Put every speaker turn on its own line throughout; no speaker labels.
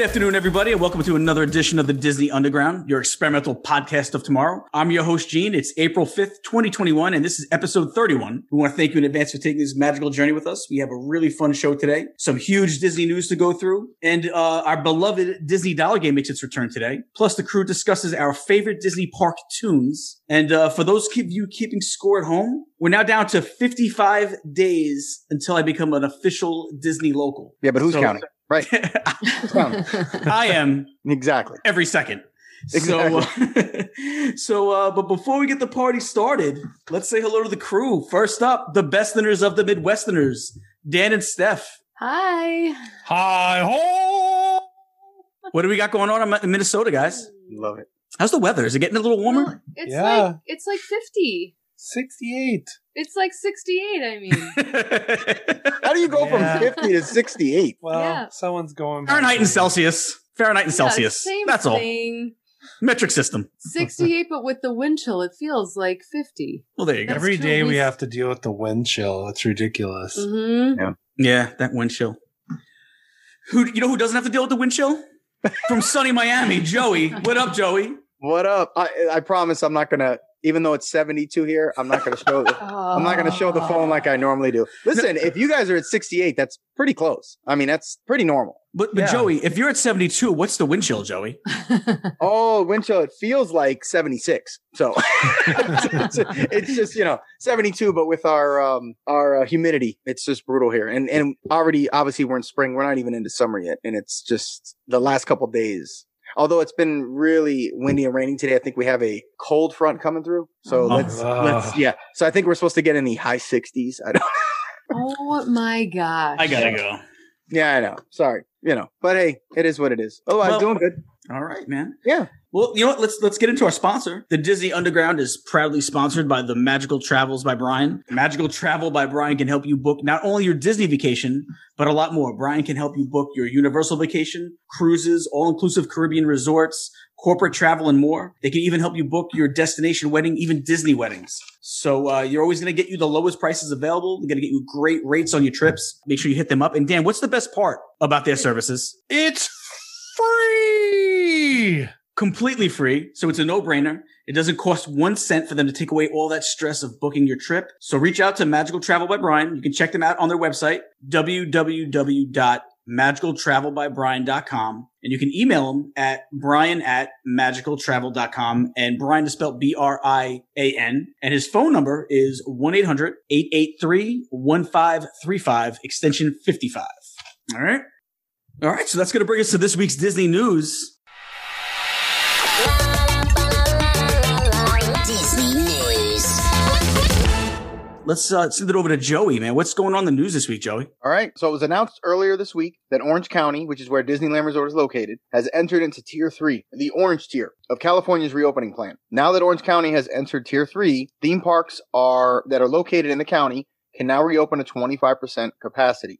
Good afternoon, everybody, and welcome to another edition of the Disney Underground, your experimental podcast of tomorrow. I'm your host, Gene. It's April 5th, 2021, and this is episode 31. We want to thank you in advance for taking this magical journey with us. We have a really fun show today, some huge Disney news to go through, and uh, our beloved Disney Dollar Game makes its return today. Plus, the crew discusses our favorite Disney park tunes. And uh, for those of you keeping score at home, we're now down to 55 days until I become an official Disney local.
Yeah, but who's
So-
counting? Right.
I am
exactly.
every second.
Exactly.
So, uh, so uh, but before we get the party started, let's say hello to the crew. First up, the besterners of the Midwesterners, Dan and Steph.
Hi.
Hi ho!
What do we got going on in Minnesota, guys?
Love it.
How's the weather? Is it getting a little warmer?
Well, it's
Yeah.
like it's like 50.
68.
It's like 68, I mean.
How do you go
Yeah.
from 50 to 68?
Well,
Yeah.
someone's going.
Fahrenheit and Celsius. Fahrenheit and
Yeah,
Celsius.
same
That's all. Metric system.
68 but with the wind chill it feels like 50.
Well, there you go.
That's
Every
true.
day we
We-
have to deal with the wind chill. It's ridiculous.
Mhm.
Yeah, that wind chill. Who you know who doesn't have to deal with the wind chill? From sunny Miami, Joey. What up, Joey?
What up? I, I promise I'm not going to, even though it's 72 here, I'm not going to show the, I'm not going to show the phone like I normally do. Listen, if you guys are at 68, that's pretty close. I mean, that's pretty normal.
But, but
Yeah.
Joey, if you're at 72, what's the wind chill, Joey?
Oh, wind chill, it feels like 76. So it's, it's just, you know, 72, but with our, um, our uh, humidity, it's just brutal here. And, and already, obviously we're in spring. We're not even into summer yet. And it's just the last couple days. Although it's been really windy and raining today, I think we have a cold front coming through. So
Oh.
let's, let's, yeah. So I think we're supposed to get in the high 60s. I don't,
oh my gosh.
I gotta go.
yeah, I know. Sorry. You know, but hey, it is what it is. Oh, I'm
Well-
doing good.
All right, man.
Yeah.
Well, you know what? Let's let's get into our sponsor. The Disney Underground is proudly sponsored by the Magical Travels by Brian. Magical Travel by Brian can help you book not only your Disney vacation, but a lot more. Brian can help you book your Universal vacation, cruises, all-inclusive Caribbean resorts, corporate travel, and more. They can even help you book your destination wedding, even Disney weddings. So uh, you're always going to get you the lowest prices available. They're going to get you great rates on your trips. Make sure you hit them up. And Dan, what's the best part about their services?
It's free.
Completely free. So it's a no brainer. It doesn't cost one cent for them to take away all that stress of booking your trip. So reach out to Magical Travel by Brian. You can check them out on their website, www.magicaltravelbybrian.com. And you can email them at brian at magicaltravel.com. And Brian is spelled B-R-I-A-N. And his phone number is 1-800-883-1535, extension 55. All right. All right. So that's going to bring us to this week's Disney news. Let's uh, send it over to Joey, man. What's going on in the news this week, Joey?
All right. So it was announced earlier this week that Orange County, which is where Disneyland Resort is located, has entered into Tier 3, the orange tier of California's reopening plan. Now that Orange County has entered Tier 3, theme parks are that are located in the county can now reopen at 25% capacity.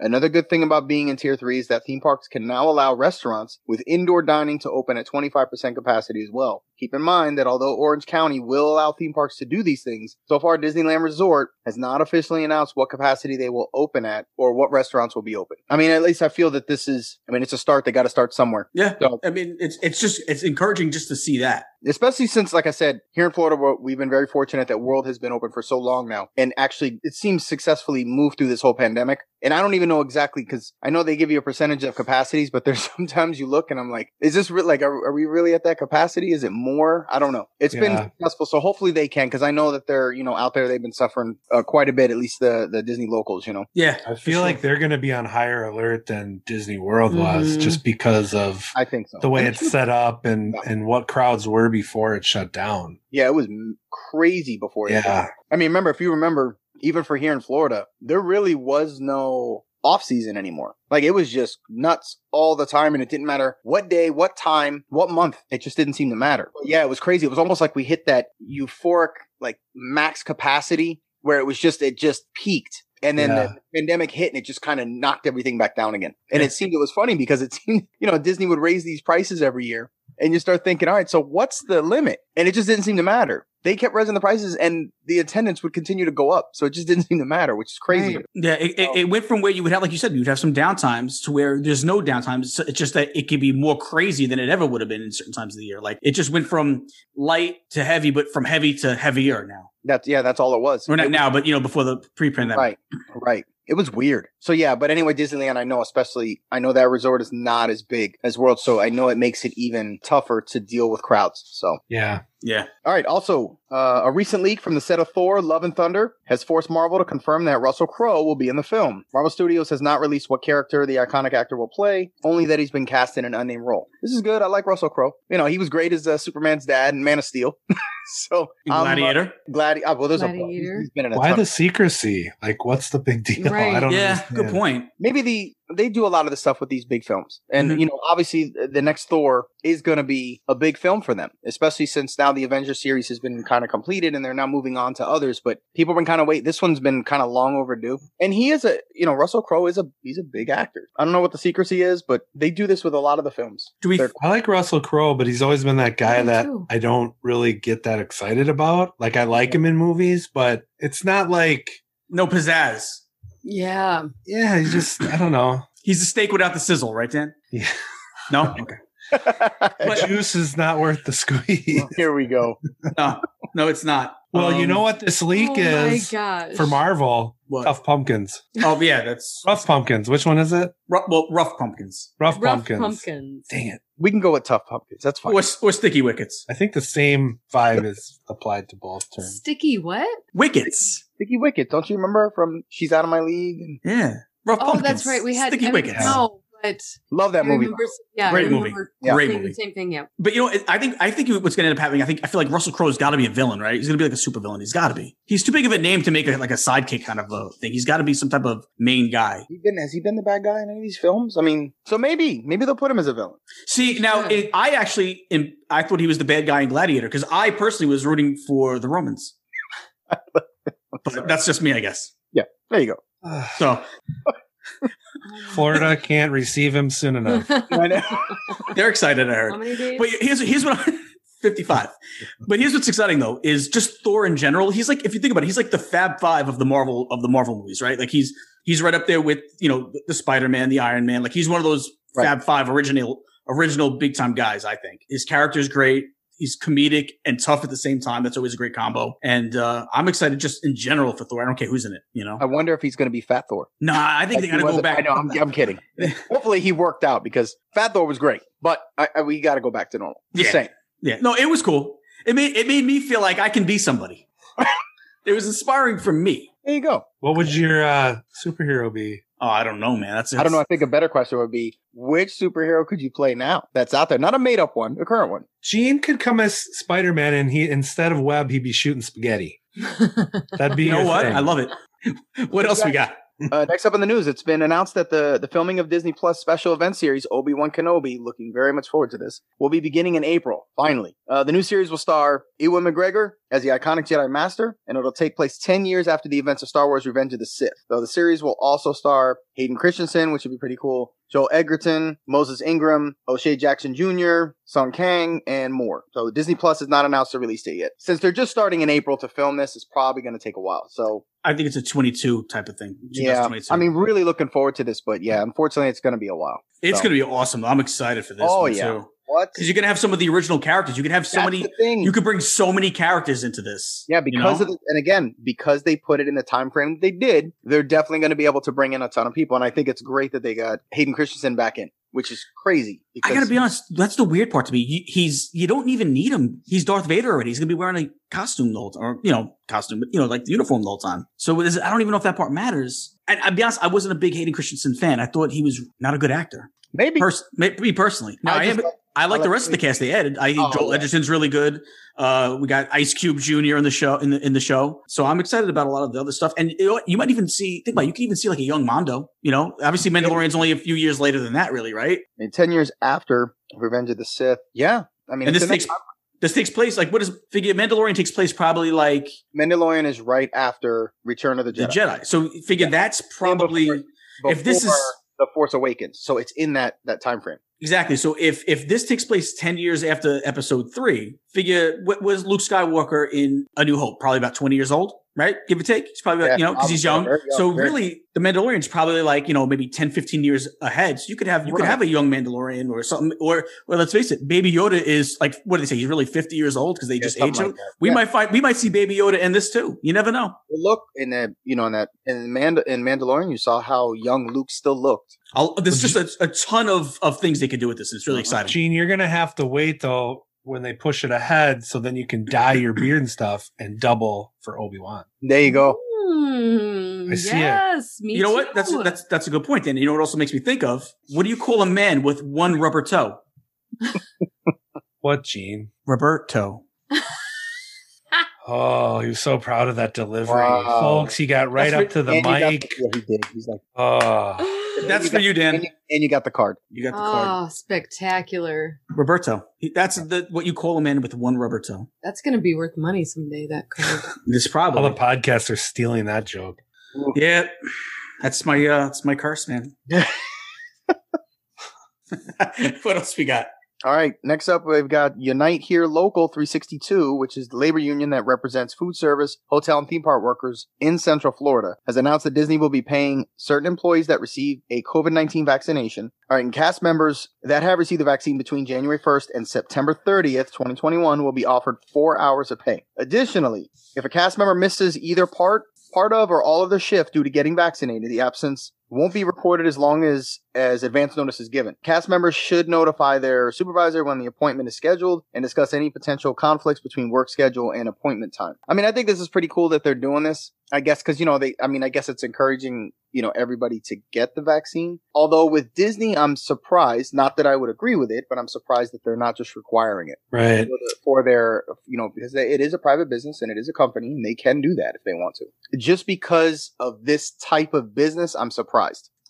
Another good thing about being in Tier 3 is that theme parks can now allow restaurants with indoor dining to open at 25% capacity as well. Keep in mind that although Orange County will allow theme parks to do these things, so far Disneyland Resort has not officially announced what capacity they will open at or what restaurants will be open. I mean, at least I feel that this is, I mean, it's a start. They got to start somewhere.
Yeah.
So-
I mean, it's it's just it's encouraging just to see that.
especially since, like I said, here in Florida, we've been very fortunate that World has been open for so long now, and actually, it seems successfully moved through this whole pandemic. And I don't even know exactly because I know they give you a percentage of capacities, but there's sometimes you look and I'm like, is this re- like, are, are we really at that capacity? Is it more? I don't know. It's been
Yeah.
successful, so hopefully they can because I know that they're you know out there. They've been suffering uh, quite a bit, at least the the Disney locals. You know,
Yeah.
I feel
sure.
like they're going to be on higher alert than Disney World was
Mhm.
just because of
I think so.
the way it's set up and, and what crowds were before it shut down.
Yeah, it was crazy before. it
Yeah.
I mean, remember if you remember, even for here in Florida, there really was no off season anymore. Like it was just nuts all the time, and it didn't matter what day, what time, what month. It just didn't seem to matter. But yeah, it was crazy. It was almost like we hit that euphoric, like max capacity where it was just it just peaked. And then
Yeah.
the pandemic hit and it just kind of knocked everything back down again. And it seemed it was funny because it seemed, you know, Disney would raise these prices every year and you start thinking, all right, so what's the limit? And it just didn't seem to matter. They kept raising the prices and the attendance would continue to go up. So it just didn't seem to matter, which is crazy.
Right.
Yeah, it, it, it um, went from where you would have, like you said, you'd have some downtimes to where there's no downtimes. It's just that it could be more crazy than it ever would have been in certain times of the year. Like it just went from light to heavy, but from heavy to heavier now.
That's yeah, that's all it was.
Or not
It-
now, but you know, before the pre-pandemic.
Right, right. It was weird. So yeah, but anyway, Disneyland, I know especially, I know that resort is not as big as World, so I know it makes it even tougher to deal with crowds. So
Yeah.
Yeah.
All right. Also, uh, a recent leak from the set of Thor: Love and Thunder has forced Marvel to confirm that Russell Crowe will be in the film. Marvel Studios has not released what character the iconic actor will play, only that he's been cast in an unnamed role. This is good. I like Russell Crowe. You know, he was great as uh, Superman's dad in Man of Steel. so,
In
I'm, uh,
Gladiator.
glad. Uh, well, there's a
Gladiator.
he's been in a
Why the
of-
secrecy? Like, what's the big deal?
Right.
I don't know.
yeah,
understand.
good point.
maybe the they do a lot of the stuff with these big films and
Mhm.
you know obviously the next thor is going to be a big film for them especially since now the avengers series has been kind of completed and they're now moving on to others but people have been kind of wait this one's been kind of long overdue and he is a you know russell crowe is a he's a big actor i don't know what the secrecy is but they do this with a lot of the films
Do we?
They're-
I like Russell Crowe, but he's always been that guy
Me
that
too.
I don't really get that excited about. Like, I like him in movies, but it's not like,
No pizzazz.
Yeah.
yeah, he's just, I don't know.
He's a steak without the sizzle, right, Dan?
Yeah.
No. Okay.
The juice is not worth the squeeze.
here we go
No. No, it's not.
Well, you
Um,
know what this leak
oh
is
my gosh.
for Marvel?
What?
Tough Pumpkins.
Oh yeah, that's
Rough Pumpkins. Which one is it?
rough, well, rough pumpkins
Rough,
Rough
Pumpkins.
pumpkins.
Dang it.
we can go with tough pumpkins that's fine
or, or sticky wickets.
I think the same vibe is applied to both terms.
Sticky what?
Wickets.
Sticky wicket don't you remember from she's out of my league and
Yeah. Rough
Oh,
pumpkins.
that's right. We had
sticky
I
wickets.
No, but
love that movie
remember, yeah,
Great movie.
Yeah.
Great movie.
Same thing. Yeah.
But you know, I think I think what's going to end up happening. I think I feel like Russell Crowe's got to be a villain, right? He's going to be like a super villain. He's got to be. He's too big of a name to make a, like a sidekick kind of a thing. He's got to be some type of main guy.
he been has he been the bad guy in any of these films i mean so maybe maybe they'll put him as a villain
See, now
Yeah.
it, I actually am, I thought he was the bad guy in Gladiator because I personally was rooting for the Romans. but that's just me, I guess.
Yeah, there you go
So
Florida can't receive him soon enough.
I know.
they're excited. I heard.
How many days?
But here's here's what I, 55. But here's what's exciting though is just Thor in general. He's like if you think about it, he's like the Fab Five of the Marvel of the Marvel movies, right? Like he's he's right up there with you know the, the Spider Man, the Iron Man. Like he's one of those
Right.
Fab Five original original big time guys. I think his character's great. He's comedic and tough at the same time. That's always a great combo. And uh, I'm excited just in general for Thor. I don't care who's in it. You know,
I wonder if he's going to be Fat Thor.
nah, I think
Like
they
he
got to go back.
I know. I'm, I'm kidding. Hopefully, he worked out because Fat Thor was great, but I, I, we got to go back to normal. Just
Yeah.
saying.
Yeah, no, it was cool. It made it made me feel like I can be somebody. it was inspiring for me.
There you go.
What would your uh, superhero be?
Oh, I don't know, man. That's
I don't know. I think a better question would be which superhero could you play now that's out there? Not a made up one, a current one.
Gene could come as Spider Man, and he instead of web, he'd be shooting spaghetti. That'd be
You know
your
what?
thing.
I love it. what else we got?
Uh, next up in the news, it's been announced that the, the filming of Disney Plus special event series Obi Wan Kenobi, looking very much forward to this, will be beginning in April. Finally, uh, the new series will star Ewan McGregor as the iconic Jedi Master, and it'll take place ten years after the events of Star Wars: Revenge of the Sith. Though the series will also star Hayden Christensen, which would be pretty cool. Joel Edgerton, Moses Ingram, O'Shea Jackson Jr., Sung Kang, and more. So Disney Plus has not announced the release date yet. Since they're just starting in April to film this, it's probably going to take a while. So
I think it's a 22 type of thing.
yeah, I mean, really looking forward to this, but yeah, unfortunately, it's going to be a while.
it's
so.
going to be awesome. I'm excited for this.
Oh,
one,
yeah.
too.
What?
because you're going to have some of the original characters. You can have so
That's
many.
thing.
You could bring so many characters into this.
yeah,
you
because
know?
of the, and again, because they put it in the time frame they did, they're definitely going to be able to bring in a ton of people, and I think it's great that they got Hayden Christensen back in, which is crazy.
I got to be honest. That's the weird part to me. He's you don't even need him. He's Darth Vader already. He's going to be wearing a costume the whole time, or you know, costume, but you know, like the uniform the whole time. So is, I don't even know if that part matters. And I'll be honest, I wasn't a big Hayden Christensen fan. I thought he was not a good actor.
maybe
Pers- me me personally. Now, I,
I
am I like
I
the rest of the cast they added. I think
Oh,
Joel
yeah.
Edgerton's really good. Uh, we got Ice Cube Jr. in the show in the in the show, so I'm excited about a lot of the other stuff. And you, know you might even see think about it, you can even see like a young Mando. You know, obviously Mandalorian's only a few years later than that, really, right?
And ten years after Revenge of the Sith, yeah. I mean,
And this takes this takes place like what is figure Mandalorian takes place probably like
Mandalorian is right after Return of the
the
Jedi.
Jedi. So figure that's probably
before-
if this is-
before the Force Awakens, so it's in that that time frame.
Exactly. So if if this takes place ten years after Episode three, figure what was Luke Skywalker in A New Hope? Probably about twenty years old, right? Give or take. He's probably about,
Yeah,
you know because he's young.
young,
So
very-
really, the Mandalorian's probably like you know maybe 10, 15 years ahead. So you could have you could have a young Mandalorian or something. Or or let's face it, Baby Yoda is like what do they say? He's really fifty years old because they
Yeah,
just
age
aged him.
like that.
We
Yeah.
might find we might see Baby Yoda in this too. You never know.
look in that you know in that in Mand- in Mandalorian, you saw how young Luke still looked.
I'll, there's just a, a ton of of things they could do with this. It's really exciting.
Gene, you're gonna have to wait though when they push it ahead, so then you can dye your beard and stuff and double for Obi Wan.
There you go.
Hmm,
I see it.
yes, me
you know what? That's that's that's a good point. Dan. You know what also makes me think of? What do you call a man with one rubber toe?
What, Gene?
Roberto.
Oh, he was so proud of that delivery,
Wow.
folks. He got right
That's
up to the
And you got-
mic.
yeah, he did. He's like,
Oh,
That's
you
for
got-
you, Dan.
and you, and you got the card.
You got the card.
Oh, spectacular.
Roberto. He- That's the, what you call a man with one rubber toe.
That's going to be worth money someday, that card.
This probably.
all the podcasts are stealing that joke.
yeah. That's my uh that's my curse, man. what else we got?
All right. Next up, we've got Unite Here Local 362, which is the labor union that represents food service, hotel, and theme park workers in Central Florida, has announced that Disney will be paying certain employees that receive a COVID 19 vaccination. All right. And cast members that have received the vaccine between January 1st and September 30th, 2021, will be offered four hours of pay. Additionally, if a cast member misses either part, part of, or all of their shift due to getting vaccinated, the absence won't be reported as long as as advance notice is given. Cast members should notify their supervisor when the appointment is scheduled and discuss any potential conflicts between work schedule and appointment time. I mean, I think this is pretty cool that they're doing this. I guess because you know they. I mean, I guess it's encouraging you know everybody to get the vaccine. Although with Disney, I'm surprised. Not that I would agree with it, but I'm surprised that they're not just requiring it
Right.
for, the, for their you know because they, it is a private business and it is a company and they can do that if they want to just because of this type of business i'm surprised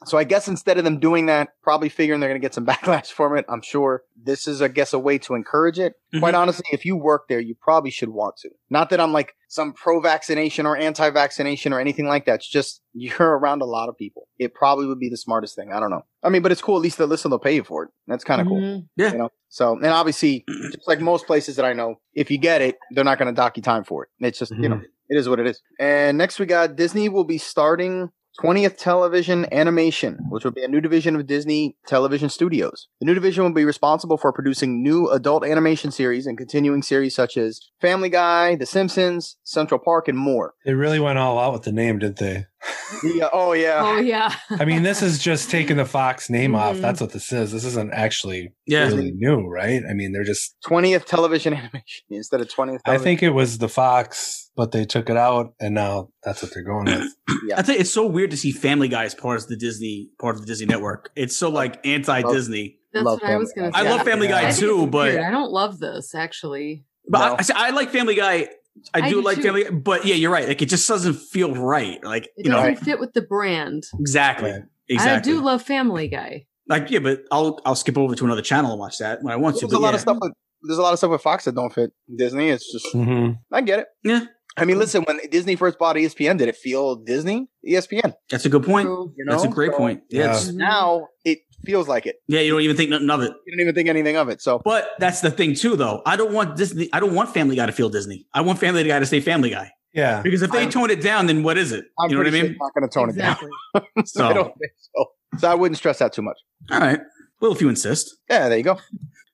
so i guess instead of them doing that probably figuring they're going to get some backlash from it i'm sure this is i guess a way to encourage it. Quite honestly if you work there you probably should want to. Not that i'm like some pro-vaccination or anti-vaccination or anything like that. It's just you're around a lot of people. It probably would be the smartest thing. I don't know. I mean but it's cool. At least the listen will pay you for it. That's kind of cool
Mhm.
Yeah.
you know? So and obviously just like most places that i know if you get it they're not going to dock you time for it. It's just you know it is what it is. And next we got disney will be starting 20th Television Animation, which will be a new division of Disney Television Studios. The new division will be responsible for producing new adult animation series and continuing series such as Family Guy, The Simpsons, Central Park, and more.
They really went all out with the name, didn't they?
The, uh, oh, yeah.
Oh, yeah.
I mean, this is just taking the Fox name off.
Mhm.
That's what this is. This isn't actually
Yeah.
really new, right? I mean, they're just.
20th Television Animation instead of 20th
I think it was the Fox, but they took it out, and now that's what they're going with.
I think it's so weird to see Family Guy as part of the Disney part of the Disney network. It's so like anti Disney.
That's
Love
what I was going to say.
I love Family
Yeah.
Guy too, but.
I don't love this, actually.
but
No.
I, say I like Family Guy. I
I
do
do
like
too.
Family Guy, but yeah, you're right. Like it just doesn't feel right. Like
It
you know
doesn't fit with the brand.
exactly,
Right.
exactly.
I do love Family Guy.
like yeah, but I'll I'll skip over to another channel and watch that when I want to.
there's a lot
yeah.
of stuff with there's a lot of stuff with Fox that don't fit Disney. It's just
hmm
I get it.
Yeah.
I mean, listen, when Disney first bought ESPN, did it feel Disney? ESPN.
That's a good point.
True.
You know,
That's a great
So
point. Yeah, it's-.
Now it feels like it.
yeah. You don't even think nothing of it.
You don't even think anything of it. So
But that's the thing too, though. I don't want Disney. I don't want Family Guy to feel Disney. I want Family Guy to stay Family Guy.
Yeah.
Because if they
I'm-
tone it down, then what is it?
I'm
you know what I
pretty sure
mean?
not going to tone
exactly.
it down.
So,
I don't think so. So I wouldn't stress that too much.
all right. Well, if you insist.
Yeah, there you go.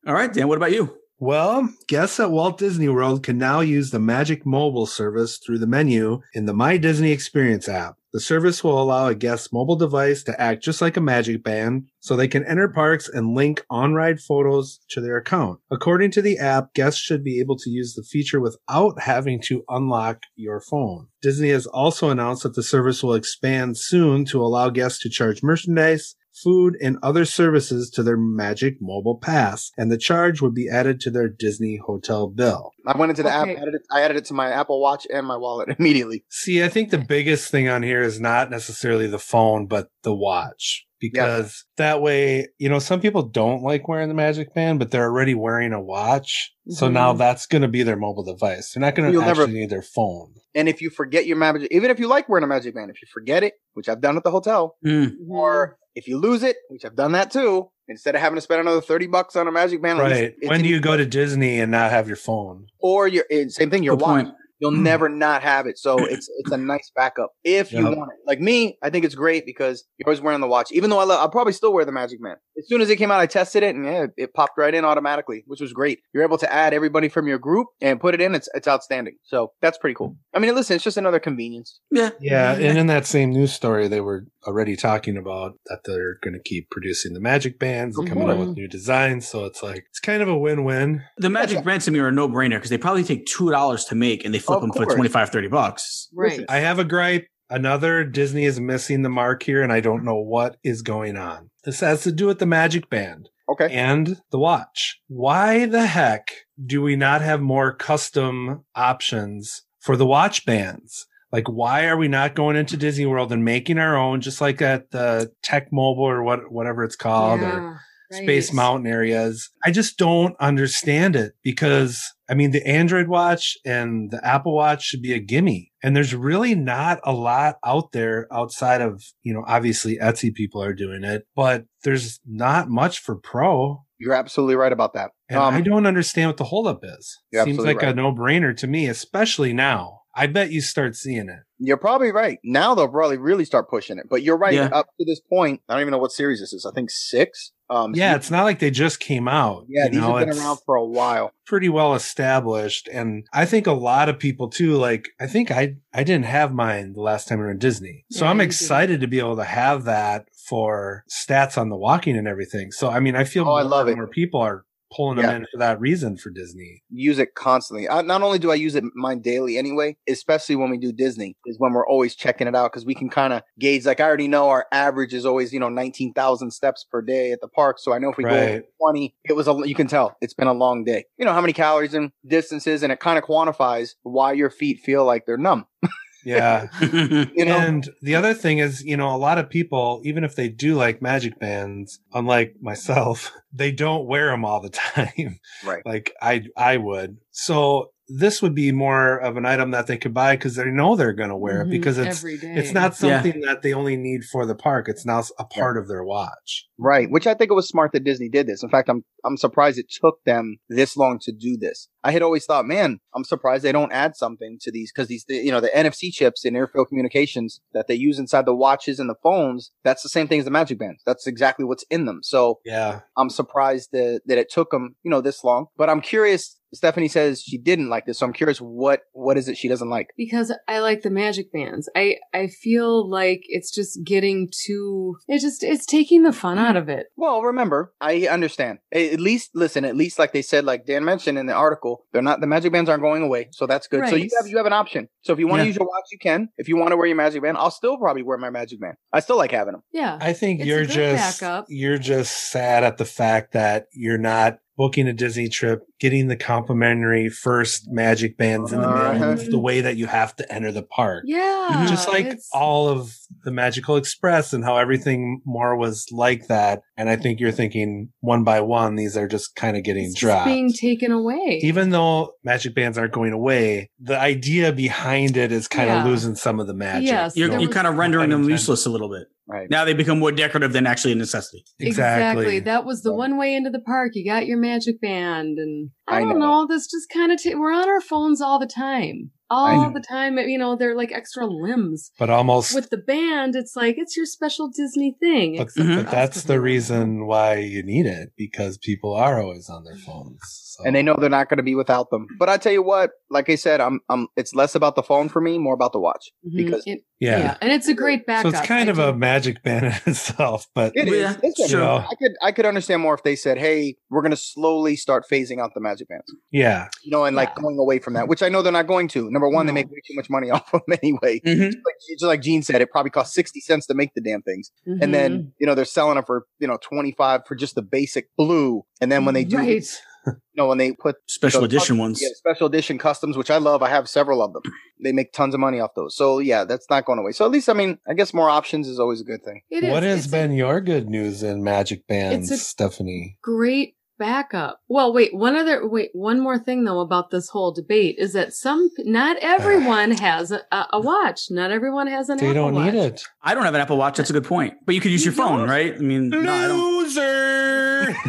All right, Dan. What about you?
Well, guests at Walt Disney World can now use the Magic Mobile service through the menu in the My Disney Experience app. The service will allow a guest's mobile device to act just like a magic band, so they can enter parks and link on-ride photos to their account. According to the app, guests should be able to use the feature without having to unlock your phone. Disney has also announced that the service will expand soon to allow guests to charge merchandise, food, and other services to their Magic Mobile Pass, and the charge would be added to their Disney hotel bill.
I went into the
Okay.
app, added it, I added it to my Apple Watch and my wallet immediately.
See, I think the biggest thing on here is not necessarily the phone, but the watch. Because that way, you know, some people don't like wearing the Magic Band, but they're already wearing a watch. So
Mhm.
now that's going to be their mobile device. They're not going to
You'll
actually
never-
need their phone.
And if you forget your magic, even if you like wearing a magic band, if you forget it, which I've done at the hotel,
Mm.
or if you lose it, which I've done that too, instead of having to spend another 30 bucks on a magic band, at least
Right. When do you go to Disney and not have your phone?
or your eh, same thing, your
Good
watch.
point.
You'll hmm. never not have it. So it's it's a nice backup if you want it. Like me, I think it's great because you're always wearing the watch. Even though I love, I'll probably still wear the Magic Band. As soon as it came out, I tested it and yeah, it popped right in automatically, which was great. You're able to add everybody from your group and put it in. It's it's outstanding. So that's pretty cool. I mean, listen, it's just another convenience.
Yeah.
Yeah, and in that same news story, they were already talking about that they're going to keep producing the Magic Bands and coming out with mm-hmm. new designs. So it's like it's kind of a win-win.
The Magic Bands to me are a no brainer because they probably take $2 to make and they flip
Of
them for
course.
25 30 bucks.
Right.
I have a gripe. Another Disney is missing the mark here, and I don't know what is going on. This has to do with the Magic Band
Okay.
and the watch. Why the heck do we not have more custom options for the watch bands? Like, why are we not going into Disney World and making our own, just like at the Tech Mobile or what, whatever it's called, or
right.
Space Mountain areas. I just don't understand it because I mean, the Android watch and the Apple watch should be a gimme. And there's really not a lot out there outside of, you know, obviously Etsy people are doing it, but there's not much for pro.
You're absolutely right about that.
And
Um,
I don't understand what the holdup is.
You're
Seems like
right.
a no brainer to me, especially now. I bet you start seeing it.
You're probably right. Now they'll probably really start pushing it. But you're right.
Yeah.
Up to this point, I don't even know what series this is. I think six. Um,
Yeah,
you-
it's not like they just came out.
yeah.
you
These
know,
have been
it's-
around for a while.
pretty well established and i think a lot of people too like i think i i didn't have mine the last time we were in disney so
Yeah,
i'm excited to be able to have that for stats on the walking and everything so i mean i feel
Oh, I love it.
more people are pulling
Yeah.
them in for that reason for disney
Use it constantly. I, not only do I use it mine daily anyway, especially when we do Disney, is when we're always checking it out because we can kind of gauge. Like I already know our average is always you know nineteen thousand steps per day at the park. So I know if we go
Right.
over twenty, it was a you can tell it's been a long day. You know how many calories and distances, and it kind of quantifies why your feet feel like they're numb.
yeah
You know,
and the other thing is, you know, a lot of people, even if they do like magic bands, unlike myself, they don't wear them all the time.
Right.
Like I, I would. So this would be more of an item that they could buy because they know they're going to wear it
Mhm,
because it's,
every day.
it's not
Yeah.
something that they only need for the park. It's now a part of their watch.
Right, which I think it was smart that Disney did this. In fact, I'm I'm surprised it took them this long to do this. I had always thought, man, I'm surprised they don't add something to these because these, you know, the NFC chips near field communications that they use inside the watches and the phones. That's the same thing as the Magic Bands. That's exactly what's in them. So
Yeah.
I'm surprised that that it took them, you know, this long. But I'm curious. Stephanie says she didn't like this, so I'm curious what what is it she doesn't like.
because I like the magic bands. I I feel like it's just getting too. It just it's taking the fun out of it.
Well, remember, I understand. At least, listen. At least, like they said, like Dan mentioned in the article, they're not the magic bands aren't going away, so that's good. So you have you have an option. So if you want to
Yeah.
use your watch, you can. If you want to wear your magic band, I'll still probably wear my magic band. I still like having them.
Yeah.
I think
It's
you're just
backup.
you're just sad at the fact that you're not booking a Disney trip, getting the complimentary first magic bands in the mail
Uh-huh.
the way that you have to enter the park.
yeah.
just like
it's-
all of the Magical Express and how everything more was like that. And I think you're thinking one by one, these are just kind of getting
it's
dropped.
being taken away.
Even though magic bands aren't going away, the idea behind it is kind of losing some of the magic.
Yes,
You're, you're
was-
kind of rendering them useless a little bit.
Right.
Now they become more decorative than actually a necessity.
Exactly.
That was the one way into the park. You got your magic band, and I,
I
don't
know.
know. This just kind of t- we're on our phones all the time, all the time. You know, they're like extra limbs.
But almost,
With the band, it's like it's your special Disney thing.
but,
except
Mhm.
but
us,
that's
'cause
the reason why you need it because people are always on their phones. So.
And they know they're not going to be without them. But I tell you what, like I said, I'm, I'm. It's less about the phone for me, more about the watch
Mhm.
because
It-
Yeah.
and it's a great backup.
So
backup.
it's kind
I
of
do.
a magic band in itself, but
It is.
Yeah,
Listen,
sure.
I could I could understand more if they said, "Hey, we're going to slowly start phasing out the magic bands,"
yeah.
you know, and like going away from that, which I know they're not going to. Number one, they make way too much money off of them anyway.
Mhm.
Like just like Gene said, it probably costs sixty cents to make the damn things, and
Mhm.
then you know they're selling them for you know twenty five for just the basic blue, and then when they do,
right.
You know, when they put
Special
So-
edition ones.
yeah, special edition customs, which I love. I have several of them. They make tons of money off those. So yeah, that's not going away. So at least I mean, I guess more options is always a good thing.
It
What
is.
has
It's a
been your good news in magic bands,
It's a-
Stephanie?
great backup. Well, wait, one other wait, one more thing though about this whole debate is that some not everyone has a, a watch. Not everyone has an
They
Apple
don't need
Watch.
it.
I don't have an Apple Watch. That's a good point. But you could use
You
your phone,
don't?
right? I mean, no, I don't.
Loser.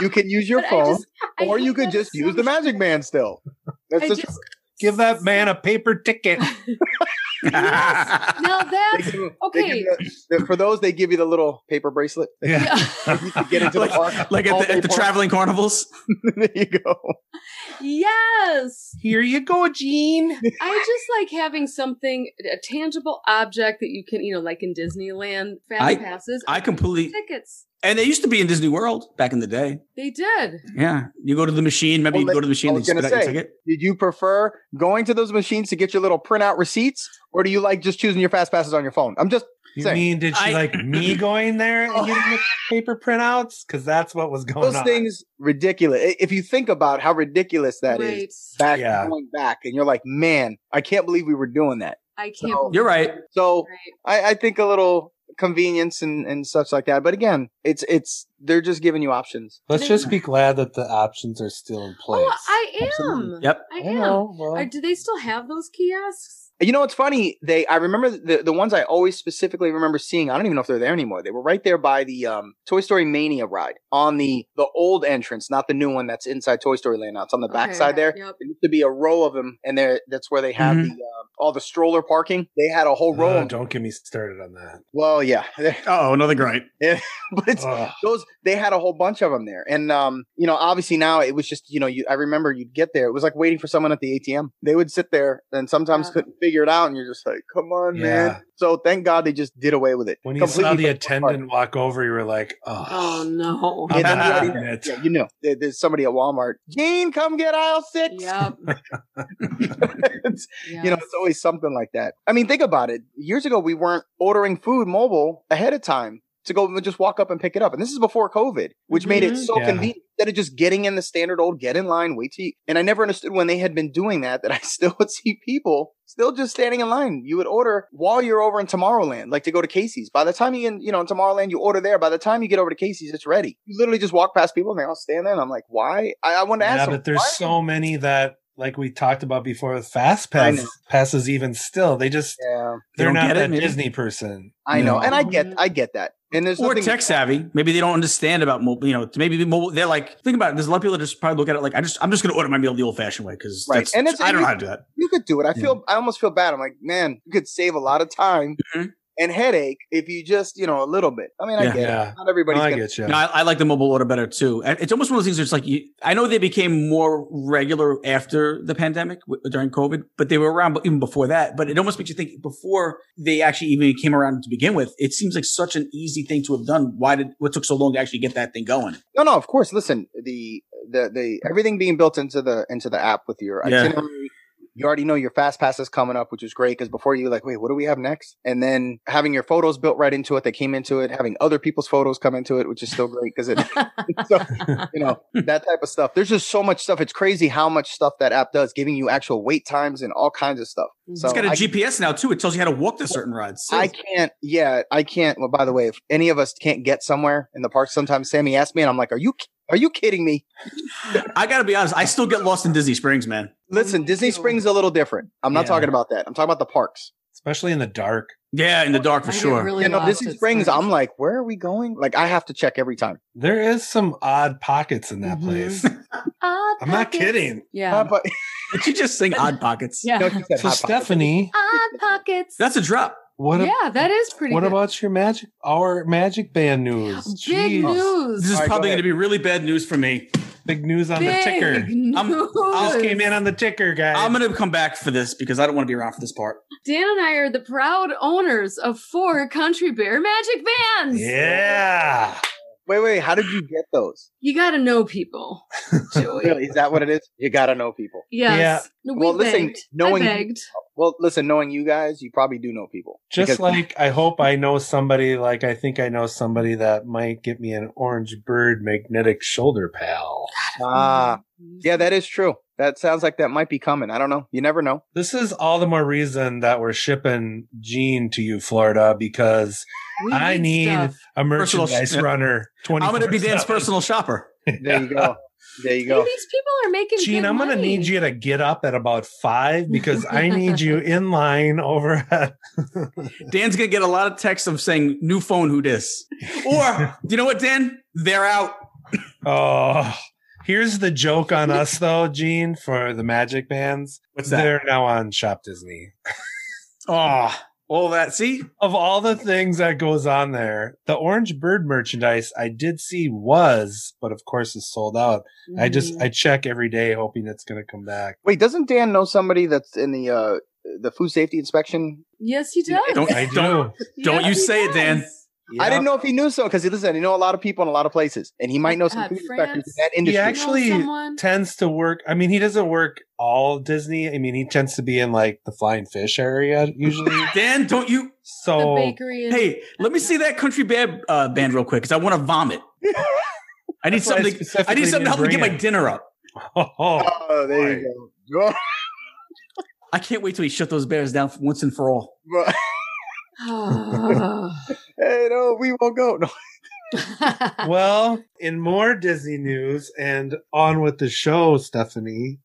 You can use your phone,
just-
or you could
that
just use the. Magic Band still. That's just,
just
Give that man a paper ticket.
now
they
that's
you-
okay.
give the- for those, they give you the little paper bracelet.
Yeah.
Yeah.
You can get into the park.
like, like at the, at the traveling carnivals.
there you go.
yes.
Here you go, Gene.
I just like having something, a tangible object that you can, you know, like in Disneyland fast
I-
passes.
I completely,
tickets.
And they used to be in Disney World back in the day.
They did.
Yeah, you go to the machine. maybe
Well,
you go to the machine, they
was
spit
gonna
out your
say,
ticket.
Did you prefer going to those machines to get your little printout receipts, or do you like just choosing your fast passes on your phone? I'm just
You
Say.
mean did she
I-
like me going there and oh. getting the paper printouts? Because that's what was going
those
on.
Those things ridiculous. If you think about how ridiculous that is,
right.
back
Yeah.
going back, and you're like, man, I can't believe we were doing that.
I can't.
So-
You're right.
So
Right.
I, I think a little convenience and, and such like that. But again, it's it's they're just giving you options.
Let's just be glad that the options are still in place.
Oh, I am.
Absolutely.
Yep.
I
I
am.
know. Well,
Are, do they still have those kiosks?
You know what's funny? They I remember the the ones I always specifically remember seeing. I don't even know if they're there anymore. They were right there by the um, Toy Story Mania ride on the the old entrance, not the new one that's inside Toy Story Land. Now it's on the back
Okay,
side there.
Yep.
There used to be a row of them, and there that's where they have
Mhm.
the um, all the stroller parking. They had a whole row.
uh,
of them.
don't get me started on that.
Well, yeah,
Oh, another gripe.
but it's
Ugh.
those they had a whole bunch of them there and um you know obviously now it was just you know you i remember you'd get there it was like waiting for someone at the atm they would sit there and sometimes
Yeah.
couldn't figure it out and you're just like come on
Yeah.
man so thank god they just did away with it
when you saw the
for most part.
attendant walk over, you were like, "Oh,
Oh no.
Yeah, then you
I'm
know.
on it."
yeah, you know There- there's somebody at walmart gene come get aisle six
Yep.
It's-
yep.
you know it's always something like that i mean think about it years ago we weren't ordering food mobile ahead of time to go and just walk up and pick it up and this is before covid which made it
Mhm.
so
Yeah.
convenient instead of just getting in the standard old get in line wait to you, and i never understood when they had been doing that that i still would see people still just standing in line you would order while you're over in tomorrowland like to go to casey's by the time you in you know in tomorrowland you order there by the time you get over to casey's it's ready you literally just walk past people and they all stand there and i'm like why i, I wanted to ask
yeah,
them,
but there's
why?
so many that, like we talked about before with fast pass passes. Even still, they just
yeah
They
they're
don't
not
get it,
that
maybe?
Disney person.
i know
No.
and i get i get that and there's
Or tech savvy. Maybe they don't understand about mobile. You know, maybe mobile. They're like, think about it. There's a lot of people that just probably look at it like, I just, I'm just going to order my meal the old fashioned way because
Right. And it's-
I don't
and
know how to do that.
you could do it. I feel I almost feel bad. I'm like, man, you could save a lot of time
Mhm.
And headache if you just, you know, a little bit. I mean, I
Yeah.
get
Yeah.
it. Not everybody's
I
gonna
get you.
No, I, I like the mobile order better too. It's almost one of those things. Where it's like you, I know they became more regular after the pandemic w- during COVID, but they were around even before that. But it almost makes you think before they actually even came around to begin with. It seems like such an easy thing to have done. Why did what took so long to actually get that thing going?
No, no, of course. Listen, the the the everything being built into the into the app with your
Yeah.
itinerary. You already know your fast pass is coming up, which is great because before you like, wait, what do we have next? And then having your photos built right into it, they came into it, having other people's photos come into it, which is still great because it so you know that type of stuff there's just so much stuff it's crazy how much stuff that app does giving you actual wait times and all kinds of stuff mm-hmm. so
it's got a
I,
GPS now too. It tells you how to walk to certain rides.
I can't yeah i can't well by the way if any of us can't get somewhere in the park sometimes sammy asks me and i'm like are you are you kidding me
I got to be honest. I still get lost in Disney Springs, man.
listen disney springs is a little different i'm not
Yeah.
talking about that i'm talking about the parks
Especially in the dark.
Yeah, in the dark for
I
sure.
really
you know disney springs
Springs.
i'm like where are we going like i have to check every time
There is some odd pockets in that
Mhm.
place.
Odd
I'm not
pockets.
kidding.
Yeah.
But
Did you just sing Odd Pockets?
yeah.
no, she
So
hot pockets.
Stephanie,
Odd pockets.
That's a drop.
What ab-
yeah, that is pretty
what
good.
about your magic our magic band news?
Big
Jeez.
news.
This is
All right, go
probably going to be really bad news for me.
Big news on the
Big
ticker.
I'm-
news.
Just came in on the ticker, guys.
I'm going to come back for this because I don't want to be around for this part.
Dan and I are the proud owners of four Country Bear Magic Bands.
yeah.
Wait, wait. How did you get those?
You got to know people, Joey.
Really? Is that what it is? You gotta know people.
Yes. No, we
Well, listen,
begged.
knowing-
I begged.
Well, listen. Knowing you guys, you probably do know people.
Just
Because-
like I hope I know somebody, like I think I know somebody that might get me an orange bird magnetic shoulder pal.
ah, yeah, that is true. That sounds like that might be coming. I don't know. You never know.
This is all the more reason that we're shipping Gene to you, Florida, because
We
I need
stuff.
a
Personal
merchandise
sh-
runner. Twenty.
I'm going to be Dan's personal shopper.
There you go. There you
Hey,
go.
these people are making
Gene,
good
I'm going to need you to get up at about five because I need you in line over at.
Dan's going to get a lot of texts of saying, new phone, who dis? Or, you know what, Dan? They're out.
Oh, here's the joke on us, though, Gene, for the Magic Bands.
What's that?
They're now on Shop Disney.
Oh, all that. See?
Of all the things that goes on there, the Orange Bird merchandise I did see was, but of course is sold out. I just
Mhm.
I check every day hoping it's going to come back.
Wait, doesn't Dan know somebody that's in the uh the food safety inspection?
yes, he does.
Don't,
I
don't,
do.
don't
Yes,
you
he
say it, Dan.
Does.
I didn't know if he knew so because he listen, you know a lot of people in a lot of places, and he might know some
God,
food inspectors in
France.
that industry.
He actually tends to work. I mean, he doesn't work all Disney. I mean, he tends to be in like the flying fish area usually.
Dan, don't you?
the
So
bakery. and-
Hey, let me see that country band, uh, band real quick because I want to vomit. I need
That's why I
something. I need something to help me
didn't
get my dinner up.
oh,
Oh, there you go.
I can't wait till he shut those bears down once and for all.
hey, no, we won't go. No.
well, in more Disney news and on with the show, Stephanie.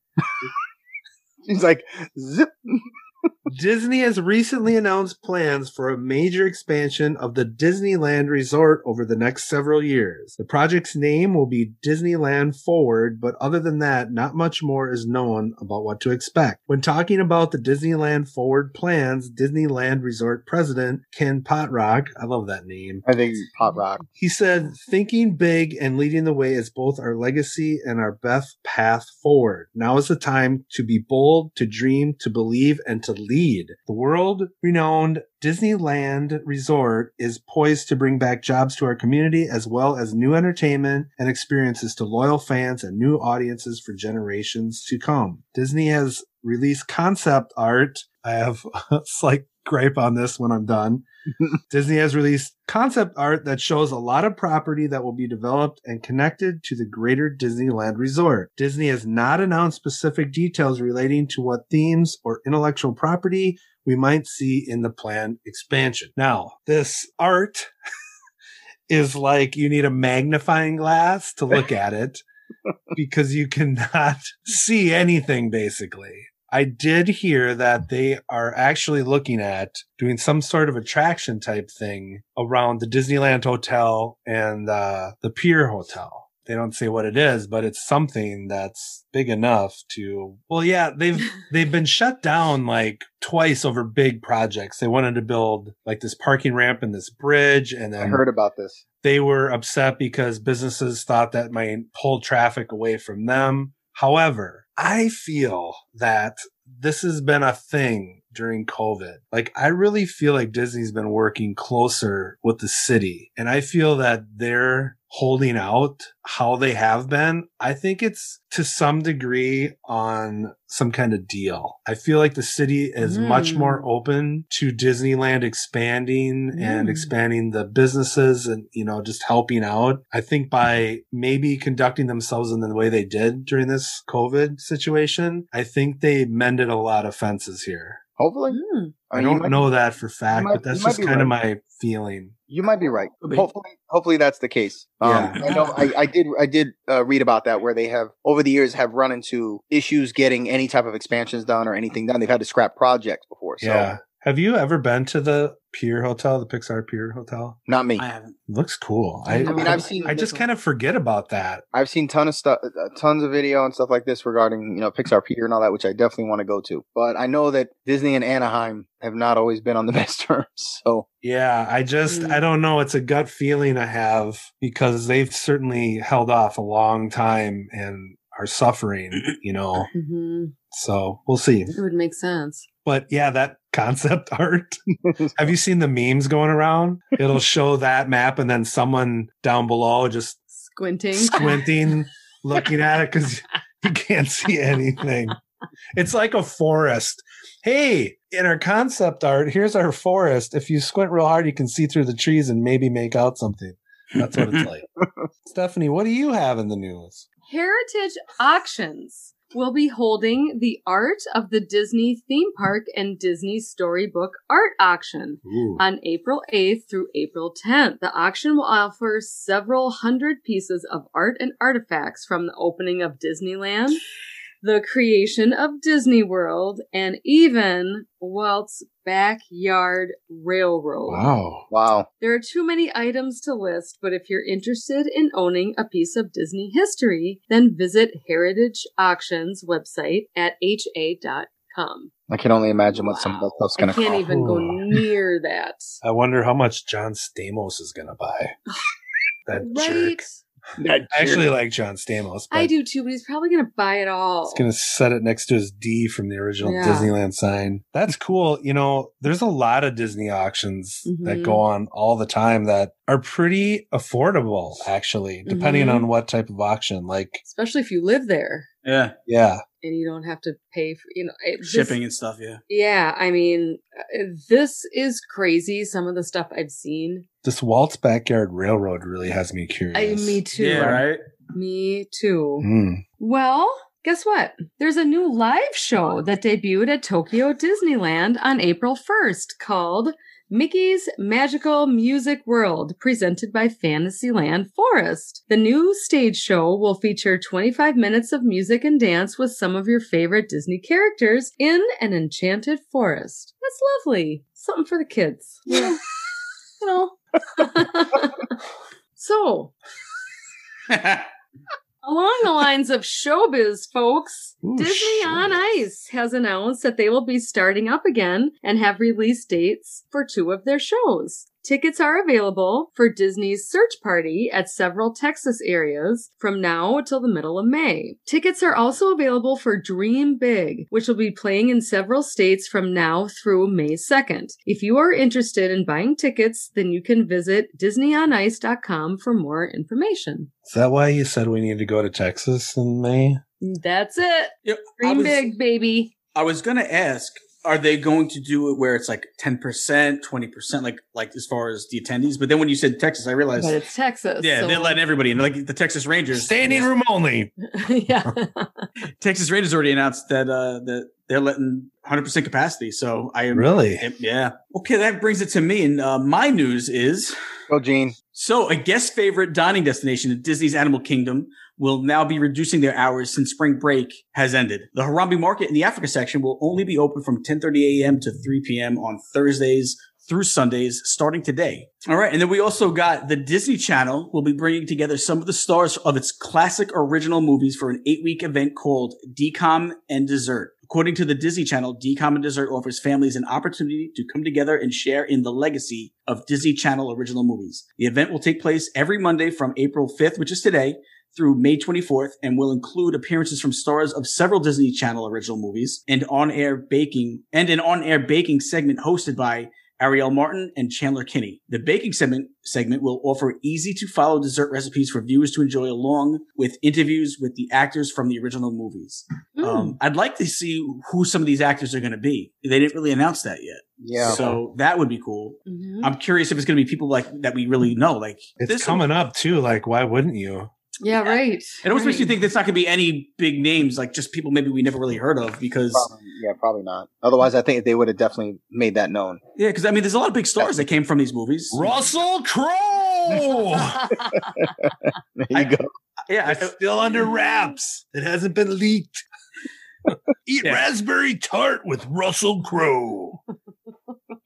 She's like, zip.
Disney has recently announced plans for a major expansion of the Disneyland Resort over the next several years. The project's name will be Disneyland Forward, but other than that, not much more is known about what to expect. When talking about the Disneyland Forward plans, Disneyland Resort President Ken Potrock, I love that name,
I think Potrock.
he said, thinking big and leading the way is both our legacy and our best path forward. Now is the time to be bold, to dream, to believe, and to lead. The world renowned Disneyland Resort is poised to bring back jobs to our community as well as new entertainment and experiences to loyal fans and new audiences for generations to come. Disney has released concept art. I have a slight gripe on this when I'm done. Disney has released concept art that shows a lot of property that will be developed and connected to the greater Disneyland resort. Disney has not announced specific details relating to what themes or intellectual property we might see in the planned expansion. Now, this art is like you need a magnifying glass to look at it because you cannot see anything basically. I did hear that they are actually looking at doing some sort of attraction type thing around the Disneyland Hotel and uh, the Pier Hotel. They don't say what it is, but it's something that's big enough to. Well, yeah, they've they've been shut down like twice over big projects. They wanted to build like this parking ramp and this bridge, and
I heard about this.
they were upset because businesses thought that might pull traffic away from them. However, I feel that this has been a thing during COVID. Like, I really feel like Disney's been working closer with the city, and I feel that they're holding out how they have been. I think it's to some degree on some kind of deal. I feel like the city is much
Mm.
more open to Disneyland expanding and
Mm.
expanding the businesses and, you know, just helping out. I think by maybe conducting themselves in the way they did during this COVID situation, I think they mended a lot of fences here.
Hopefully,
Hmm.
I
mean, you
don't
might-
know that for fact,
might-
but that's just
be
kind of my feeling.
You might be right. Hopefully, hopefully that's the case. Um,
Yeah.
I know. I, I did. I did uh, read about that where they have over the years have run into issues getting any type of expansions done or anything done. They've had to scrap projects before. So
yeah. Have you ever been to the Pier Hotel, the Pixar Pier Hotel?
Not me.
I haven't.
It looks cool.
I
I,
know.
I mean, I've seen.
I just kind of forget about that.
I've seen ton of stuff, uh, tons of video and stuff like this regarding you know Pixar Pier and all that, which I definitely want to go to. But I know that Disney and Anaheim have not always been on the best terms. So
Yeah, I just
Mm.
I don't know. It's a gut feeling I have because they've certainly held off a long time and are suffering, you know.
hmm
So we'll see.
It would make sense.
But yeah, that concept art. have you seen the memes going around? It'll show that map and then someone down below just
Squinting.
squinting, looking at it because you can't see anything. It's like a forest. Hey, in our concept art, here's our forest. If you squint real hard, you can see through the trees and maybe make out something. That's what it's like. Stephanie, what do you have in the news?
Heritage Auctions will be holding the Art of the Disney Theme Park and Disney Storybook Art Auction
Ooh.
on April 8th through April 10th. The auction will offer several hundred pieces of art and artifacts from the opening of Disneyland, the creation of Disney World, and even Walt's Backyard Railroad.
Wow.
wow,
There are too many items to list, but if you're interested in owning a piece of Disney history, then visit Heritage Auctions website at ha.com.
I can only imagine what some of that stuff's
I
gonna
can't
cost.
even go near that.
I wonder how much John Stamos is going to buy. That
Right?
jerk. I actually like John Stamos.
I do too, but he's probably going to buy it all.
He's going to set it next to his D from the original
Yeah.
Disneyland sign. That's cool. You know, there's a lot of Disney auctions that
Mhm.
go on all the time that are pretty affordable, actually, depending
Mhm.
on what type of auction. Like,
Especially if you live there
Yeah,
yeah,
and you don't have to pay for, you know, it, this-
shipping and stuff. Yeah.
yeah, I mean, uh, this is crazy. Some of the stuff I've seen.
This Walt's Backyard Railroad really has me curious.
I, me too.
Yeah. Right.
Me too.
Mm.
Well, guess what? There's a new live show that debuted at Tokyo Disneyland on April 1st called Mickey's Magical Music World, presented by Fantasyland Forest. The new stage show will feature 25 minutes of music and dance with some of your favorite Disney characters in an enchanted forest. That's lovely. Something for the kids. Yeah. you know. so, Along the lines of showbiz, folks,
Ooh,
Disney on. Ice has announced that they will be starting up again and have release dates for two of their shows. Tickets are available for Disney's Search Party at several Texas areas from now till the middle of May. Tickets are also available for Dream Big, which will be playing in several states from now through May 2nd. If you are interested in buying tickets, then you can visit DisneyOnIce.com for more information.
Is that why you said we need to go to Texas in May?
That's it.
Yeah, I
Dream
was-
big, baby.
I was gonna ask, are they going to do it where it's like ten percent, twenty percent, like like as far as the attendees? But then when you said Texas, I realized,
But it's Texas.
yeah,
so-
they're letting everybody in, like the Texas Rangers.
Standing room only.
yeah.
Texas Rangers already announced that uh that they're letting 100 percent capacity. So I am
Really?
yeah. Okay, that brings it to me, and uh, my news is
oh, Gene.
so a guest favorite dining destination at Disney's Animal Kingdom will now be reducing their hours since spring break has ended. The Harambe Market in the Africa section will only be open from 10:30 a.m. to 3 p.m. on Thursdays through Sundays starting today. All right, and then we also got the Disney Channel will be bringing together some of the stars of its classic original movies for an 8-week event called DCOM and Dessert. According to the Disney Channel, DCOM and Dessert offers families an opportunity to come together and share in the legacy of Disney Channel original movies. The event will take place every Monday from April 5th, which is today, through May 24th and will include appearances from stars of several Disney Channel original movies and on-air baking and an on-air baking segment hosted by Ariel Martin and Chandler Kinney. The baking segment segment will offer easy to follow dessert recipes for viewers to enjoy along with interviews with the actors from the original movies.
Mm.
Um, I'd like to see who some of these actors are going to be. They didn't really announce that yet.
Yeah.
So that would be cool.
Mhm.
I'm curious if it's going to be people like that we really know. Like
It's
this
coming up too. Like, why wouldn't you?
Yeah, right.
It almost makes you think there's not going to be any big names, like just people maybe we never really heard of. Because
Probably, yeah, probably not. Otherwise, I think they would have definitely made that known.
yeah, because I mean, there's a lot of big stars that came from these movies.
Russell Crowe.
There you
I-
go.
Yeah,
it's
I,
still under mm-hmm. wraps. It hasn't been leaked. Eat
Yeah.
raspberry tart with Russell Crowe.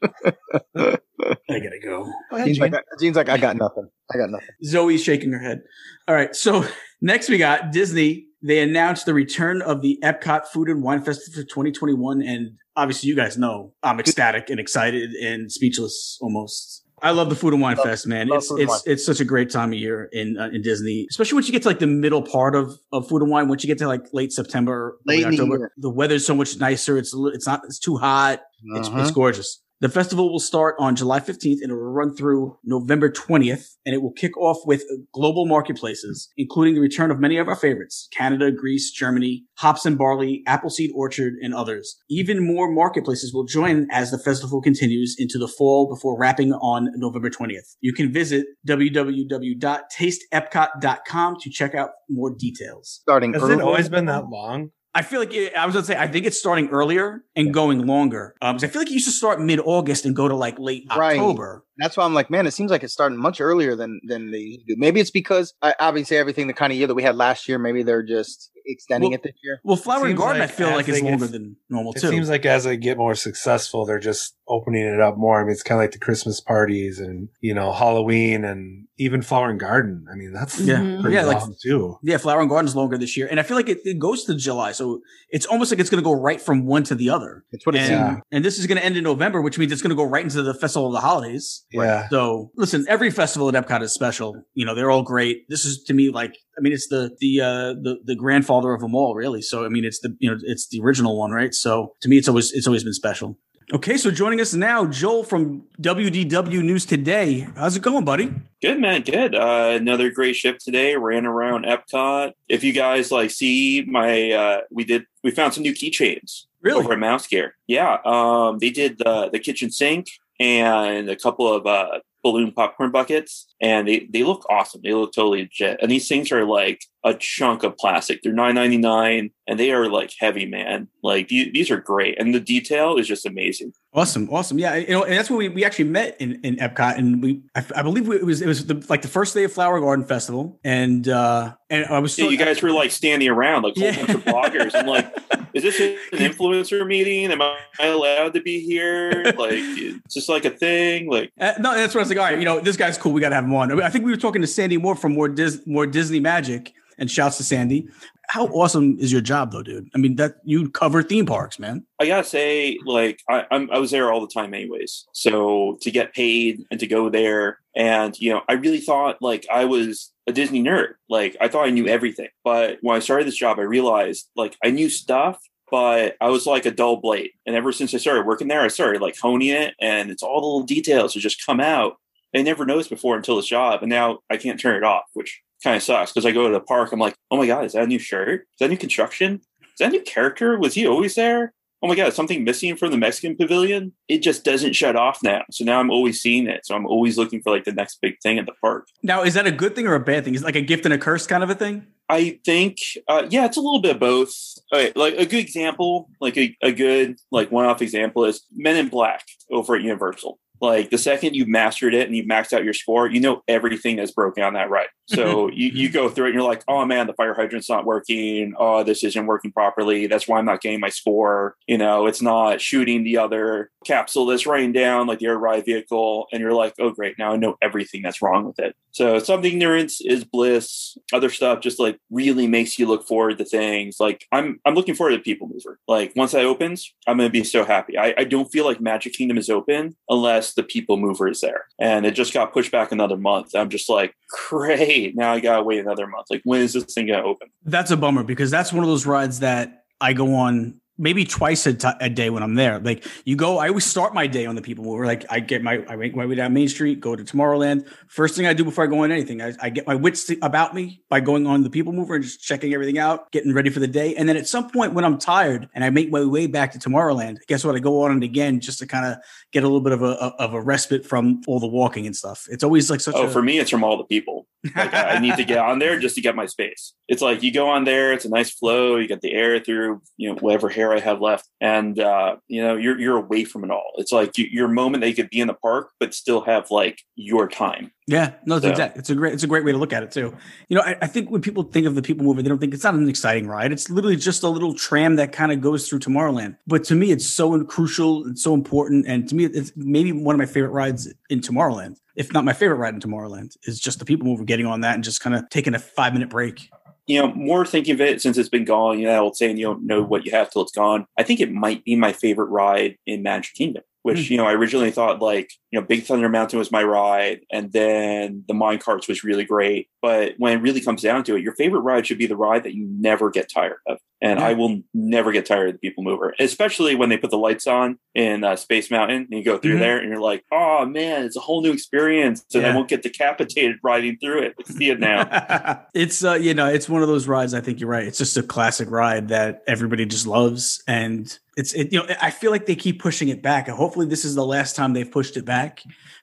I gotta go.
Go ahead,
Gene's
Gene.
like, Gene's like, I got nothing. I got nothing.
Zoe's shaking her head. All right. So next we got Disney. They announced the return of the Epcot Food and Wine Festival for 2021. And obviously you guys know I'm ecstatic and excited and speechless almost. I love the Food and Wine
Love-
Fest, man. It's it's it's such a great time of year in uh, in Disney, especially once you get to like the middle part of, of Food and Wine. Once you get to like late September,
Late the
October,
year.
the weather's so much nicer. It's a it's not it's too hot.
Uh-huh.
it's gorgeous. The festival will start on July 15th and it will run through November 20th. And it will kick off with global marketplaces, including the return of many of our favorites Canada, Greece, Germany, Hops and Barley, Appleseed Orchard, and others. Even more marketplaces will join as the festival continues into the fall before wrapping on November 20th. You can visit www.tasteepcot.com to check out more details.
starting
Has
early.
it always been that mm-hmm. long?
I feel like it, I was gonna say I think it's starting earlier and going longer. Um, 'cause I feel like it used to start mid August and go to like late
Right.
October.
That's why I'm like, man, it seems like it's starting much earlier than than they used to do. Maybe it's because I obviously everything the kind of year that we had last year. Maybe they're just extending
Well,
it this year.
Well, Flower and Garden,
like
I feel like is
they
longer than normal
It
too.
It seems like as they get more successful, they're just opening it up more. I mean, it's kind of like the Christmas parties and, you know, Halloween and even Flower and Garden. I mean, that's
yeah,
pretty
yeah, like
too.
yeah, Flower and Garden is longer this year, and I feel like it, it goes to July, so it's almost like it's gonna go right from one to the other.
It's what it
And.
Yeah.
and this is going to end in November, which means it's going to go right into the festival of the holidays.
Yeah.
So listen, every festival at Epcot is special. You know, they're all great. This is to me like, I mean, it's the the uh, the the grandfather of them all, really. So I mean, it's the you know, it's the original one, right? So to me, it's always it's always been special. Okay, so joining us now, Joel from WDW News Today. How's it going, buddy?
Good man, good. Uh, another great shift today. Ran around Epcot. If you guys like see my, uh, we did we found some new keychains
Really?
over at Mouse Gear. Yeah, um, they did the the kitchen sink and a couple of uh, balloon popcorn buckets, and they they look awesome. They look totally legit. And these things are like a chunk of plastic. They're nine ninety nine, and they are like heavy, man. Like these, these are great, and the detail is just amazing.
Awesome, awesome. Yeah, you know, and that's when we, we actually met in, in Epcot, and we I, I believe it was it was the, like the first day of Flower Garden Festival, and uh and I was
Yeah, you guys were like standing around like a whole
Yeah.
bunch of bloggers. I'm like, is this an influencer meeting? Am I allowed to be here? Like, it's just like a thing. Like,
Uh, no, that's what I was like. All right, you know, this guy's cool. We got to have him on. I, think we were talking to Sandy Moore from more Dis- more Disney Magic, and shouts to Sandy. How awesome is your job, though, dude? I mean, that you cover theme parks, man.
I gotta say, like, I, I'm I was there all the time, anyways. So to get paid and to go there, and you know, I really thought like I was a Disney nerd. Like, I thought I knew everything. But when I started this job, I realized like I knew stuff. But I was like a dull blade. And ever since I started working there, I started like honing it and it's all the little details that just come out. I never noticed before until this job. And now I can't turn it off, which kind of sucks because I go to the park. I'm like, oh my God, is that a new shirt? Is that new construction? Is that a new character? Was he always there? Oh my God, something missing from the Mexican pavilion? It just doesn't shut off now. So now I'm always seeing it. So I'm always looking for like the next big thing at the park.
Now, is that a good thing or a bad thing? Is it like a gift and a curse kind of a thing?
I think, uh, yeah, it's a little bit of both. Like a good example, like a, a good like one-off example is Men in Black over at Universal. Like the second you've mastered it and you've maxed out your score, you know everything that's broken on that ride. Mm-hmm. So you, you mm-hmm. go through it and you're like, oh man, the fire hydrant's not working. Oh, this isn't working properly. That's why I'm not getting my score. You know, it's not shooting the other capsule that's raining down like the air ride vehicle. And you're like, oh great, now I know everything that's wrong with it. So some ignorance is bliss. Other stuff just like really makes you look forward to things. Like I'm I'm looking forward to People Mover. Like once that opens, I'm gonna be so happy. I, I don't feel like Magic Kingdom is open unless the People Mover is there. And it just got pushed back another month. I'm just like, great. Now I gotta wait another month. Like when is this thing gonna open?
That's a bummer because that's one of those rides that I go on maybe twice a, t- a day when I'm there. Like you go, I always start my day on the People Mover. Like I get my, I make my way down Main Street, go to Tomorrowland. First thing I do before I go on anything, I, I get my wits to- about me by going on the People Mover and just checking everything out, getting ready for the day. And then at some point when I'm tired and I make my way back to Tomorrowland, guess what? I go on it again just to kind of get a little bit of a of a respite from all the walking and stuff. It's always like such
Oh,
a
for me, it's from all the people. Like I need to get on there just to get my space. It's like you go on there, it's a nice flow, you get the air through, you know, whatever hair I have left, and uh, you know, you're you're away from it all. It's like you, your moment that you could be in the park, but still have like your time.
Yeah, no, it's
So-
exact. It's a great. It's a great way to look at it too. You know, I, I think when people think of the People Mover, they don't think it's not an exciting ride. It's literally just a little tram that kind of goes through Tomorrowland. But to me, it's so crucial. It's so important, and to me, it's maybe one of my favorite rides in Tomorrowland. If not my favorite ride in Tomorrowland, is just the People Mover getting on that and just kind of taking a five minute break.
you know, more thinking of it since it's been gone, you know, old saying you don't know what you have till it's gone. I think it might be my favorite ride in Magic Kingdom, which, hmm. you know, I originally thought like, you know, Big Thunder Mountain was my ride and then the mine carts was really great. But when it really comes down to it, your favorite ride should be the ride that you never get tired of. And I will never get tired of the People Mover, especially when they put the lights on in uh, Space Mountain and you go through
Mhm.
there and you're like, oh man, it's a whole new experience. And
Yeah.
I won't get decapitated riding through it. See it now.
it's uh you know it's one of those rides i think you're right it's just a classic ride that everybody just loves and it's it you know i feel like they keep pushing it back and hopefully this is the last time they've pushed it back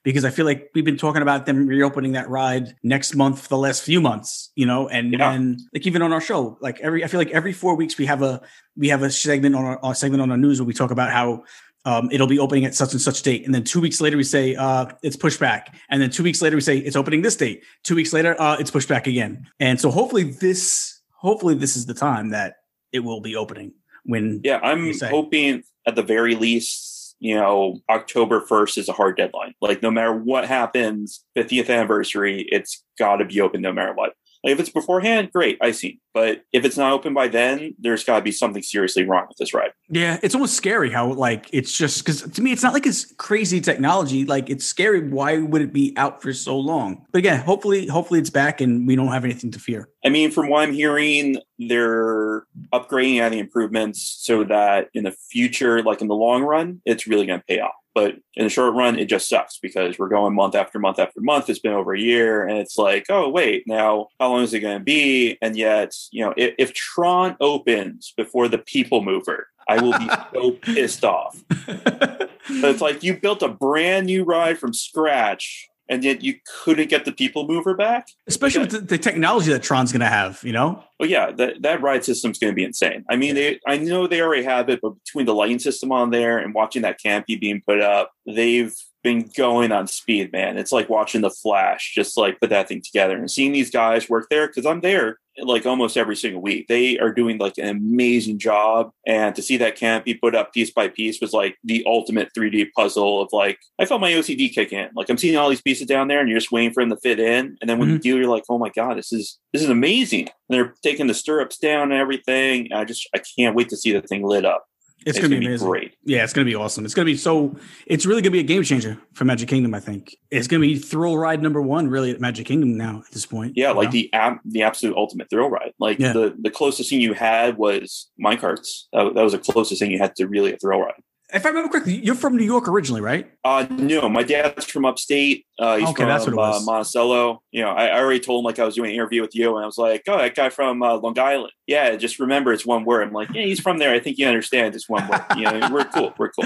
because i feel like we've been talking about them reopening that ride next month for the last few months you know and
Yeah.
then like even on our show like every i feel like every four weeks we have a we have a segment on our, a segment on our news where we talk about how um, it'll be opening at such and such date. And then two weeks later, we say uh, it's pushed back. And then two weeks later, we say it's opening this date. Two weeks later, uh, it's pushed back again. And so hopefully this, hopefully this is the time that it will be opening when.
Yeah, I'm hoping at the very least, you know, October 1st is a hard deadline. Like, no matter what happens, 50th anniversary, it's got to be open no matter what. Like, if it's beforehand, great, I see. But if it's not open by then, there's got to be something seriously wrong with this ride.
Yeah, it's almost scary how like it's just because to me it's not like it's crazy technology. Like it's scary. Why would it be out for so long? But again, hopefully, hopefully it's back and we don't have anything to fear.
I mean, from what I'm hearing, they're upgrading adding improvements so that in the future, like in the long run, it's really going to pay off. But in the short run, it just sucks because we're going month after month after month. It's been over a year, and it's like, oh wait, now how long is it going to be? And yet, you know, if, if Tron opens before the People Mover, I will be so pissed off. It's like you built a brand new ride from scratch, and yet you couldn't get the People Mover back.
Especially with the, the technology that Tron's going to have, you know.
Oh yeah, that that ride system's going to be insane. I mean, they I know they already have it, but between the lighting system on there and watching that campy being put up, they've been going on speed, man. It's like watching the Flash just like put that thing together and seeing these guys work there because I'm there like almost every single week. They are doing like an amazing job, and to see that campy put up piece by piece was like the ultimate 3D puzzle of like I felt my OCD kick in. Like I'm seeing all these pieces down there, and you're just waiting for them to fit in, and then when you mm-hmm. do, you're like, oh my god, this is this is amazing. And they're taking the stirrups down and everything. I just I can't wait to see the thing lit up.
It's, going to be
gonna
amazing.
great.
Yeah, it's going to be awesome. It's going to be so. It's really going to be a game changer for Magic Kingdom. I think it's going to be thrill ride number one, really, at Magic Kingdom now at this point.
Yeah, like
know?
the ab- the absolute ultimate thrill ride. Like
Yeah.
the the closest thing you had was minecarts. That, that was the closest thing you had to really a thrill ride.
If I remember correctly, you're from New York originally, right?
Uh, no, my dad's from upstate. Uh, he's
Okay,
from
that's what it was.
Uh, Monticello. You know, I, I already told him like I was doing an interview with you, and I was like, "Oh, that guy from uh, Long Island." Yeah, just remember it's one word. I'm like, "Yeah, he's from there. I think you understand. It's one word. You know, we're cool. We're cool."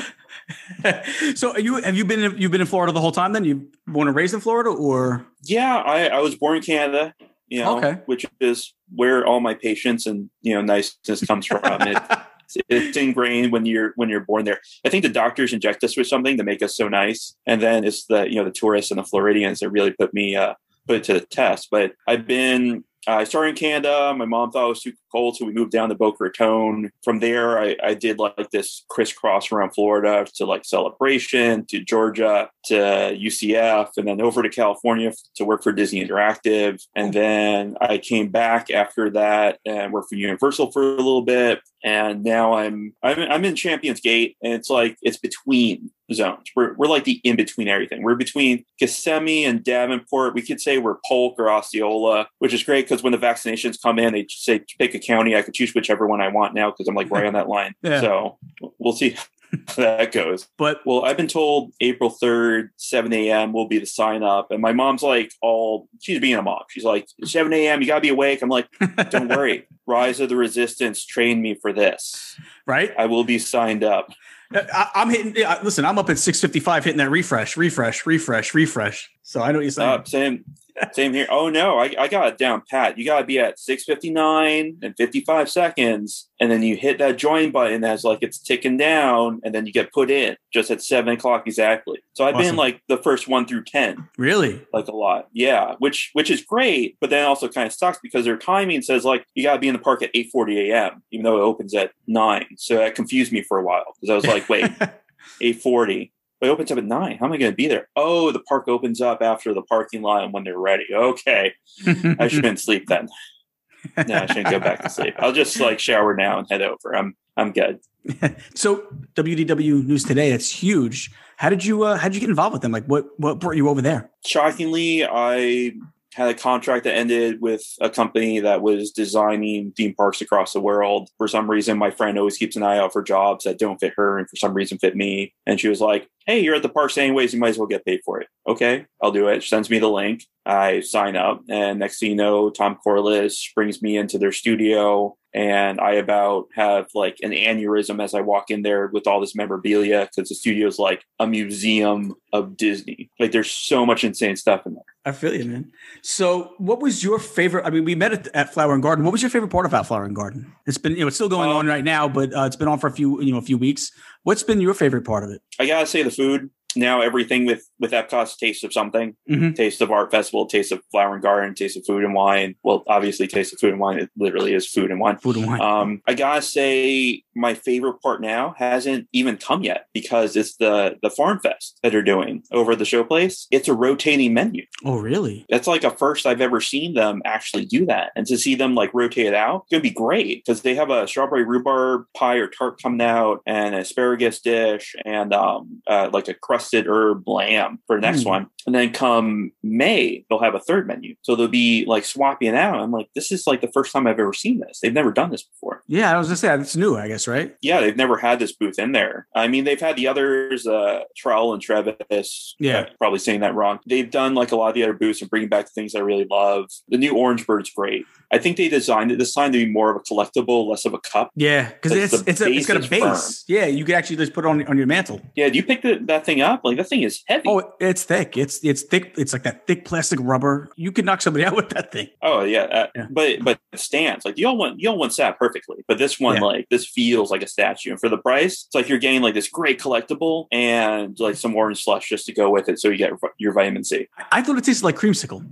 so, are you have you been in, you've been in Florida the whole time? Then you born and raised in Florida, or
Yeah, I, I was born in Canada. You know,
Okay.
which is where all my patience and you know niceness comes from. It, it's ingrained when you're when you're born there. I think the doctors inject us with something to make us so nice, and then it's the you know the tourists and the Floridians that really put me uh, put it to the test. But I've been I started in Canada. My mom thought I was too cold, so we moved down to Boca Raton. From there, I, I did like this crisscross around Florida to like Celebration, to Georgia, to UCF, and then over to California to work for Disney Interactive. And then I came back after that and worked for Universal for a little bit. And now I'm I'm, I'm in Champions Gate, and it's like it's between zones. We're, we're like the in between everything. We're between Kissimmee and Davenport. We could say we're Polk or Osceola, which is great because when the vaccinations come in, they say pick a county. I could choose whichever one I want now because I'm like right on that line.
Yeah.
So we'll see how that goes.
but
Well, I've been told April 3rd, 7 a.m. will be the sign up. And my mom's like, all she's being a mom. She's like, 7 a.m., you got to be awake. I'm like, don't worry. Rise of the Resistance trained me for this.
right?
I will be signed up.
I, I'm hitting. Listen, I'm up at 6:55, hitting that refresh, refresh, refresh, refresh. So I know what you're saying.
Uh, same. Same here. Oh no, I, I got it down pat. You got to be at six fifty nine and fifty five seconds, and then you hit that join button as like it's ticking down, and then you get put in just at seven o'clock exactly. So I've
Awesome.
been like the first one through ten,
Really?
like a lot. Yeah, which which is great, but then also kind of sucks because their timing says like you got to be in the park at eight forty a.m. even though it opens at nine. So that confused me for a while because I was like, wait, eight forty. But it opens up at nine. How am I going to be there? Oh, the park opens up after the parking lot and when they're ready. Okay, I shouldn't sleep then. No, I shouldn't go back to sleep. I'll just like shower now and head over. I'm I'm good.
so WDW News Today, that's huge. How did you uh, how did you get involved with them? Like what what brought you over there?
Shockingly, I had a contract that ended with a company that was designing theme parks across the world. For some reason, my friend always keeps an eye out for jobs that don't fit her and for some reason fit me. And she was like, Hey, you're at the parks anyways, you might as well get paid for it. Okay, I'll do it. She sends me the link. I sign up, and next thing you know, Tom Corless brings me into their studio, and I about have like an aneurysm as I walk in there with all this memorabilia because the studio is like a museum of Disney. Like there's so much insane stuff in there.
I feel you, man. So, what was your favorite? I mean, we met at, at Flower and Garden. What was your favorite part about Flower and Garden? It's been, you know, it's still going
Um,
on right now, but uh, it's been on for a few, you know, a few weeks. What's been your favorite part of it?
I gotta say the food. Now everything with with Epcot's taste of something.
Mhm.
Taste of Art Festival, Taste of Flower and Garden, Taste of Food and Wine. Well, obviously Taste of Food and Wine. It literally is food and wine.
Food and wine.
Um, I gotta say, my favorite part now hasn't even come yet because it's the the Farm Fest that they're doing over at the showplace. It's a rotating menu.
oh, really?
That's like a first I've ever seen them actually do that, and to see them like rotate it out, it's gonna be great because they have a strawberry rhubarb pie or tart coming out, and an asparagus dish, and um, uh, like a crusted herb lamb for the next
Hmm.
one. And then come May, they'll have a third menu, so they'll be like swapping out. I'm like, this is like the first time I've ever seen this. They've never done this before.
Yeah, I was gonna say it's new, I guess, right?
Yeah, they've never had this booth in there. I mean, they've had the others, uh, Trowel and Trevis.
Yeah.
uh, probably saying that wrong. They've done like a lot of the other booths and bringing back the things I really love. The new Orange Bird's great. I think they designed it this time to be more of a collectible, less of a cup.
Yeah, because
It's
it's a, it's got a
base is
Yeah, you could actually just put it on on your mantle.
Yeah, do you pick the, that thing up? Like that thing is heavy.
Oh, it's thick. It's it's thick. It's like that thick plastic rubber. You could knock somebody out with that thing.
Oh yeah, uh,
Yeah.
but but it stands like you all want you all want sat perfectly, but this one
Yeah.
like this feels like a statue, and for the price, it's like you're getting like this great collectible and like some orange slush just to go with it, so you get your vitamin C.
I thought it tasted like creamsicle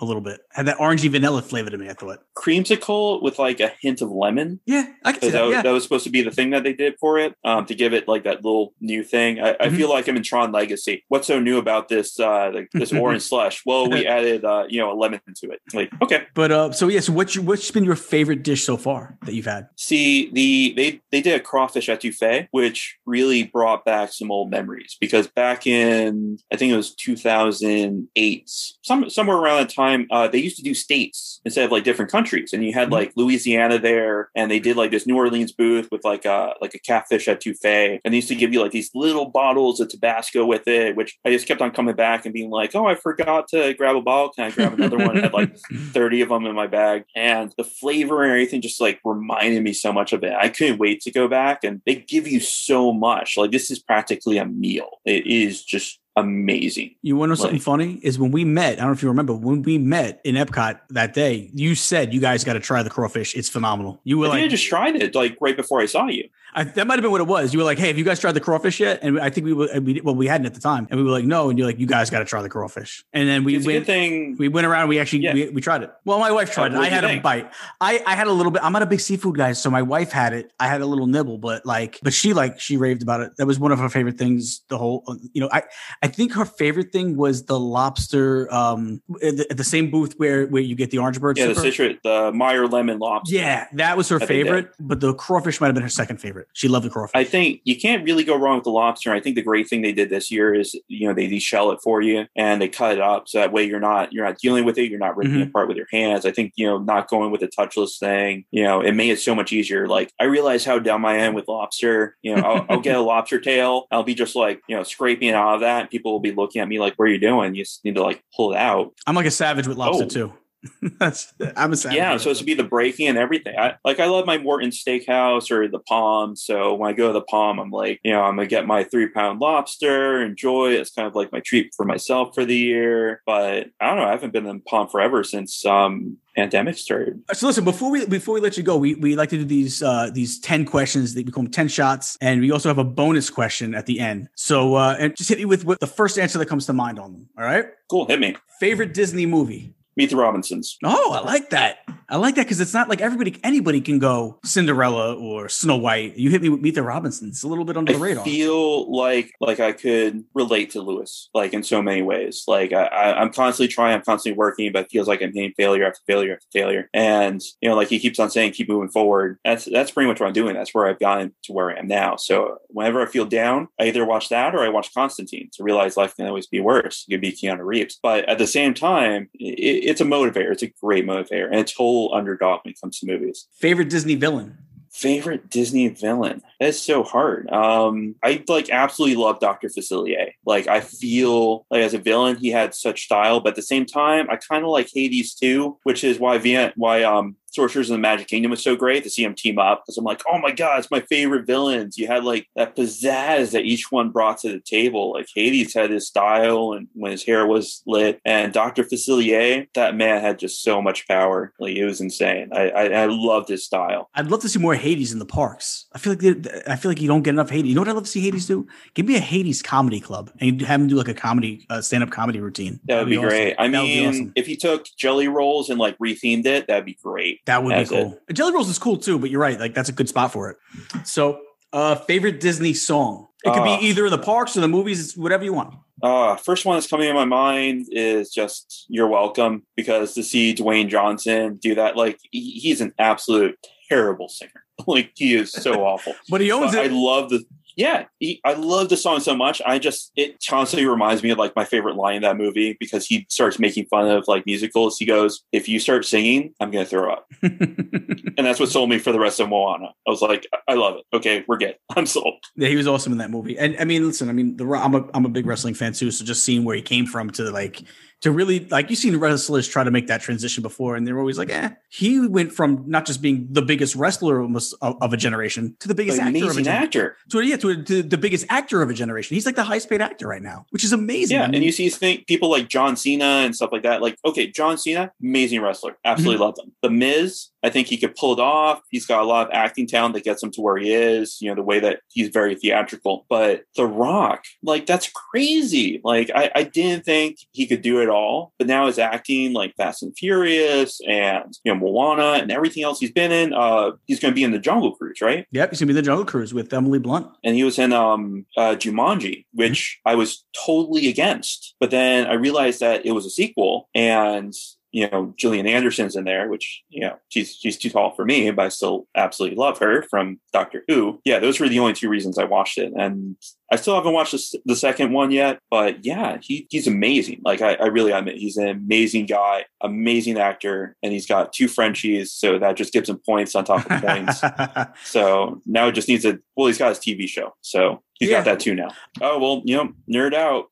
a little bit. Had that orangey vanilla flavor to me. I thought.
It creamsicle with like a hint of lemon.
Yeah, I can see
that,
that.
was-
Yeah.
that was supposed to be the thing that they did for it, um, to give it like that little new thing. I, I
Mhm.
feel like I'm in Tron Legacy. What's so new about this uh, like, this orange slush? Well, we added uh, you know a lemon to it. Like okay,
But uh, so yeah. So what's your, what's been your favorite dish so far that you've had?
See, the they they did a crawfish etouffee, which really brought back some old memories because back in I think it was 2008, some somewhere around that time, uh, they used to do states instead of like different countries, and you had like Louisiana there, and they did like this New Orleans booth with like a like a catfish etouffee, and they used to give you like these little bottles of Tabasco with it, which I just kept on coming back and being like, oh, I forgot to grab a bottle, can I grab another one? I had like 30 of them in my bag. And the flavor and everything just like reminded me so much of it. I couldn't wait to go back and they give you so much. Like this is practically a meal. It is just amazing
You want to know something
Like-
funny? Is when we met, I don't know if you remember, when we met in Epcot that day, you said you guys got to try the crawfish. It's phenomenal. You were
I think I just tried it like right before I saw you.
I, that might have been what it was. You were like, hey, have you guys tried the crawfish yet? And I think we were, we, well, we hadn't at the time. And we were like, no. And you're like, you guys got to try the crawfish. And then we
It's a good
went,
thing.
we went around. We actually
Yeah.
we, we tried it. Well, my wife tried
Uh,
it. I had a
think?
bite. I I had a little bit. I'm not a big seafood guy, so my wife had it. I had a little nibble, but like, but she like she raved about it. That was one of her favorite things. The whole, you know, I I think her favorite thing was the lobster. Um, at the, at the same booth where where you get the orange bird.
Yeah, the citrus, the Meyer lemon lobster.
Yeah, that was her
did.
favorite, but the crawfish might have been her second favorite. She loved the crawfish.
I think you can't really go wrong with the lobster. I think the great thing they did this year is, you know, they deshell it for you and they cut it up so that way you're not you're not dealing with it, you're not ripping
Mhm.
it apart with your hands. I think you know, not going with the touchless thing, you know, it made it so much easier. Like I realize how dumb I am with lobster. You know, I'll, I'll get a lobster tail, I'll be just like you know scraping it out of that, people will be looking at me like, "What are you doing? You just need to like pull it out."
I'm like a savage with lobster
Oh.
too. That's I'm a savage.
Yeah, I'm supposed to be the breaking and everything. I like I love my Morton Steakhouse or the Palm. So when I go to the Palm, I'm like, you know, I'm gonna get my three pound lobster, enjoy. it. It's kind of like my treat for myself for the year. But I don't know. I haven't been in Palm forever since um pandemic started.
So listen, before we before we let you go, we, we like to do these uh these 10 questions call them 10 shots, and we also have a bonus question at the end. So uh and just hit me with, with the first answer that comes to mind on them. All right.
Cool, hit me.
Favorite Disney movie?
Meet the Robinsons.
Oh, I like that. I like that because it's not like everybody, anybody can go Cinderella or Snow White. You hit me with Meet the Robinsons. It's a little bit under the
I
radar.
feel like like I could relate to Lewis, like in so many ways. Like I, I, I'm constantly trying, I'm constantly working, but it feels like I'm hitting failure after failure after failure. And you know, like he keeps on saying, keep moving forward. That's that's pretty much what I'm doing. That's where I've gotten to where I am now. So whenever I feel down, I either watch that or I watch Constantine to realize life can always be worse. You could be Keanu Reeves, but at the same time, it, it's a motivator. It's a great motivator, and a total underdog when it comes to movies.
Favorite Disney villain?
Favorite Disney villain? That's so hard. Um, I like absolutely love Doctor Facilier. Like I feel like as a villain, he had such style, but at the same time, I kind of like Hades too, which is why Vien- why um Sorcerers of the Magic Kingdom was so great to see them team up because I'm like, oh my god, it's my favorite villains. You had like that pizzazz that each one brought to the table. Like Hades had his style and when his hair was lit, and Doctor Facilier, that man had just so much power. Like it was insane. I I, I loved his style.
I'd love to see more Hades in the parks. I feel like they- I feel like you don't get enough Hades. You know what I'd love to see Hades do? Give me a Hades comedy club and have him do like a comedy, uh, stand up comedy routine.
That would be,
awesome.
great. I
That be
mean,
awesome.
if he took Jelly Rolls and like rethemed it, that'd be great.
That would
That's
be cool. Jelly Rolls is cool too, but you're right. Like that's a good spot for it. So, uh, favorite Disney song? It could
Ah.
be either in the parks or the movies. It's whatever you want.
Uh, first one that's coming in my mind is just "You're Welcome" because to see Dwayne Johnson do that, like he- he's an absolute terrible singer. like he is so awful.
But he owns
But I love the yeah, he, I love the song so much. I just it constantly reminds me of like my favorite line in that movie because he starts making fun of like musicals. He goes, "If you start singing, I'm gonna throw up," and that's what sold me for the rest of Moana. I was like, I love it. Okay, we're good. I'm sold.
Yeah, he was awesome in that movie. And I mean, listen, I mean, the I'm a I'm a big wrestling fan too. So just seeing where he came from to like to really like you've seen wrestlers try to make that transition before, and they're always like, eh. He went from not just being the biggest wrestler almost of, of a generation to the biggest actor of a generation.
actor.
To, yeah, to, to the biggest actor of a generation. He's like the highest paid actor right now, which is amazing.
Yeah, and you see think people like John Cena and stuff like that. Like, okay, John Cena, amazing wrestler, absolutely love him. The Miz, I think he could pull it off. He's got a lot of acting talent that gets him to where he is. You know, the way that he's very theatrical. But The Rock, like, that's crazy. Like, I, I didn't think he could do it all, but now his acting, like Fast and Furious, and you know Moana, and everything else he's been in. Uh, he's going to be in the Jungle Cruise, right?
Yep, he's gonna be in the Jungle Cruise with Emily Blunt.
and he was in um uh Jumanji, which I was totally against. But then I realized that it was a sequel and you know, Gillian Anderson's in there, which, you know, she's she's too tall for me, but I still absolutely love her from Doctor Who. Yeah, those were the only two reasons I watched it. And I still haven't watched the, the second one yet, but yeah, he, he's amazing. Like I, I really admit he's an amazing guy, amazing actor, and he's got two Frenchies, so that just gives him points on top of points. So now it just needs a well, he's got his TV show, so he's
Yeah.
got that too now. Oh well, you know, nerd out.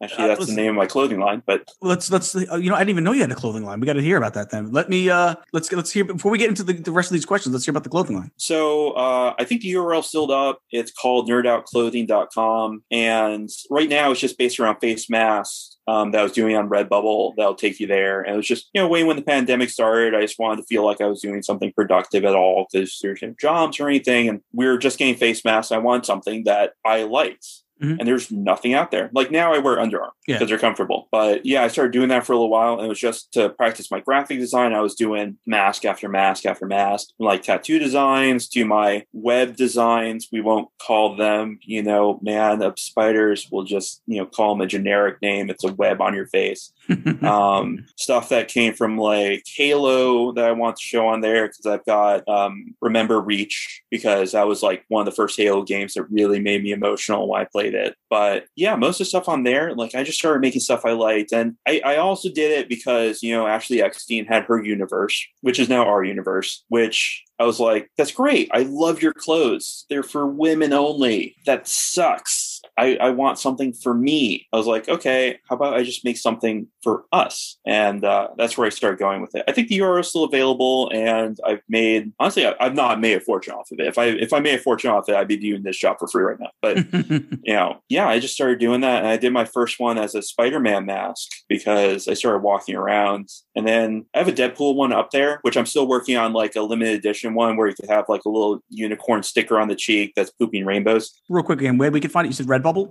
Actually,
Uh,
that's
listen.
the name of my clothing line. But
let's let's uh, you know I didn't even know you had a clothing line. We got to hear about that then. Let me uh let's let's hear before we get into the, the rest of these questions. Let's hear about the clothing line.
so uh, I think the URL still up. It's called nerdoutclothing.com, and right now it's just based around face masks. Um, that I was doing on Redbubble that'll take you there. And it was just, you know, way when the pandemic started, I just wanted to feel like I was doing something productive at all because there's no jobs or anything. And we were just getting face masks. I wanted something that I liked.
Mhm.
And there's nothing out there. Like now I wear Under Armour
Yeah.
because they're comfortable. But yeah, I started doing that for a little while and it was just to practice my graphic design. I was doing mask after mask after mask, like tattoo designs to my web designs. We won't call them, you know, man of spiders. We'll just, you know, call them a generic name. It's a web on your face um, stuff that came from like Halo that I want to show on there because I've got um, Remember Reach because that was like one of the first Halo games that really made me emotional when I played it. But yeah, most of the stuff on there, like I just started making stuff I liked, and I, I also did it because you know Ashley Eckstein had her universe, which is now our universe, which. I was like, that's great. I love your clothes. They're for women only. That sucks. I, I want something for me. I was like, okay, how about I just make something for us? And uh, that's where I started going with it. I think the URL is still available, and I've made honestly, I, I've not made a fortune off of it. If I if I made a fortune off it, I'd be doing this job for free right now. But you know, yeah, I just started doing that, and I did my first one as a Spider-Man mask because I started walking around, and then I have a Deadpool one up there, which I'm still working on, like a limited edition one where you could have like a little unicorn sticker on the cheek that's pooping rainbows.
Real quick again, where we can find it? You said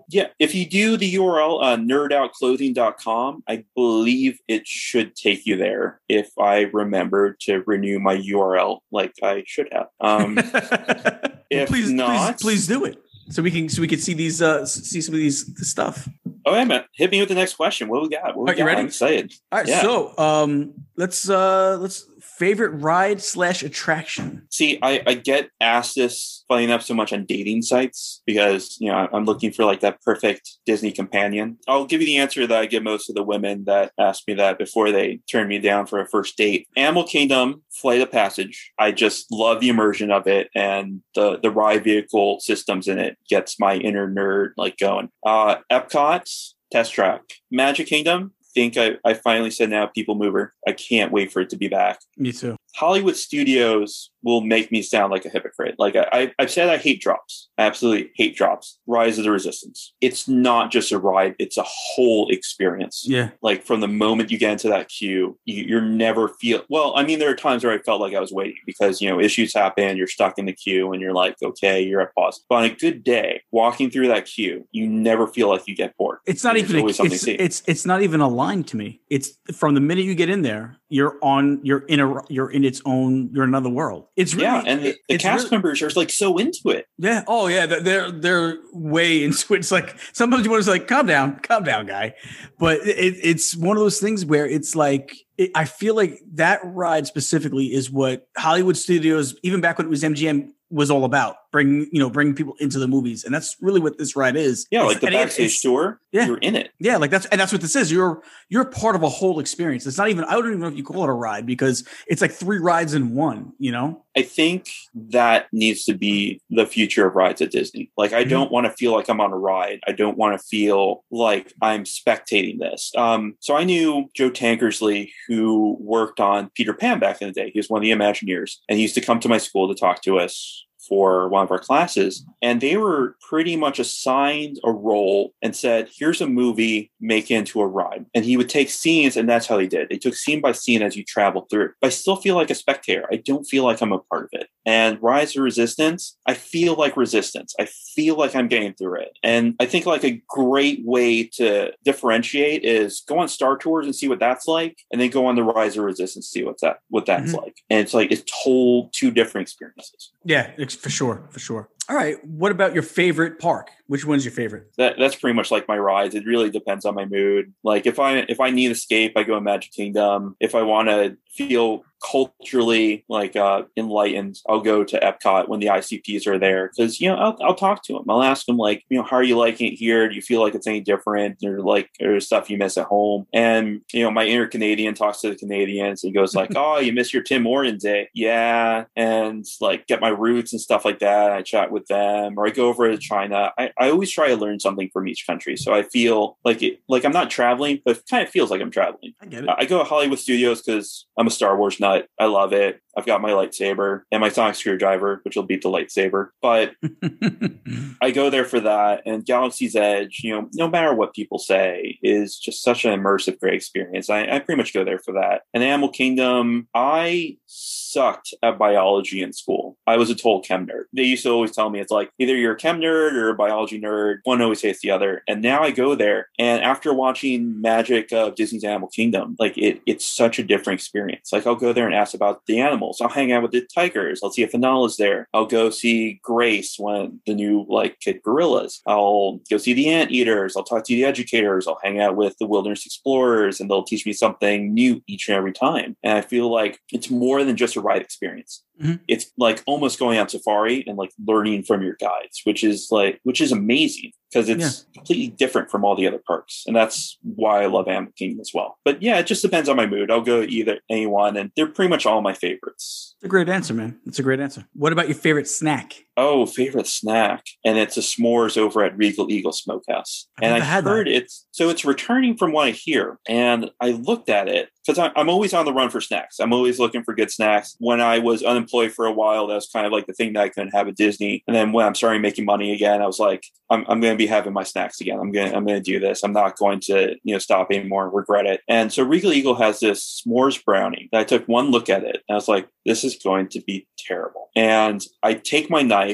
Yeah, if you do the URL uh, nerdoutclothing.com, I believe it should take you there if I remember to renew my URL like I should have. Um, if
please,
not-
please, please do it so we can so we can see these uh see some of these stuff.
oh, yeah, man, hit me with the next question. What we got? What we
Are you ready?
I'm excited.
All right,
Yeah.
so um let's uh let's favorite ride slash attraction.
See, I, I get asked this funny enough so much on dating sites because you know I'm looking for like that perfect Disney companion. I'll give you the answer that I give most of the women that ask me that before they turn me down for a first date. Animal Kingdom, Flight of Passage. I just love the immersion of it and the the ride vehicle systems in it gets my inner nerd like going. Uh, Epcot, Test Track, Magic Kingdom. Think I, I finally said now People Mover. I can't wait for it to be back.
Me too.
Hollywood studios will make me sound like a hypocrite. Like I, I, I've said, I hate drops. I absolutely hate drops. Rise of the Resistance. It's not just a ride; it's a whole experience.
Yeah.
Like from the moment you get into that queue, you, you're never feel. Well, I mean, there are times where I felt like I was waiting because you know issues happen. You're stuck in the queue, and you're like, okay, you're at pause. But on a good day, walking through that queue, you never feel like you get bored.
It's not
There's
even a, it's, it's it's not even a line to me. It's from the minute you get in there, you're on you're in a you're in its own you're in another world. It's really
yeah, and the, the cast
really-
members are like so into it.
Yeah. Oh, yeah. They're- They're they're way into it. It's like sometimes you want to like, calm down, calm down, guy. But it, it's one of those things where it's like it, I feel like that ride specifically is what Hollywood studios, even back when it was MGM, was all about. Bring you know, bring people into the movies, and that's really what this ride is.
Yeah,
It's-
like the backstage tour.
Yeah.
you're in it.
Yeah, like that's and that's what this is. You're you're part of a whole experience. It's not even I don't even know if you call it a ride because it's like three rides in one. You know?
I think that needs to be the future of rides at Disney. Like, I
Mhm.
don't want to feel like I'm on a ride. I don't want to feel like I'm spectating this. Um, so I knew Joe Tankersley, who worked on Peter Pan back in the day. He was one of the Imagineers, and he used to come to my school to talk to us for one of our classes. And they were pretty much assigned a role and said, here's a movie, make it into a rhyme." And he would take scenes, and that's how they did. They took scene by scene as you travel through. But I still feel like a spectator. I don't feel like I'm a part of it. And Rise of Resistance, I feel like resistance. I feel like I'm getting through it. And I think like a great way to differentiate is go on Star Tours and see what that's like, and then go on the Rise of Resistance, and see what's that what that's
Mhm.
like. And it's like it's told two different experiences.
Yeah, for sure, for sure. All right. What about your favorite park? Which one's your favorite?
that that's pretty much like my rides. It really depends on my mood. Like if I if I need escape, I go to Magic Kingdom. If I want to feel culturally like uh enlightened, I'll go to Epcot when the ICPs are there because you know I'll, I'll talk to them. I'll ask them like you know how are you liking it here? Do you feel like it's any different? Or like there's stuff you miss at home? And you know my inner Canadian talks to the Canadians. and goes like, oh, you miss your Tim Hortons day? Yeah, and like get my roots and stuff like that. I chat with them, or I go over to China. I, I always try to learn something from each country, so I feel like it, like I'm not traveling, but it kind of feels like I'm traveling.
I get it.
I go to Hollywood Studios because I'm a Star Wars nut. I love it. I've got my lightsaber and my sonic screwdriver, which will beat the lightsaber. But I go there for that. And Galaxy's Edge, you know, no matter what people say, is just such an immersive, great experience. I, I pretty much go there for that. And Animal Kingdom, I sucked at biology in school. I was a total chem nerd. They used to always tell me it's like either you're a chem nerd or a biology nerd. One always hates the other. And now I go there, and after watching Magic of Disney's Animal Kingdom, like it, it's such a different experience. Like I'll go there and ask about the animals. I'll hang out with the tigers. I'll see if Anala's there. I'll go see Grace, when the new like kid gorillas. I'll go see the anteaters. I'll talk to the educators. I'll hang out with the wilderness explorers, and they'll teach me something new each and every time. And I feel like it's more than just a ride experience.
Mhm.
It's like almost going on safari and like learning from your guides, which is like which is amazing because it's completely different from all the other parks, and that's why I love Animal Kingdom as well. But yeah, it just depends on my mood. I'll go either anyone, and they're pretty much all my favorites.
It's a great answer, man. It's a great answer. What about your favorite snack?
Oh, favorite snack, and it's a s'mores over at Regal Eagle Smokehouse.
I've
and I
had that.
heard it's so it's returning from what I hear, and I looked at it because I'm always on the run for snacks. I'm always looking for good snacks. When I was unemployed for a while, that was kind of like the thing that I couldn't have at Disney. And then when I'm starting making money again, I was like, I'm, I'm going to be having my snacks again. I'm going to I'm going to do this. I'm not going to you know stop anymore and regret it. And so Regal Eagle has this s'mores brownie. I took one look at it and I was like, this is going to be terrible. And I take my knife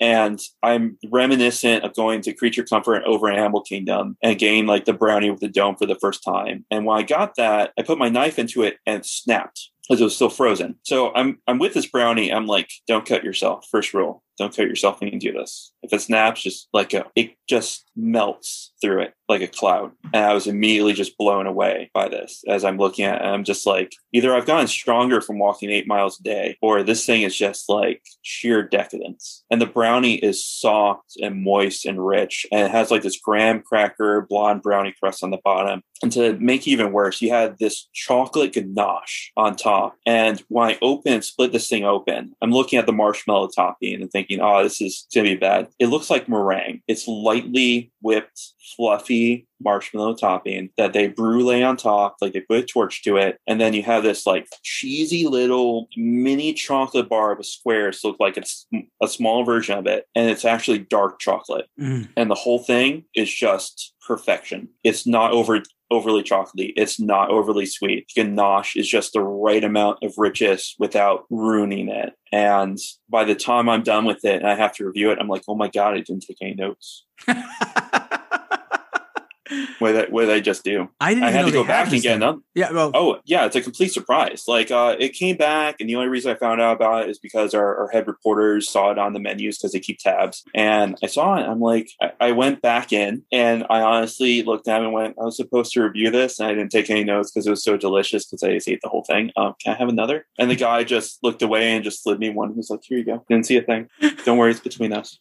and I'm reminiscent of going to Creature Comfort over in Animal Kingdom and getting like the brownie with the dome for the first time. And when I got that, I put my knife into it and it snapped because it was still frozen. So I'm I'm with this brownie. I'm like, don't cut yourself. First rule: don't cut yourself when you do this. If it snaps, just let go. It just melts through it like a cloud. And I was immediately just blown away by this as I'm looking at it. I'm just like, either I've gotten stronger from walking eight miles a day, or this thing is just like sheer decadence. And the brownie is soft and moist and rich. And it has like this graham cracker, blonde brownie crust on the bottom. And to make it even worse, you had this chocolate ganache on top. And when I open, and split this thing open, I'm looking at the marshmallow topping and thinking, oh, this is going to be bad. It looks like meringue. It's lightly whipped, fluffy marshmallow topping that they brulee on top, like they put a torch to it. And then you have this like cheesy little mini chocolate bar with squares, look like it's a small version of it. And it's actually dark chocolate.
Mm.
And the whole thing is just perfection. It's not over overly chocolatey. It's not overly sweet. Ganache is just the right amount of richness without ruining it. And by the time I'm done with it and I have to review it, I'm like, oh my God, I didn't take any notes. What they, what did just do?
I didn't
I had to go back and get another.
Yeah, well,
Oh yeah, it's a complete surprise. Like uh, it came back, and the only reason I found out about it is because our, our head reporters saw it on the menus because they keep tabs. And I saw it. I'm like, I, I went back in, and I honestly looked at it and went, I was supposed to review this, and I didn't take any notes because it was so delicious because I just ate the whole thing. Um, can I have another? And the guy just looked away and just slid me one. He was like, Here you go. Didn't see a thing. Don't worry, it's between us.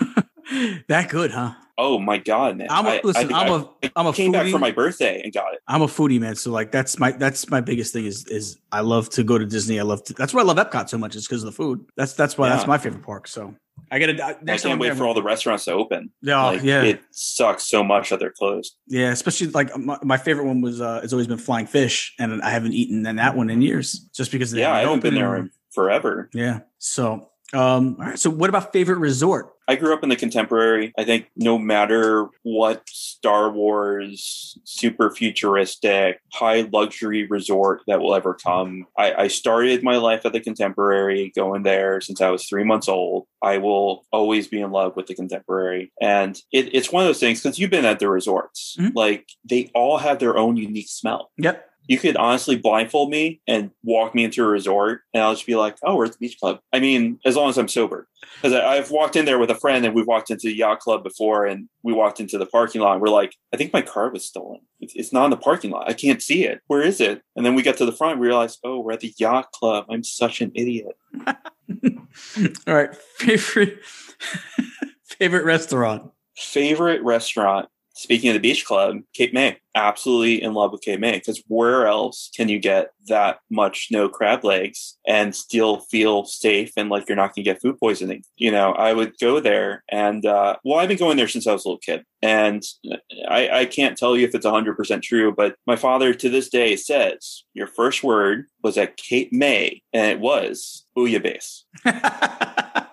that good, huh?
Oh my god, man!
I'm a,
I-
listen.
I,
I'm
I-
a I'm a
came back
foodie.
for my birthday and got it.
I'm a foodie man, so like that's my that's my biggest thing is is I love to go to Disney. I love to. That's why I love Epcot so much. Is because of the food. That's that's why that's my favorite park. So I got to
I
next time
can't wait
there-
for all the restaurants to open.
Yeah,
like,
yeah,
It sucks so much that they're closed.
yeah. Especially like my, my favorite one was uh, it's always been Flying Fish, and I haven't eaten in that one in years, just because they
Yeah, I haven't
open
been there forever.
Yeah. So um, all right. So what about favorite resort?
I grew up in the contemporary. I think no matter what Star Wars, super futuristic, high luxury resort that will ever come, I, I started my life at the contemporary, going there since I was three months old. I will always be in love with the contemporary. And it, it's one of those things because you've been at the resorts,
Mhm.
like they all have their own unique smell.
Yep.
You could honestly blindfold me and walk me into a resort and I'll just be like, oh, we're at the beach club. I mean, as long as I'm sober. Because I've walked in there with a friend and we've walked into the yacht club before and we walked into the parking lot and we're like, I think my car was stolen. It's, not in the parking lot. I can't see it. Where is it? And then we get to the front and realize, oh, we're at the yacht club. I'm such an idiot.
All right. Favorite favorite restaurant.
Favorite restaurant. Speaking of the beach club, Cape May. Absolutely in love with Cape May because where else can you get that much snow crab legs and still feel safe and like you're not going to get food poisoning? You know, I would go there and, uh, well, I've been going there since I was a little kid. And I, I can't tell you if it's 100% true, but my father to this day says your first word was at Cape May and it was bouillabaisse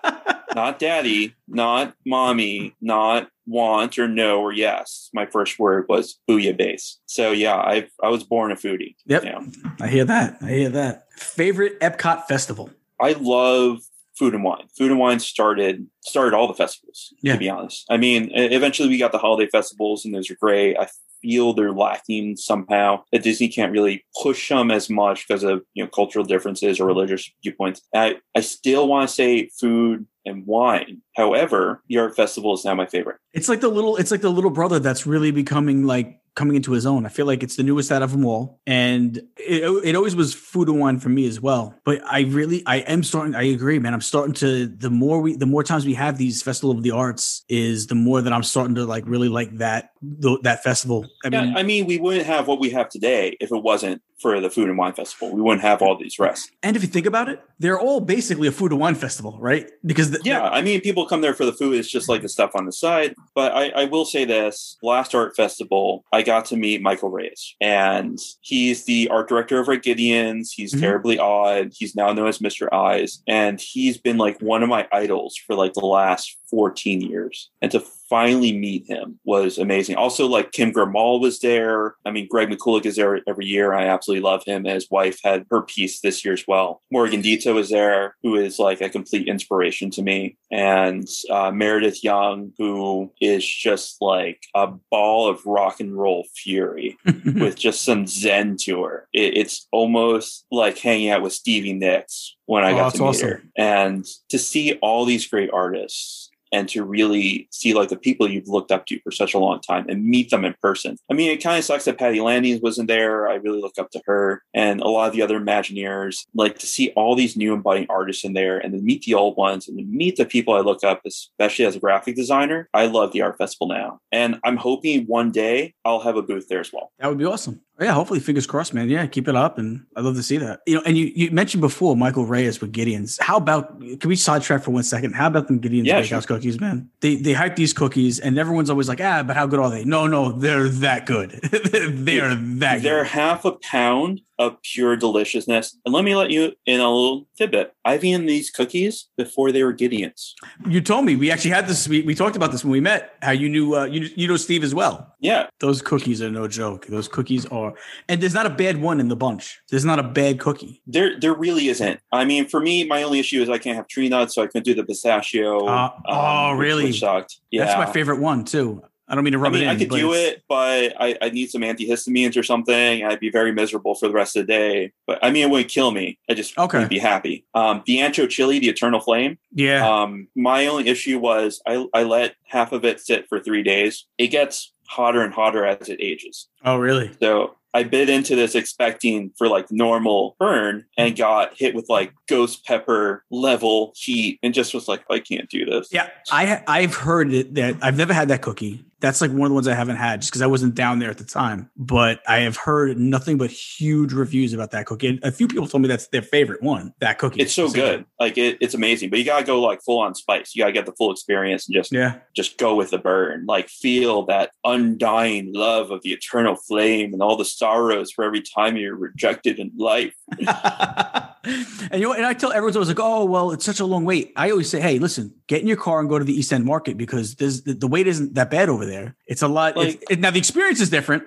not daddy, not mommy, not want or no or yes. My first word was booyah base. So yeah, I I was born a foodie.
Yep.
Yeah.
I hear that. I hear that. Favorite Epcot festival.
I love food and wine. Food and wine started started all the festivals.
Yeah.
To be honest, I mean, eventually we got the holiday festivals, and those are great. I feel they're lacking somehow. That Disney can't really push them as much because of you know cultural differences or religious viewpoints. I I still want to say food and wine. However, the art festival is now my favorite.
It's like the little it's like the little brother that's really becoming like coming into his own. I feel like it's the newest out of them all. And it, it always was food and wine for me as well. But I really I am starting I agree, man. I'm starting to the more we the more times we have these festival of the arts is the more that I'm starting to like really like that th- that festival. I mean,
yeah, I mean, we wouldn't have what we have today if it wasn't for the Food and Wine Festival. We wouldn't have all these rests.
and if you think about it, they're all basically a food and wine festival, right? Because the,
Yeah, I mean, people come there for the food. It's just like the stuff on the side. But I, I will say this: last art festival, I got to meet Michael Reyes, and he's the art director over at Gideon's. He's
Mhm.
terribly odd. He's now known as Mr. Eyes, and he's been like one of my idols for like the last 14 years. And to finally meet him was amazing. Also, like Kim Grimal was there. I mean, Greg McCulloch is there every year. I absolutely love him. And his wife had her piece this year as well. Morgan Dito was there, who is like a complete inspiration to me. And uh, Meredith Young, who is just like a ball of rock and roll fury with just some zen to her. It, it's almost like hanging out with Stevie Nicks when I
Oh,
got to meet
awesome.
her. And to see all these great artists and to really see like the people you've looked up to for such a long time and meet them in person. I mean, it kind of sucks that Patty Landings wasn't there. I really look up to her and a lot of the other Imagineers. Like to see all these new budding artists in there and then meet the old ones and then meet the people I look up, especially as a graphic designer. I love the art festival now. And I'm hoping one day I'll have a booth there as well.
That would be awesome. Yeah, hopefully, fingers crossed, man. Yeah, keep it up, and I'd love to see that. You know, and you, you mentioned before Michael Reyes with Gideon's. How about can we sidetrack for one second? How about them Gideon's
Yeah,
Bakehouse
sure.
cookies, man? They they hype these cookies, and everyone's always like, ah, but how good are they? No, no, they're that good. they're that
They're
good.
half a pound of pure deliciousness. And let me let you in a little tidbit. I've eaten these cookies before they were Gideon's.
You told me we actually had this. We, we talked about this when we met. How you knew uh, you you know Steve as well.
Yeah.
Those cookies are no joke. Those cookies are, and there's not a bad one in the bunch. There's not a bad cookie.
There there really isn't. I mean, for me, my only issue is I can't have tree nuts, so I couldn't do the pistachio.
Uh, oh,
which-
really?
Sucked. Yeah.
That's my favorite one too. I don't mean to
I
rub
mean,
it in.
I could do
it's-
it, but I, I need some antihistamines or something. I'd be very miserable for the rest of the day. But I mean, it wouldn't kill me. I just
Okay.
wouldn't be happy. Um, the ancho chili, the eternal flame.
Yeah.
Um, my only issue was I, I let half of it sit for three days. It gets hotter and hotter as it ages.
oh, really?
So I bit into this expecting for like normal burn and got hit with like ghost pepper level heat and just was like, I can't do this.
Yeah, I I've heard that I've never had that cookie. That's like one of the ones I haven't had just because I wasn't down there at the time. But I have heard nothing but huge reviews about that cookie. And a few people told me that's their favorite one. That cookie.
It's so good. Like it, it's amazing. But you gotta go like full on spice. You gotta get the full experience and just
Yeah.
just go with the burn. Like feel that undying love of the eternal flame and all the sorrows for every time you're rejected in life.
and you know, and I tell everyone's always like, "Oh, well, it's such a long wait." I always say, "Hey, listen, get in your car and go to the East End Market because there's the, the wait isn't that bad over there. It's a lot. it's- it, now the experience is different.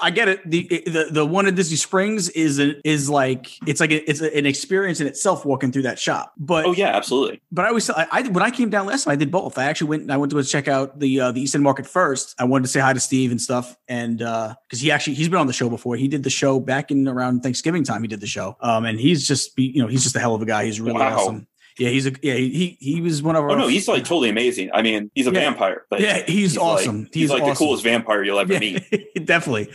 I get it. The the the one at Disney Springs is is like it's like a, it's a, an experience in itself walking through that shop. But
Oh yeah, absolutely.
but I always I, I when I came down last time I did both. I actually went I went to go check out the uh, the East End Market first. I wanted to say hi to Steve and stuff, and because he actually he's been on the show before. He did the show back in around Thanksgiving time. He did the show, um, and he's just you know he's just a hell of a guy. He's really
Wow.
awesome. Yeah, he's a yeah he he was one of our.
Oh no, he's like totally amazing. I mean, he's a
Yeah.
vampire, but
Yeah, he's
like-
awesome.
he's,
He's
like the coolest vampire you'll ever meet.
Definitely.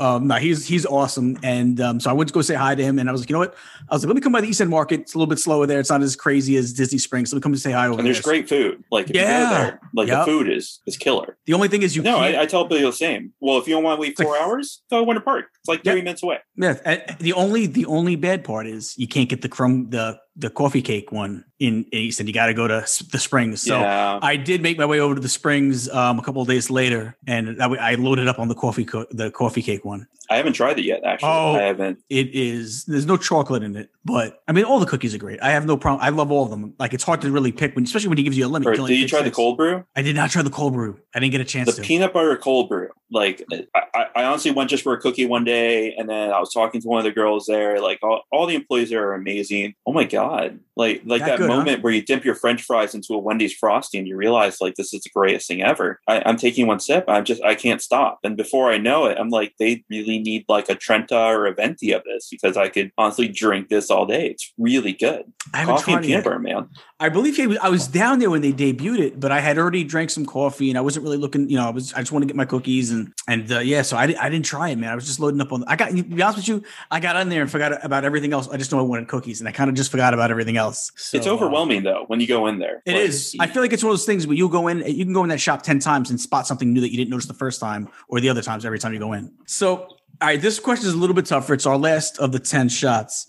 Um, no, he's he's awesome, and um, so I went to go say hi to him, and I was like, you know what? I was like, let me come by the East End Market. It's a little bit slower there. It's not as crazy as Disney Springs. So let me come to say hi over
And there's
there.
great food. Like
Yeah.
there, like
Yep.
the food is is killer.
The only thing is you
no,
can't.
I, I tell people the same. Well, if you don't want to wait
It's like-
four hours, go to Winter Park. It's like
Yeah.
thirty minutes away.
Yeah, the only the only bad part is you can't get the crumb the the coffee cake one in, in East End. You got to go to the Springs. So
yeah.
I did make my way over to the Springs um, a couple of days later, and that way I loaded up on the coffee co- the coffee cake one.
I haven't tried it yet. Actually,
Oh.
I haven't.
It is there's no chocolate in it, but I mean all the cookies are great. I have no problem. I love all of them. Like it's hard to really pick when, especially when he gives you a limit.
Or, did you try the cold brew?
I did not try the cold brew. I didn't get a chance
The
to.
peanut butter cold brew. Like I, I- I honestly went just for a cookie one day, and then I was talking to one of the girls there. Like all, all the employees there are amazing. Oh my god! Like like
That
that,
good, huh?
moment where you dip your French fries into a Wendy's frosty, and you realize like this is the greatest thing ever. I, I'm taking one sip. I'm just I can't stop. And before I know it, I'm like they really need like a Trenta or a Venti of this because I could honestly drink this all day. It's really good.
I haven't
Coffee and peanut butter, man.
I believe he was, I was down there when they debuted it, but I had already drank some coffee and I wasn't really looking. You know, I was I just want to get my cookies and and uh, yeah, so I, I didn't try it, man. I was just loading up on. I got to be honest with you, I got on there and forgot about everything else. I just know I wanted cookies and I kind of just forgot about everything else. So,
It's overwhelming though when you go in there.
It
Like,
is. I feel like it's one of those things where you go in, you can go in that shop 10 times and spot something new that you didn't notice the first time or the other times every time you go in. So, all right, this question is a little bit tougher. It's our last of the 10 shots.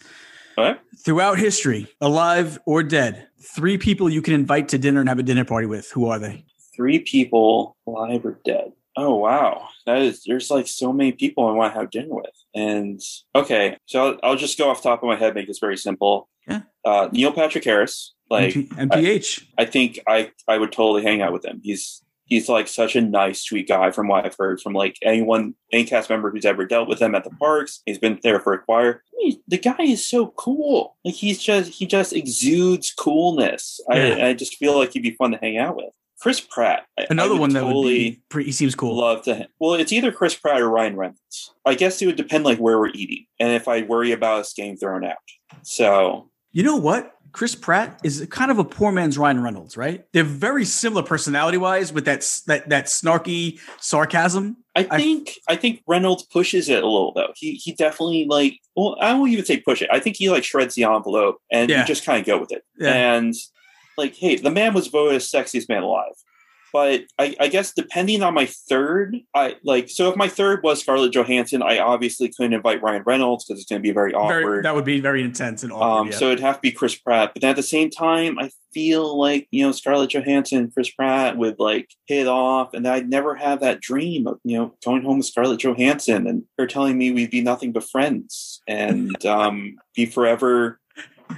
Okay.
Throughout history, alive or dead, three people you can invite to dinner and have a dinner party with. Who are they?
three people alive or dead. Oh wow, that is there's like so many people I want to have dinner with. And okay, so I'll, I'll just go off the top of my head, make this very simple.
Yeah.
Uh, Neil Patrick Harris, like
MP- MPH.
I think I I would totally hang out with him. He's he's like such a nice, sweet guy from what I've heard from like anyone, any cast member who's ever dealt with him at the parks. He's been there for a choir. He- the guy is so cool. Like he's just he just exudes coolness.
Yeah.
I I just feel like he'd be fun to hang out with. Chris Pratt, I- I
Another one that
totally
would be pretty, he seems cool.
love to. him. Well, it's either Chris Pratt or Ryan Reynolds. I guess it would depend like where we're eating and if I worry about us getting thrown out. So
You know what? Chris Pratt is kind of a poor man's Ryan Reynolds, right? They're very similar personality wise with that, that, that snarky sarcasm.
I
I-
think I, think Reynolds pushes it a little though. He he definitely like well I won't even say push it. I think he like shreds the envelope and
Yeah.
you just kind of go with it.
Yeah.
And like hey, the man was voted as sexiest man alive. But I, I guess depending on my third, I like so if my third was Scarlett Johansson, I obviously couldn't invite Ryan Reynolds because it's going to be very awkward.
Very, that would be very intense and awkward.
Um,
yeah.
So it'd have to be Chris Pratt. But then at the same time, I feel like, you know, Scarlett Johansson and Chris Pratt would like hit off. And I'd never have that dream of, you know, going home with Scarlett Johansson and her telling me we'd be nothing but friends and um, be forever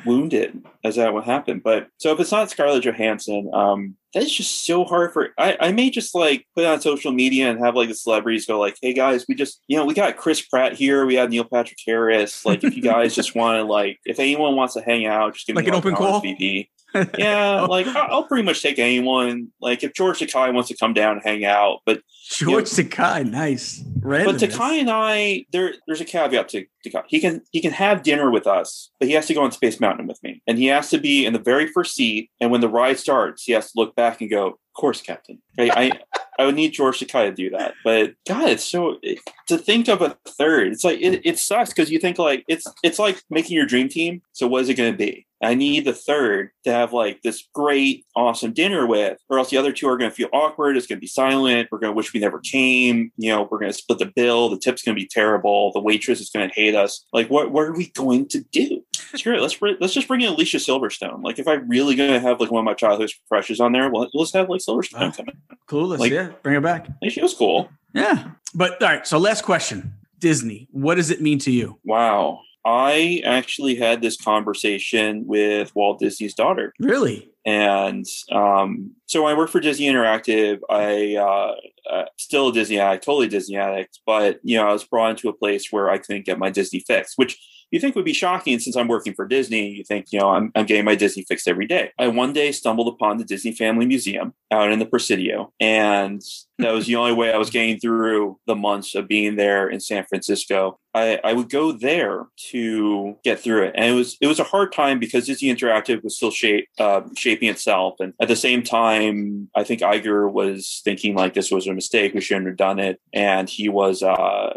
wounded as that would happen. But so if it's not Scarlett Johansson, um, that's just so hard for I, I may just like put it on social media and have like the celebrities go like, hey guys, we just you know, we got Chris Pratt here, we have Neil Patrick Harris. Like if you guys just want to like if anyone wants to hang out, just give
Like
me
an open call?
RSVP. Yeah, like I'll pretty much take anyone. Like if George Takei wants to come down and hang out, but
George Takei, nice. Random.
but Takei and I, there, there's a caveat to Takei. He can he can have dinner with us, but he has to go on Space Mountain with me, and he has to be in the very first seat. And when the ride starts, he has to look back and go, "Of course, Captain." Right? I I would need George Takei to do that, but God, it's so it, to think of a third. It's like it, it sucks because you think like it's it's like making your dream team. So what is it going to be? I need the third to have like this great, awesome dinner with, or else the other two are going to feel awkward. It's going to be silent. We're going to wish we never came. You know, we're going to split the bill. The tip's going to be terrible. The waitress is going to hate us. Like, what what are we going to do? Screw it. Let's let's just bring in Alicia Silverstone. Like, if I'm really going to have like one of my childhood crushes on there, well, let's have like Silverstone
Wow.
come in.
cool. Let's,
like-
yeah, bring her back.
Like, she was cool.
Yeah. But all right. So last question Disney, what does it mean to you?
Wow. I actually had this conversation with Walt Disney's daughter.
Really?
And um, so I work for Disney Interactive, I uh, uh, still a Disney addict, totally Disney addict. But you know, I was brought into a place where I couldn't get my Disney fix, which you think would be shocking since I'm working for Disney. You think, you know, I'm, I'm getting my Disney fix every day. I one day stumbled upon the Disney Family Museum out in the Presidio, and that was the only way I was getting through the months of being there in San Francisco. I, I would go there to get through it, and it was it was a hard time because Disney Interactive was still shape, uh, shaping itself, and at the same time, I think Iger was thinking like this was a mistake, we shouldn't have done it, and he was uh,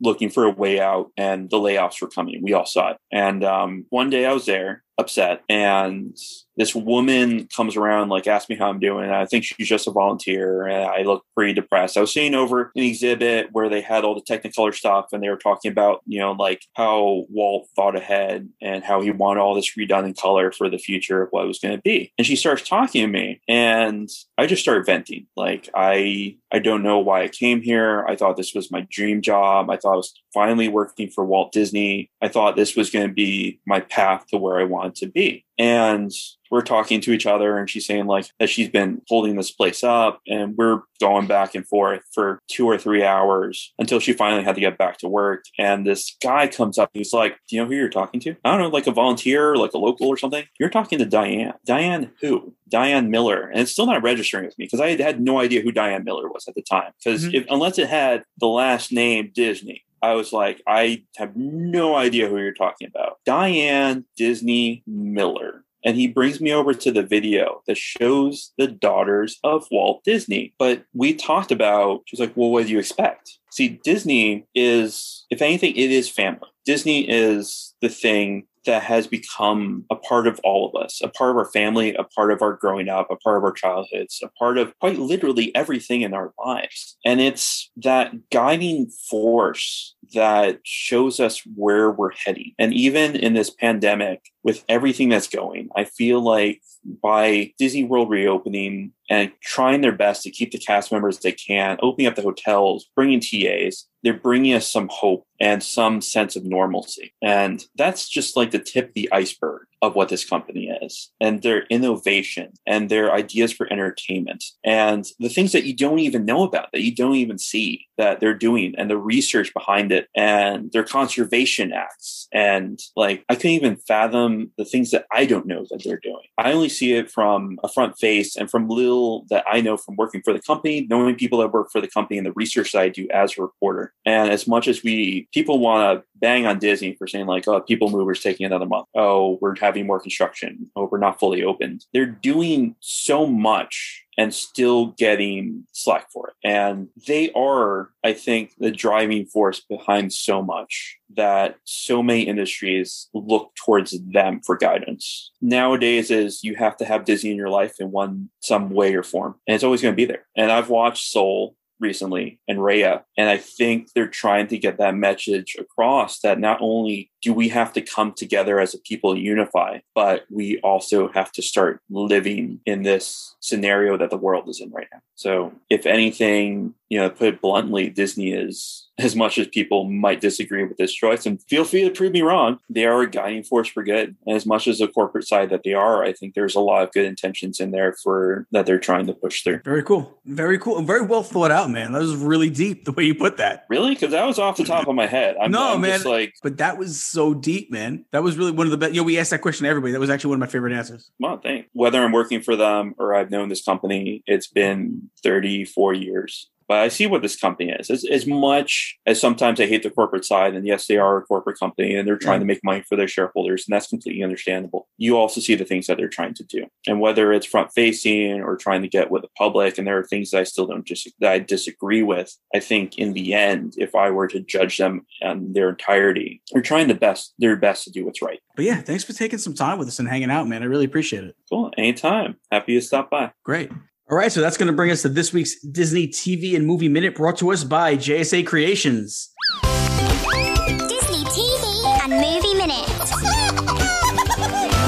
looking for a way out, and the layoffs were coming. We all saw it, and um, one day I was there upset. And this woman comes around like asks me how i'm doing. I think she's just a volunteer and i look pretty depressed. I was seeing over an exhibit where they had all the technicolor stuff and they were talking about you know like how walt thought ahead and how he wanted all this redone in color for the future of what it was going to be. And she starts talking to me and i just start venting. Like i i don't know why i came here. I thought this was my dream job. I thought i was finally working for walt disney. I thought this was going to be my path to where i wanted to be and we're talking to each other and she's saying like that she's been holding this place up and we're going back and forth for two or three hours until she finally had to get back to work. And this guy comes up he's like do you know who you're talking to? I don't know like a volunteer like a local or something. You're talking to diane. Diane who? Diane miller. And it's still not registering with me because i had, no idea who diane miller was at the time because
Mhm.
unless it had the last name disney I was like, I have no idea who you're talking about. Diane Disney Miller. And he brings me over to the video that shows the daughters of Walt Disney. But we talked about, she's like, well, what do you expect? See, Disney is, if anything, it is family. Disney is the thing that has become a part of all of us, a part of our family, a part of our growing up, a part of our childhoods, a part of quite literally everything in our lives. And it's that guiding force that shows us where we're heading. And even in this pandemic, with everything that's going, I feel like by Disney World reopening and trying their best to keep the cast members they can, opening up the hotels, bringing TAs, they're bringing us some hope and some sense of normalcy. And that's just like the tip of the iceberg of what this company is and their innovation and their ideas for entertainment and the things that you don't even know about, that you don't even see that they're doing and the research behind it and their conservation acts. And like, I couldn't even fathom the things that I don't know that they're doing. I only see it from a front face and from little that I know from working for the company, knowing people that work for the company and the research that I do as a reporter. And as much as we, people want to bang on Disney for saying like, oh, People Mover's taking another month. Oh, we're having more construction. Oh, we're not fully opened. They're doing so much and still getting slack for it. And they are, I think, the driving force behind so much that so many industries look towards them for guidance. Nowadays is you have to have Disney in your life in one some way or form. And it's always going to be there. And I've watched Soul recently and Raya. And I think they're trying to get that message across that not only do we have to come together as a people unify, but we also have to start living in this scenario that the world is in right now. So if anything, you know, put it bluntly, Disney is as much as people might disagree with this choice and feel free to prove me wrong, they are a guiding force for good. And as much as the corporate side that they are, I think there's a lot of good intentions in there for that they're trying to push through.
Very cool. Very cool. Very well thought out, man. That was really deep the way you put that.
Really? Because that was off the top of my head. I'm,
no,
I'm
man.
Like,
but that was so deep, man. That was really one of the best. You know, we asked that question to everybody. That was actually one of my favorite answers.
well, thank. Whether I'm working for them or I've known this company, it's been 34 years. But I see what this company is. As, as much as sometimes I hate the corporate side, and yes, they are a corporate company and they're trying to mm-hmm. make money for their shareholders, and that's completely understandable. You also see the things that they're trying to do. And whether it's front facing or trying to get with the public, and there are things that I still don't just that I disagree with. I think in the end, if I were to judge them in their entirety, they're trying the best their best to do what's right.
But yeah, thanks for taking some time with us and hanging out, man. I really appreciate it.
Cool. Anytime. Happy to stop by.
Great. All right, so that's going to bring us to this week's Disney TV and Movie Minute brought to us by JSA Creations.
Disney TV and Movie Minute.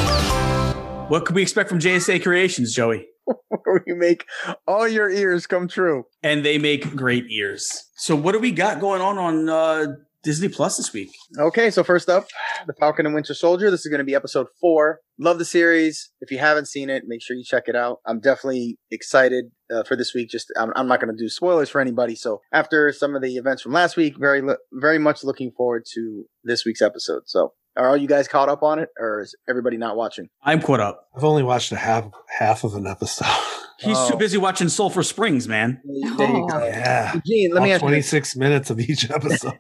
What could we expect from JSA Creations, Joey?
Where you make all your ears come true.
And they make great ears. So what do we got going on on uh, Disney Plus this week?
Okay, so first up, The Falcon and Winter Soldier. This is going to be episode four. Love the series. If you haven't seen it, make sure you check it out. I'm definitely excited uh, for this week. Just I'm, I'm not going to do spoilers for anybody. So after some of the events from last week, very very much looking forward to this week's episode. So are all you guys caught up on it, or is everybody not watching?
I'm caught up.
I've only watched a half half of an episode.
He's
Oh.
too busy watching Sulphur Springs, man.
There you go. Oh.
yeah.
Gene, let me
All
ask you.
26 minutes of each episode.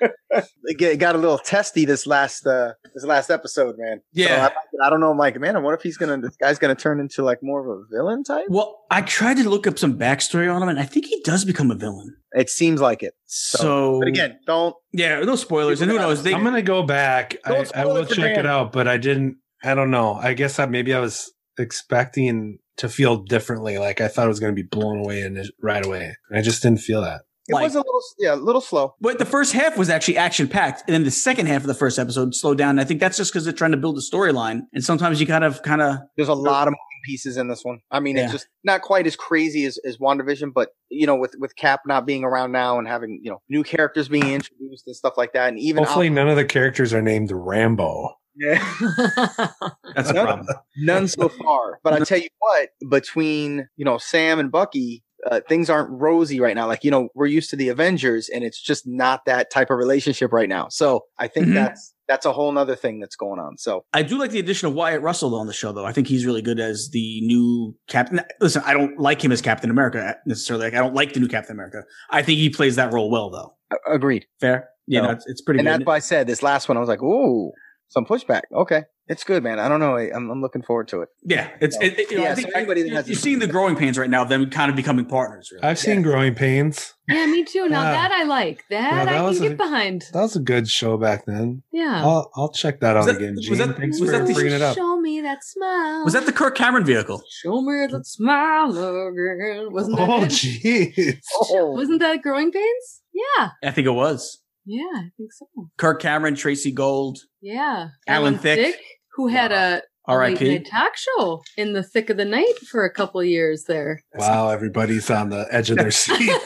It got a little testy this last uh this last episode, man. So
Yeah.
I, I don't know. I'm like, man, what if he's gonna this guy's gonna turn into like more of a villain type?
Well, I tried to look up some backstory on him, and I think he does become a villain.
It seems like it.
So,
But again, don't.
yeah, no spoilers. And who knows? They,
I'm gonna go back. I, I will
it
check
Dan.
it out, but I didn't. I don't know. I guess I, maybe I was expecting to feel differently. Like I thought it was going to be blown away and right away. I just didn't feel that.
It
Like-
was a little, yeah, a little slow.
but the first half was actually action packed, and then the second half of the first episode slowed down. And I think that's just because they're trying to build a storyline, and sometimes you kind of, kind of,
There's a lot of moving pieces in this one. I mean,
Yeah.
it's just not quite as crazy as, as WandaVision, but you know, with with Cap not being around now and having you know new characters being introduced and stuff like that, and even
Hopefully,
Al-
none of the characters are named Rambo.
Yeah.
that's a problem.
None so far. But I tell you what, between, you know, Sam and Bucky, uh, things aren't rosy right now. Like, you know, we're used to the Avengers and it's just not that type of relationship right now. So I think
Mhm.
that's, that's a whole nother thing that's going on. So
I do like the addition of Wyatt Russell on the show, though. I think he's really good as the new Captain. Listen, I don't like him as Captain America necessarily. Like, I don't like the new Captain America. I think he plays that role well, though.
agreed.
Fair, yeah,
no,
it's, it's pretty
And
good.
that's why I said this last one, I was like, ooh, some pushback. Okay. It's good, man. I don't know. I- I'm, I'm looking forward to it.
Yeah, it's it, it- you know,
Yeah,
I think
so anybody that
you're,
has
you're
a-
seeing the growing pains right now them kind of becoming partners. Really.
I've seen Growing Pains.
Yeah, me too. Now
Yeah.
that I like. That,
Yeah, that
I
was
can
a-
get behind.
That was a good show back then.
Yeah.
I'll I'll check that
Was
out
that-
again,
was that-
Thanks
was
for
that the-
bringing it up.
Show me that smile.
Was that the Kirk Cameron vehicle?
Show me that smile again. Wasn't that
Oh, jeez.
Oh,
Wasn't that Growing Pains? Yeah.
I think it was
Yeah, I think so.
Kirk Cameron, Tracey Gold,
Yeah.
Alan Thicke.
Who had a, a late
R.I.P.
night talk show in the Thicke of the Night for a couple of years there.
Wow, everybody's on the edge of their seat.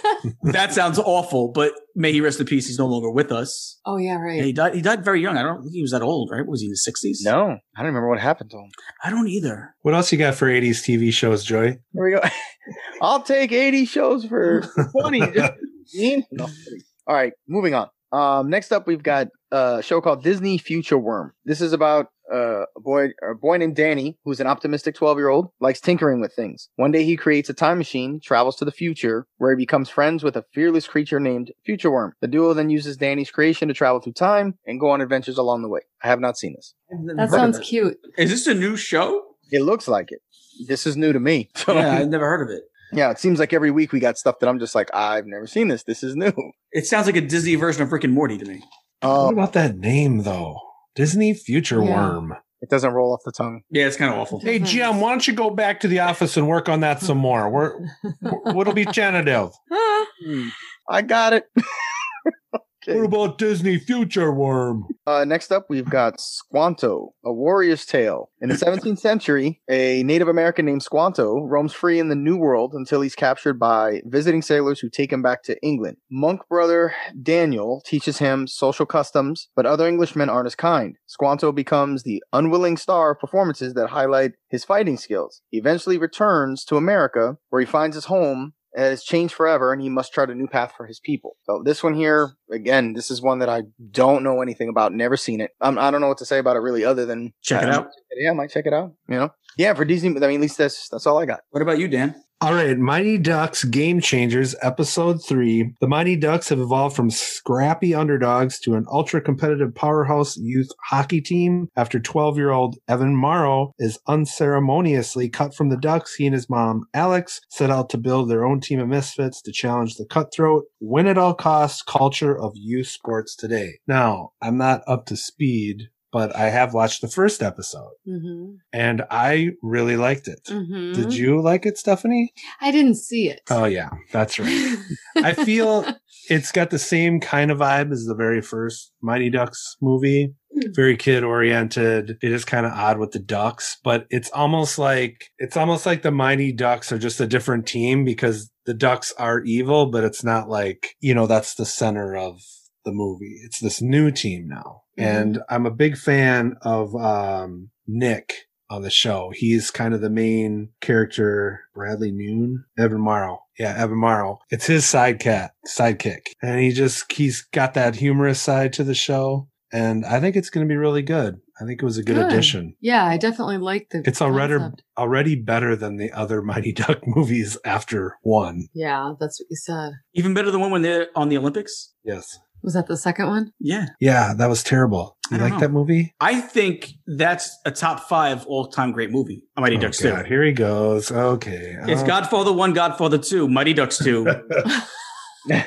That sounds awful, but may he rest in peace. He's no longer with us.
oh yeah,
Yeah,
right.
he died. He died very young. I don't think he was that old, right? Was he in the sixties?
no, I don't remember what happened to him.
I don't either.
what else you got for 80s TV shows, Joy?
Here we go. I'll take 80 shows for 20. No. All right, moving on. Um, next up, we've got a show called Disney Future Worm. This is about uh, a boy, a boy named Danny, who's an optimistic 12 year old, likes tinkering with things. One day, he creates a time machine, travels to the future, where he becomes friends with a fearless creature named Future Worm. The duo then uses Danny's creation to travel through time and go on adventures along the way. I have not seen this.
That sounds cute.
Is this a new show?
It looks like it. This is new to me.
Yeah, I've never heard of it.
Yeah, it seems like every week we got stuff that I'm just like, I've never seen this. This is new.
It sounds like a Disney version of Rick and Morty to me.
What
Oh,
about that name, though? Disney Future
Yeah.
Worm.
it doesn't roll off the tongue.
Yeah, it's kind of awful.
Hey, Jim, why don't you go back to the office and work on that some more? We're, what'll be tentative?
Ah,
I got it.
What about Disney Future Worm?
Uh, next up, we've got Squanto, a warrior's tale. In the 17th century, a Native American named Squanto roams free in the New World until he's captured by visiting sailors who take him back to England. Monk brother Daniel teaches him social customs, but other Englishmen aren't as kind. Squanto becomes the unwilling star of performances that highlight his fighting skills. He eventually returns to America, where he finds his home has changed forever and he must chart a new path for his people. So this one here, again, this is one that I don't know anything about, never seen it. Um, I don't know what to say about it really other than
Check it out.
Yeah, I might check it out, you know? Yeah, for Disney, I mean, at least that's, that's all I got.
What about you, Dan?
All right, Mighty Ducks Game Changers, Episode 3. The Mighty Ducks have evolved from scrappy underdogs to an ultra competitive powerhouse youth hockey team. After 12 year old Evan Morrow is unceremoniously cut from the Ducks, he and his mom, Alex, set out to build their own team of misfits to challenge the cutthroat, win at all costs culture of youth sports today. Now, I'm not up to speed. But I have watched the first episode
mm-hmm,
and I really liked it.
mm-hmm.
Did you like it, Stephanie?
I didn't see it.
Oh yeah, that's right. I feel it's got the same kind of vibe as the very first Mighty Ducks movie. Very kid oriented. It is kind of odd with the ducks, but it's almost like it's almost like the Mighty Ducks are just a different team because the ducks are evil, but it's not like, you know, that's the center of the movie. It's this new team now. And I'm a big fan of um Nick on the show. He's kind of the main character, Bradley Noon, Evan Morrow. Yeah, Evan Morrow. It's his side cat, sidekick. And he just, he's got that humorous side to the show. And I think it's going to be really good. I think it was a good,
Good.
addition.
yeah, I definitely like the.
It's already,
concept.
already better than the other Mighty Duck movies after one.
Yeah, that's what you said.
Even better than one when they're on the Olympics?
Yes.
Was that the second one?
Yeah.
Yeah, that was terrible. You like
know.
that movie?
I think that's a top five all time great movie. Mighty
Oh,
Ducks
God,
2.
Here he goes. Okay.
It's
Oh.
Godfather 1, Godfather 2, Mighty Ducks 2,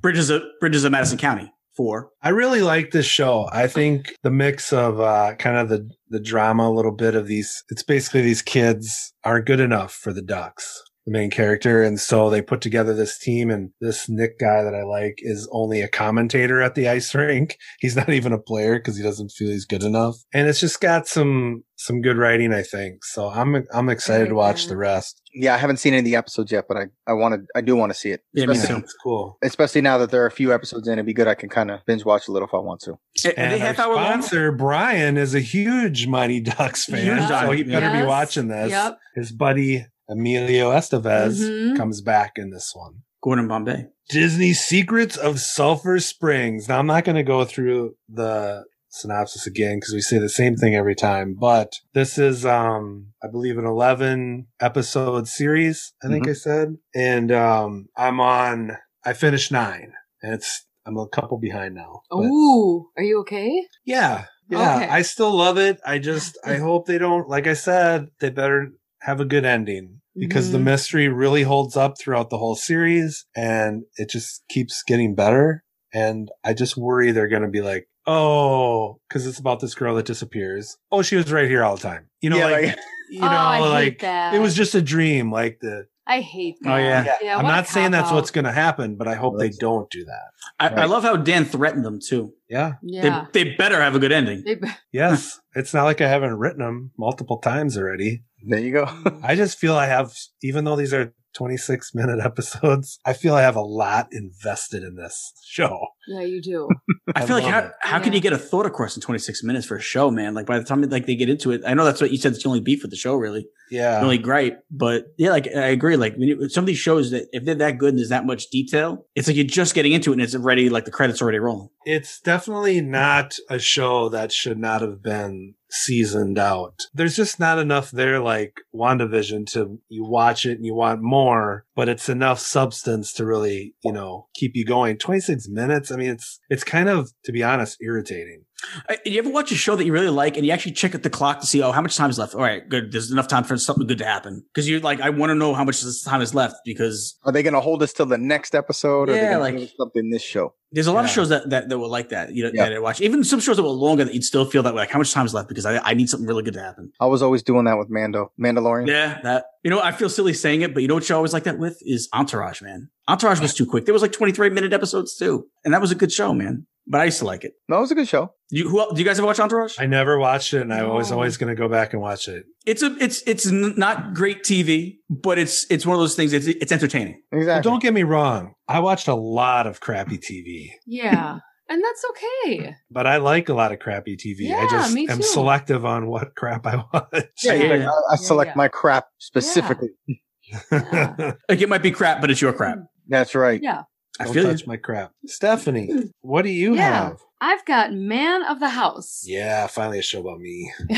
Bridges of, Bridges of Madison County 4.
I really like this show. I think the mix of uh, kind of the the drama, a little bit of these. It's basically these kids aren't good enough for the Ducks, the main character, and so they put together this team. And this Nick guy that I like is only a commentator at the ice rink. He's not even a player because he doesn't feel he's good enough. And it's just got some some good writing, I think. So I'm I'm excited to watch the rest.
Yeah, I haven't seen any of the episodes yet, but I, I want to, I do want to see it.
Yeah, me
especially,
too.
It's cool.
especially now that there are a few episodes in, it'd be good. I can kind of binge watch a little if I want to.
Are they
And our
half hour long?
sponsor Brian is a huge Mighty Ducks fan,
Huge
so he better be watching this.
Yep.
His buddy Emilio Estevez
Mhm.
comes back in this one.
Gordon Bombay.
Disney Secrets of Sulphur Springs. Now I'm not going to go through the synopsis again because we say the same thing every time, but this is um I believe an 11 episode series, I think I said. And um I'm on I finished 9 and it's I'm a couple behind now. But
Ooh, are you okay?
yeah, Yeah,
Okay.
I still love it. I just I hope they don't like I said, they better have a good ending because the
Mhm.
mystery really holds up throughout the whole series and it just keeps getting better and I just worry they're going to be like, "Oh, cuz it's about this girl that disappears. Oh, she was right here all the time." You know
Yeah,
like,
like-
you know
Oh, I hate
like
that.
it was just a dream like the
I hate that.
Oh, yeah.
yeah,
what
I'm not saying that's
cop-out.
what's going to happen, but I hope they don't do that.
I, I love how Dan threatened them too.
Yeah.
Yeah.
They, they better have a good ending.
They-
Yes. it's not like I haven't written them multiple times already.
There you go.
I just feel I have, even though these are 26 minute episodes, I feel I have a lot invested in this show.
yeah, you do.
I
I
feel like
love
how,
it.
how can you get a thought across in 26 minutes for a show, man? Like by the time like they get into it, I know that's what you said. It's the only beef with the show, really,
Yeah.
the only gripe. But yeah, like I agree. Like when you, some of these shows that if they're that good and there's that much detail, it's like you're just getting into it and it's already like the credits already rolling.
It's definitely not a show that should not have been seasoned out. There's just not enough there like WandaVision to you watch it and you want more, but it's enough substance to really, you know, keep you going. 26 minutes. I mean, it's, it's kind of, to be honest, irritating.
Uh, You ever watch a show that you really like and you actually check at the clock to see, oh, how much time is left? All right, good. There's enough time for something good to happen. Because you're like, I want to know how much this time is left because
Are they going to hold us till the next episode, or are
Yeah,
they going
like-
to give us something in this show?
there's a lot of shows that, that, that were like that, you know,
Yeah.
that I watch. Even some shows that were longer that you'd still feel that way. Like, how much time is left? Because I, I need something really good to happen.
I was always doing that with Mando, Mandalorian.
Yeah, that, you know, I feel silly saying it, but you know what show I always like that with is Entourage, man. Entourage was too quick. There was like 23 minute episodes too. And that was a good show, man. But I used to like it.
No, it was a good show.
You, who, el- do you guys ever watch Entourage?
I never watched it and I was
No.
always going to go back and watch it.
It's a, it's, it's n- not great TV, but it's, it's one of those things. It's, it's entertaining.
But
Exactly.
don't get me wrong. I watched a lot of crappy TV.
Yeah. And that's okay.
but I like a lot of crappy TV. I
Yeah,
just
me
am selective on what crap I watch.
Yeah, yeah, yeah.
I, I select
yeah.
my crap specifically.
Yeah.
Like it might be crap, but it's your crap.
That's right.
Yeah.
I
Don't
feel you.
touch my crap. Stephanie, what do you
Yeah.
have?
I've got Man of the House.
Yeah, finally a show about me.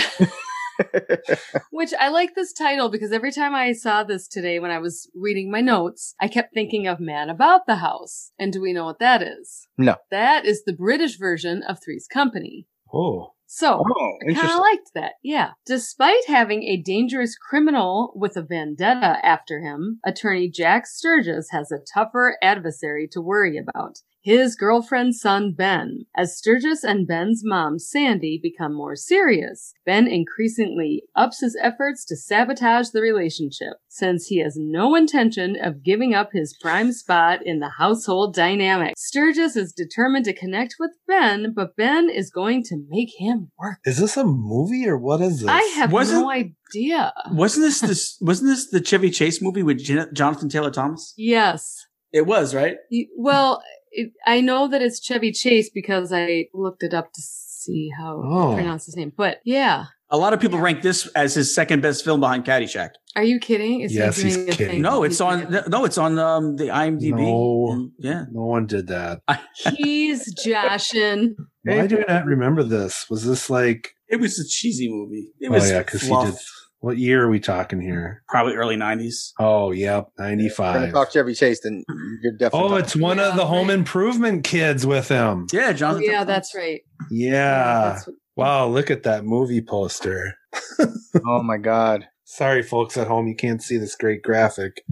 Which I like this title because every time I saw this today when I was reading my notes, I kept thinking of Man About the House. And do we know what that is?
No.
That is the British version of Three's Company.
Oh,
So,
Oh,
I kind of liked that. Yeah. Despite having a dangerous criminal with a vendetta after him, attorney Jack Sturges has a tougher adversary to worry about. His girlfriend's son, Ben. As Sturges and Ben's mom, Sandy, become more serious, Ben increasingly ups his efforts to sabotage the relationship, since he has no intention of giving up his prime spot in the household dynamic. Sturges is determined to connect with Ben, but Ben is going to make him work.
is this a movie or what is this?
I have
Wasn't-
no idea.
Wasn't this this wasn't this the Chevy Chase movie with Jonathan Taylor Thomas?
Yes.
It was, right?
Y- Well, it, I know that it's Chevy Chase because I looked it up to see how
Oh.
to pronounce his name. But yeah,
A lot of people rank this as his second best film behind Caddyshack.
are you kidding? Is he
Yes, he's kidding.
thing?
No, it's
He's
on.
doing
No, it's on um, the IMDb.
No.
Yeah,
no one did that.
He's joshing.
Why do I not remember this? Was this like,
it was a cheesy movie. It
oh
was
yeah, because he
fluff.
did. What year are we talking here?
probably early '90s.
Oh, yep,
We're gonna
95.
talk Chevy Chase, then you're definitely.
Oh, it's one
Yeah,
of the home
right.
improvement kids with him.
Yeah, Jonathan.
yeah, that's right.
Yeah.
that's what-
Wow, look at that movie poster.
oh my god.
Sorry, folks at home, you can't see this great graphic.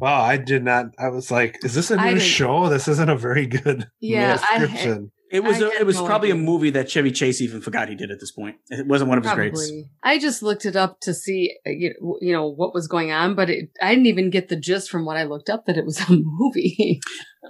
Wow, I did not. I was like, "Is this a new show? This isn't a very good
Yeah, I-
description."
It was. A, it was
no
probably
idea.
a movie that Chevy Chase even forgot he did at this point. It wasn't one of his greats.
I just looked it up to see, uh, you know, you know what was going on, but it, I didn't even get the gist from what I looked up that it was a movie.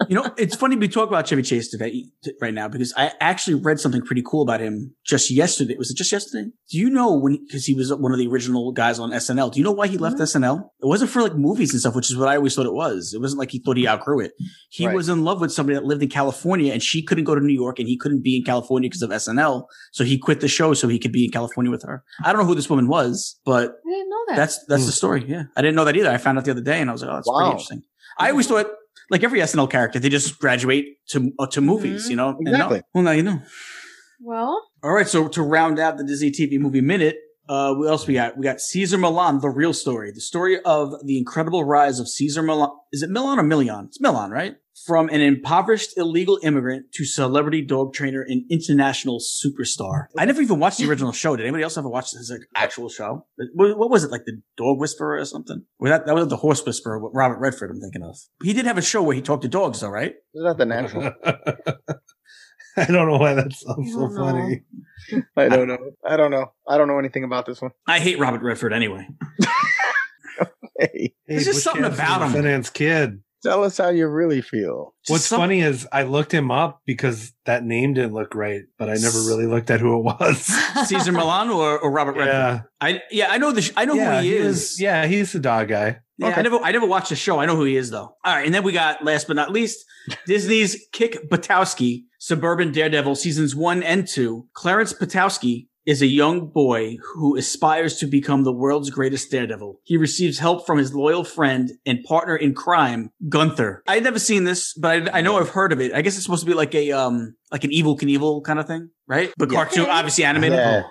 You know, it's funny we talk about Chevy Chase today, right now, because I actually read something pretty cool about him just yesterday. Was it just yesterday? Do you know when, because he was one of the original guys on SNL. Do you know why he left SNL? It wasn't for like movies and stuff, which is what I always thought it was. It wasn't like he thought he outgrew it. He
Right.
was in love with somebody that lived in California and she couldn't go to New York and he couldn't be in California because of SNL. So he quit the show so he could be in California with her. I don't know who this woman was, but
I didn't know that.
that's that's
Hmm.
the story. Yeah, I didn't know that either. I found out the other day, and I was like, "Oh, that's pretty interesting." I always thought, like every SNL character, they just graduate to uh, to movies,
Mhm.
you know. And no.
Exactly.
Well, now you know.
well,
All right, so to round out the Disney TV movie minute, Uh, what else we got? We got Cesar Millan, the real story, the story of the incredible rise of Cesar Millan. Is it Milan or Milian? It's Milan, right? From an impoverished illegal immigrant to celebrity dog trainer and international superstar. I never even watched the original show. Did anybody else ever watch this like, actual show? What, what was it like? The Dog Whisperer or something? Or that that was the Horse Whisperer with Robert Redford. I'm thinking of. He did have a show where he talked to dogs, though, right?
Is that the national?
I don't know why that sounds so
know.
funny.
I don't know. I don't know. I don't know anything about this one.
I hate Robert Redford anyway.
Hey,
There's just something about him.
Finance kid.
tell us how you really feel.
Just
What's
some-
funny is I looked him up because that name didn't look right, but I never really looked at who it was.
Cesar Millan or, or Robert Redford?
yeah,
I yeah, I know the sh- I know
yeah,
who he, is.
was- yeah, he's the dog guy.
Yeah, I never I never watched the show. I know who he is though. All right, and then we got last but not least Disney's Kick Buttowski, Suburban Daredevil seasons 1 and 2. Clarence Buttowski is a young boy who aspires to become the world's greatest daredevil. He receives help from his loyal friend and partner in crime, Gunther. I'd never seen this, but I, I know I've heard of it. I guess it's supposed to be like a um like an Evel Knievel kind of thing, right? But
Yeah.
cartoon, obviously animated.
Yeah.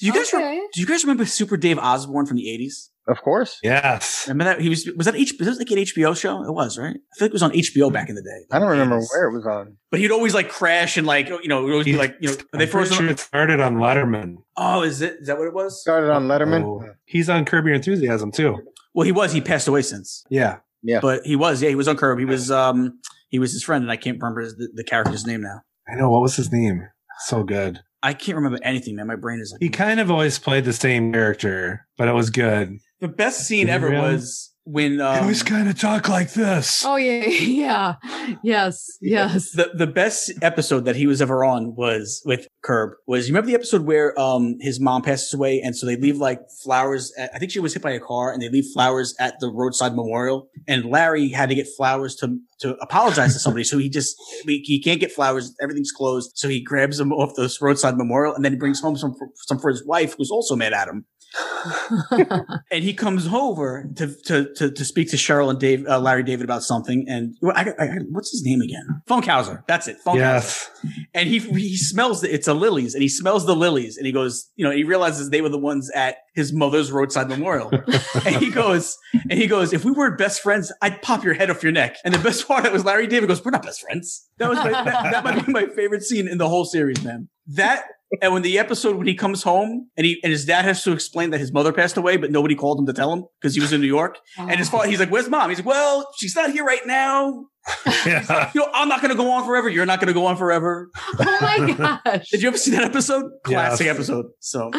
Do you guys re- do you guys remember Super Dave Osborne from the 80s?
Of course.
Yes,
Remember that he was was that H was that like an HBO show? It was right. I feel like it was on HBO back in the day.
I don't remember
80s.
where it was on.
But he'd always like crash and like you know it would always be like you know they first.
sure it started on Letterman.
Oh, is it is that what it was?
Started on Letterman.
Oh, he's on Curb Your Enthusiasm too.
Well, he was. He passed away since,
Yeah,
Yeah.
but he was. Yeah, he was on Curb. He was. Um, he was his friend, and I can't remember his, the, the character's name now.
I know. What was his name? So good.
I can't remember anything, man. My brain is like
He kind of always played the same character, but it was good.
The best scene ever
Really?
was when
he
um,
always kind of talk like this.
Oh yeah, yeah, yes, yes.
the the best episode that he was ever on was with Curb. Was you remember the episode where um his mom passes away and so they leave like flowers? At, I think she was hit by a car and they leave flowers at the roadside memorial. And Larry had to get flowers to to apologize to somebody. So he just he, he can't get flowers. Everything's closed. So he grabs them off this roadside memorial and then he brings home some for, some for his wife who's also mad at him. And he comes over to to to, to speak to Cheryl and Dave uh, Larry David about something. And I, I, I- what's his name again? Funkhouser. That's it. Funkhouser
yes,
and he he smells the, it's a lilies and he smells the lilies and he goes you know he realizes they were the ones at his mother's roadside memorial and he goes and he goes if we weren't best friends i'd pop your head off your neck and the best part of it was larry david goes we're not best friends that was my, that, that might be my favorite scene in the whole series man that and when the episode when he comes home and he and his dad has to explain that his mother passed away but nobody called him to tell him because he was in new york and his father he's like where's mom he's like well she's not here right now
yeah.
you know i'm not going to go on forever you're not going to go on forever
oh my gosh.
did you ever see that episode? Classic
Yes.
episode. So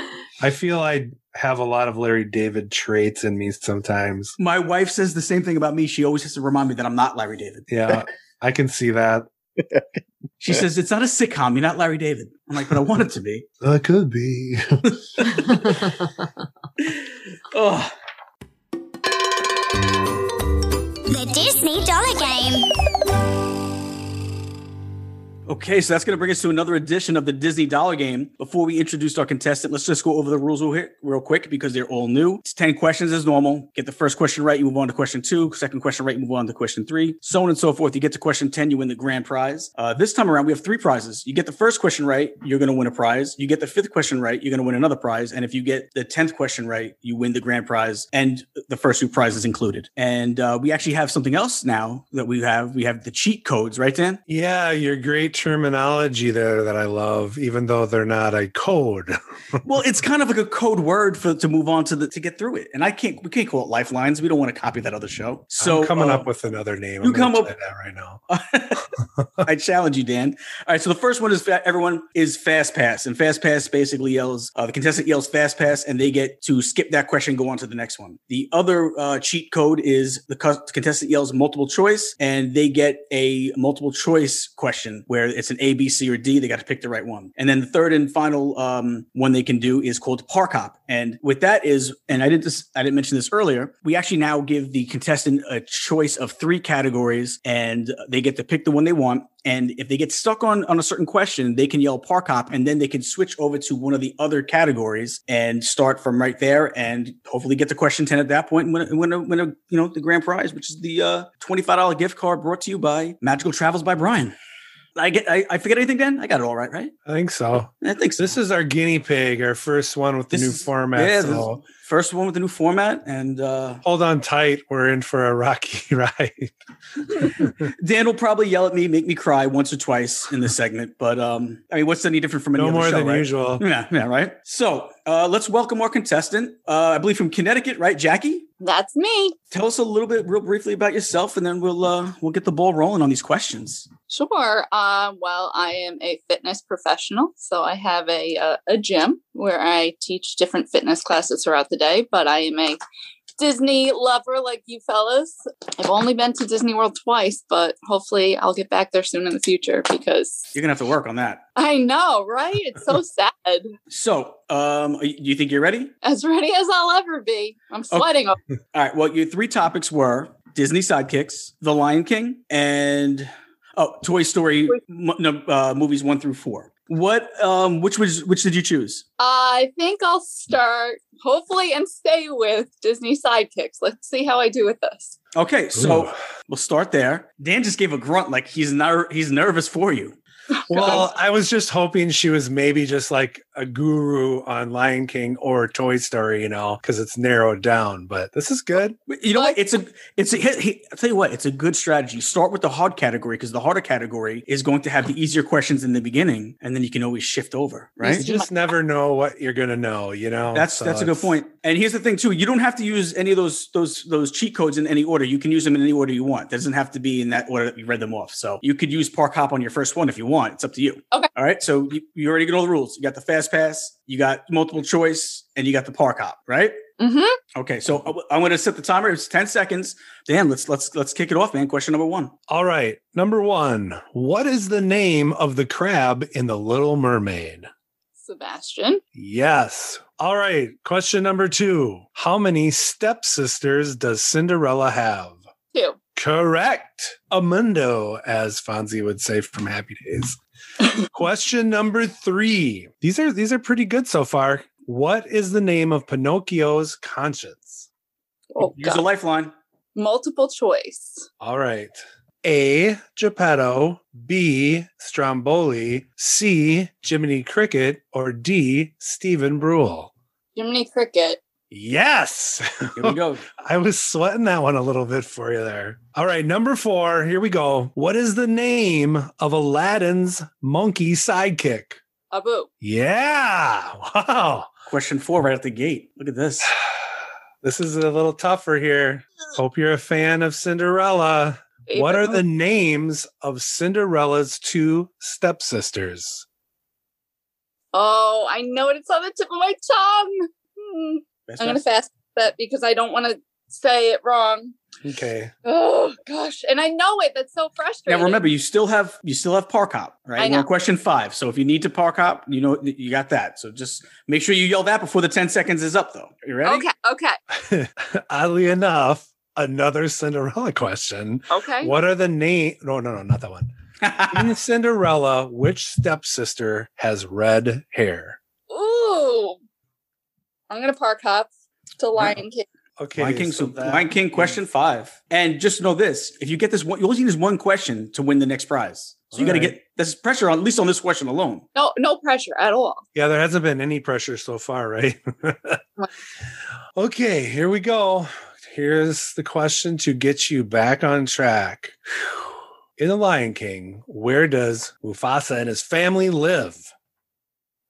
I feel I have a lot of Larry David traits in me sometimes.
my wife says the same thing about me. She always has to remind me that I'm not Larry David.
Yeah, I can see that.
She says it's not a sitcom. You're not Larry David. I'm like, but I want it to be.
I could be.
Oh,
The Disney Dollar Game.
Okay. So that's going to bring us to another edition of the Disney Dollar Game. Before we introduce our contestant, let's just go over the rules real, quick because they're all new. It's 10 questions as normal. Get the first question right, you move on to question two. Second question right, move on to question three. So on and so forth. You get to question 10, you win the grand prize. Uh, this time around, we have three prizes. You get the first question right, you're going to win a prize. You get the fifth question right, you're going to win another prize. And if you get the 10th question right, you win the grand prize and the first two prizes included. And uh, we actually have something else now that we have. We have the cheat codes, right, Dan?
yeah, you're great terminology there that I love, even though they're not a code.
well, it's kind of like a code word for to move on to the to get through it. And I can't we can't call it lifelines. We don't want to copy that other show. So
I'm coming
uh,
up with another name.
you
I'm
come up-
that right now.
I challenge you, Dan. All right, so the first one is everyone is fast pass, and fast pass basically yells uh, the contestant yells fast pass, and they get to skip that question, go on to the next one. The other uh, cheat code is the co- contestant yells multiple choice, and they get a multiple choice question where it's an A, B, C, or D. They got to pick the right one, and then the third and final um, one they can do is called Park Hop, and with that is, and I didn't just I didn't mention this earlier. We actually now give the contestant a choice of three categories, and they get to pick the one they want. And if they get stuck on on a certain question, they can yell park hop, and then they can switch over to one of the other categories and start from right there, and hopefully get to question ten at that point, and a, win a, win a you know the grand prize, which is the uh, twenty five dollar gift card brought to you by Magical Travels by Brian. I get. I, I forget anything, Dan. I got it all right, right?
I think so.
I think so.
This is our guinea pig, our first one with the
This
new
is-
format.
yeah,
so
first one with the new format, and uh,
hold on tight. We're in for a rocky ride.
Dan will probably yell at me, make me cry once or twice in this segment. But um, I mean, what's any different from any
No
other
more
show,
than
right?
usual.
Yeah, yeah, right. So uh, let's welcome our contestant. Uh, I believe from Connecticut, right, Jackie?
That's me.
Tell us a little bit, real briefly, about yourself, and then we'll uh, we'll get the ball rolling on these questions.
Sure. Um, well, I am a fitness professional, so I have a uh, a gym where I teach different fitness classes throughout the day. But I am a Disney lover like you fellas. I've only been to Disney World twice, but hopefully I'll get back there soon in the future because
You're gonna have to work on that.
I know, right? It's so sad.
So, um, do you think you're ready?
As ready as I'll ever be. I'm sweating.
All right. Well, your three topics were Disney sidekicks, The Lion King, and oh, Toy Story no, uh, movies one through four. What? Um, which was which did you choose?
I think I'll start, hopefully, and stay with Disney sidekicks. Let's see how I do with this.
Okay, so
Ooh.
we'll start there. Dan just gave a grunt, like he's ner- he's nervous for you.
Well, I was just hoping she was maybe just like a guru on Lion King or Toy Story, you know, because it's narrowed down. But this is good.
You know what? It's a it's a he- he- I'll tell you what, it's a good strategy. Start with the hard category because the harder category is going to have the easier questions in the beginning, and then you can always shift over, right?
You just never know what you're gonna know, you know.
That's
So
that's a good point. And here's the thing too: you don't have to use any of those those those cheat codes in any order. You can use them in any order you want. It doesn't have to be in that order that you read them off. So you could use Park Hop on your first one if you want. It's up to you.
Okay.
All right. So you, you already know the rules. You got the fast pass, you got multiple choice, and you got the Park Hop. Right.
Mm-hmm.
Okay. So I- I'm going to set the timer. It's ten seconds. Dan, let's let's let's kick it off, man. Question number one.
All right. Number one. What is the name of the crab in the Little Mermaid?
Sebastian.
Yes. All right. Question number two. How many stepsisters does Cinderella have?
Two.
Correct. Amundo, as Fonzie would say from Happy Days. Question number three. These are these are pretty good so far. What is the name of Pinocchio's conscience?
Oh,
Use a lifeline.
Multiple choice.
All right. A. Geppetto, B. Stromboli, C. Jiminy Cricket, or D. Stephen Brule.
Jiminy Cricket.
Yes.
Here we go.
I was sweating that one a little bit for you there. All right, number four. Here we go. What is the name of Aladdin's monkey sidekick?
Abu.
Yeah. Wow.
Question four, right at the gate. Look at this.
This is a little tougher here. Hope you're a fan of Cinderella. What are the names of Cinderella's two stepsisters?
Oh, I know it. It's on the tip of my tongue. Hmm.
Best
I'm going to fast that because I don't want to say it wrong.
Okay.
Oh gosh, and I know it. That's so
Now
frustrating.
remember, you still have you still have park hop, right?
I
We're on question five. So if you need to park hop, you know you got that. So just make sure you yell that before the ten seconds is up, though. You ready?
Okay, okay,
Oddly enough, another Cinderella question.
okay.
What are the name? No, no, no, not that one. In Cinderella, which stepsister has red hair?
Ooh, I'm gonna park hop to Lion King.
Okay.
Lion King. So,
that
Lion King, question five. And just know this: if you get this one, you only need this one question to win the next prize. So you got to
Alright.
get this pressure on at least on this question alone.
No, no pressure at all.
Yeah, there hasn't been any pressure so far, right? okay, here we go. Here's the question to get you back on track. In The Lion King, where does Mufasa and his family live?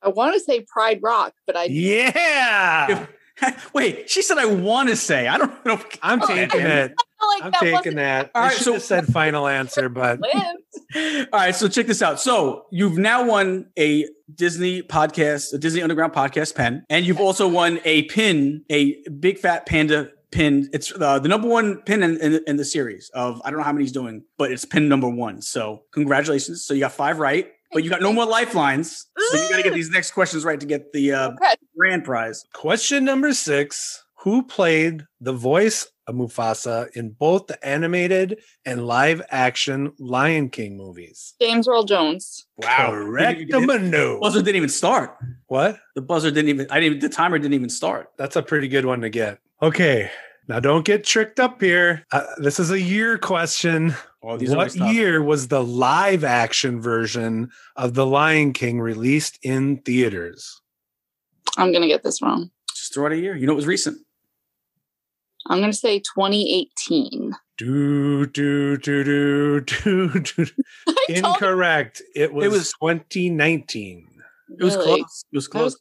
I want to say Pride Rock, but I
Yeah.
Wait, she said I want to say. I don't know.
I'm taking it.
like
I'm
that
taking that.
All
I should
so-
have said final answer, but.
All right, so check this out. So you've now won a Disney podcast, a Disney Underground podcast pen, and you've also won a pin, a big fat panda pin. It's uh, the number one pin in, in, in the series of I don't know how many he's doing, but it's pin number one. So congratulations. So you got five right, but you got no more lifelines. So you got to get these next questions right to get the uh,
Okay.
grand prize.
question number six Who played the voice of Mufasa in both the animated and live action Lion King movies?
James Earl Jones. Wow.
Correct.
The buzzer didn't even start.
What?
The buzzer didn't even. I didn't. The timer didn't even start.
That's a pretty good one to get. Okay. Now don't get tricked up here. Uh, this is a year question.
Oh, these
what year was the live action version of The Lion King released in theaters?
I'm gonna get this wrong.
Just throw out a year. You know, it was recent.
I'm gonna say 2018.
Do do do do do. do. Incorrect. It was, it
was-
2019.
It was
Really?
close. It was close.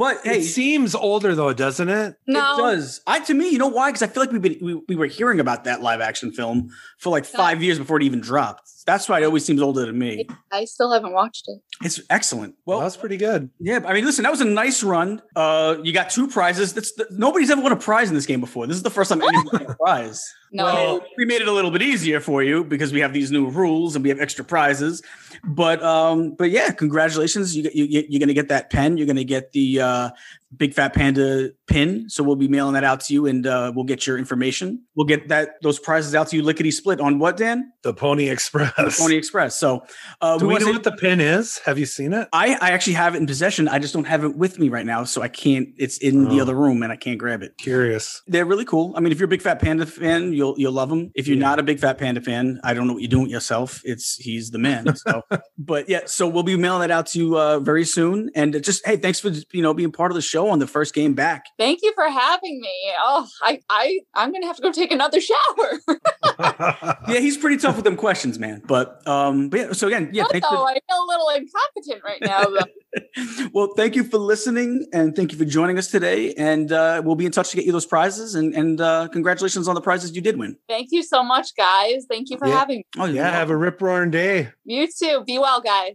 Was close.
But hey,
it seems older though, doesn't it?
No,
It does. I to me, you know why? Because I feel like we've been we, we were hearing about that live action film for like five years before it even dropped. That's why it always seems older to me.
I still haven't watched it.
It's excellent.
Well,
Well,
that's pretty good.
yeah. I mean, listen, that was a nice run. Uh, you got two prizes. That's the, nobody's ever won a prize in this game before. This is the first time anyone won a prize.
No,
Well, we made it a little bit easier for you because we have these new rules and we have extra prizes. But um, but yeah, congratulations! You, you you're going to get that pen. You're going to get the uh, uh, Big Fat Panda pin. So we'll be mailing that out to you, and uh, we'll get your information. We'll get that those prizes out to you lickety split on what Dan
The Pony Express.
The Pony Express. So uh,
Do we know
say-
what the pin is? Have you seen it?
I, I actually have it in possession. I just don't have it with me right now, so I can't. It's in the
Oh.
other room, and I can't grab it.
Curious.
They're really cool. I mean, if you're a big fat panda fan, you'll you'll love them. If you're
Yeah.
not a big fat panda fan, I don't know what you're doing yourself. It's he's the man. So, but yeah, so we'll be mailing that out to you uh, very soon. And just hey, thanks for you know being part of the show on the first game back.
thank you for having me. Oh, I, I, I'm gonna have to go take another shower.
Yeah, he's pretty tough with them questions, man. But um, but yeah. So again, yeah, thanks.
so
For,
I feel a little incompetent right now.
Well, thank you for listening and thank you for joining us today. And uh, we'll be in touch to get you those prizes. And and uh, congratulations on the prizes you did win.
Thank you so much, guys. Thank you for
Yeah.
having me.
Oh
yeah, have a rip roaring day.
You too. Be well, guys.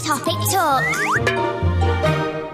Topic Talk.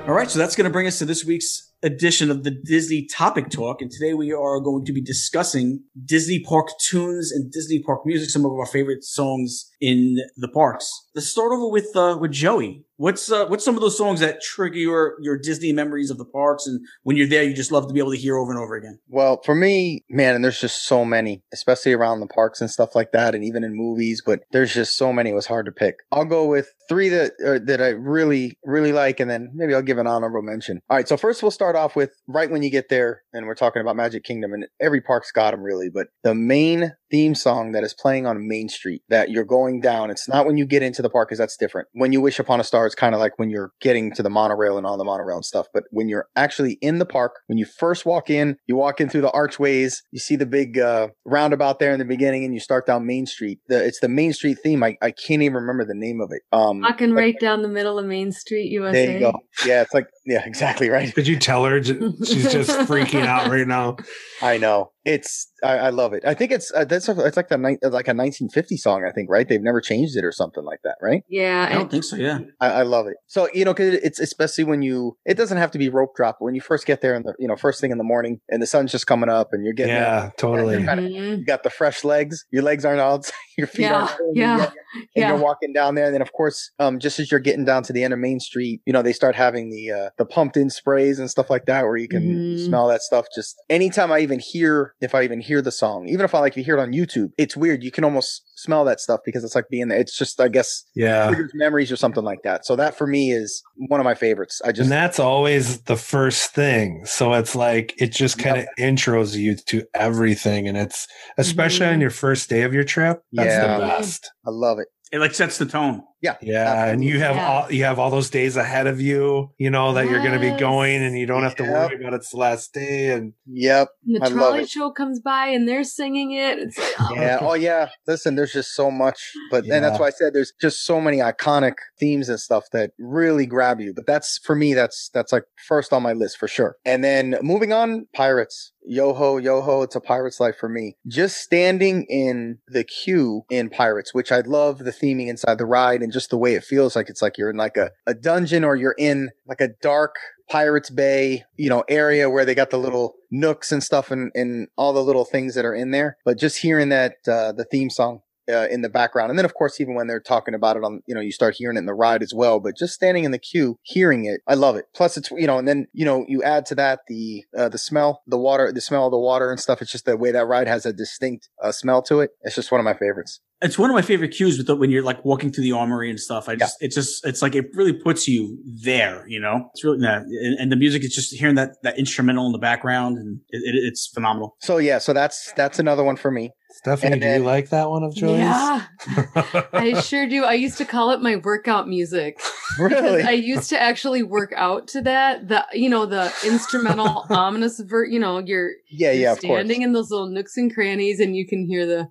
All right, so that's going to bring us to this week's edition of the Disney Topic Talk. And today we are going to be discussing Disney park tunes and Disney park music, some of our favorite songs in the parks. Let's start over with uh, with Joey. What's uh, what's some of those songs that trigger your your Disney memories of the parks, and when you're there, you just love to be able to hear over and over again?
Well, for me, man, and there's just so many, especially around the parks and stuff like that, and even in movies. But there's just so many. It was hard to pick. I'll go with three that uh, that I really really like, and then maybe I'll give an honorable mention. All right, so first we'll start off with right when you get there, and we're talking about Magic Kingdom, and every park's got them really, but the main theme song that is playing on Main Street that you're going down. It's not when you get into the park, because that's different. When you wish upon a star, it's kind of like when you're getting to the monorail and on the monorail and stuff. But when you're actually in the park, when you first walk in, you walk in through the archways, you see the big uh, roundabout there in the beginning, and you start down Main Street. The, it's the Main Street theme. I, I can't even remember the name of it. Um,
Walking right down the middle of Main Street, USA.
there you go. Yeah, it's like yeah, exactly right.
Could you tell her she's just freaking out right now?
I know. It's I, I love it. I think it's uh, that's a, it's like the ni- like a 1950 song. I think right. They've never changed it or something like that, right?
Yeah,
I don't
and-
think so. Yeah,
I, I love it. So you know, cause it's especially when you. It doesn't have to be rope drop. But when you first get there, in the you know first thing in the morning, and the sun's just coming up, and you're getting there,
Yeah, totally.
Mhm.
you got the fresh legs. Your legs aren't out. Your feet
Yeah, yeah,
and you're-
yeah.
you're walking down there, and then of course, um, just as you're getting down to the end of Main Street, you know they start having the uh, the pumped in sprays and stuff like that, where you can
Mhm.
smell that stuff. Just anytime I even hear, if I even hear the song, even if I like to hear it on YouTube, it's weird. You can almost smell that stuff because it's like being there. It's just, I guess,
Yeah.
memories or something like that. So that for me is one of my favorites. I just
and that's always the first thing. So it's like it just kind of intros you to everything. And it's especially
Mhm.
on your first day of your trip. That's
Yeah.
the best.
I love it.
it like sets the tone.
Yeah,
Yeah. And you have
Yeah.
all you have all those days ahead of you, you know, that you're gonna be going and you don't have to
Yep.
worry about it's the last day. And
Yep.
And the
I
trolley
it.
show comes by and they're singing it. It's like, oh,
Yeah. Oh, yeah. Listen, there's just so much, but and that's why I said there's just so many iconic themes and stuff that really grab you. But that's for me. That's that's like first on my list for sure. And then moving on, pirates. Yo ho, yo ho, it's a pirate's life for me. Just standing in the queue in Pirates, which I love the theming inside the ride and just the way it feels like it's like you're in like a, a dungeon or you're in like a dark Pirates Bay, you know, area where they got the little nooks and stuff and, and all the little things that are in there. But just hearing that, uh, the theme song, uh, in the background. And then, of course, even when they're talking about it on, you know, you start hearing it in the ride as well. But just standing in the queue, hearing it, I love it. Plus, it's you know, and then you know, you add to that the uh, the smell, the water, the smell of the water and stuff. It's just the way that ride has a distinct uh, smell to it. It's just one of my favorites.
It's one of my favorite cues with the, when you're like walking through the armory and stuff. I just, it's just, it's like it really puts you there. You know, it's really yeah, and, and the music is just hearing that that instrumental in the background, and it, it, it's phenomenal.
So yeah, so that's that's another one for me.
Stephanie,
And
do you like that one of Joey's?
Yeah, I sure do. I used to call it my workout music. because
Really?
I used to actually work out to that. The you know the instrumental ominous ver. You know you're
yeah,
you're
yeah,
standing in those little nooks and crannies, and you can hear the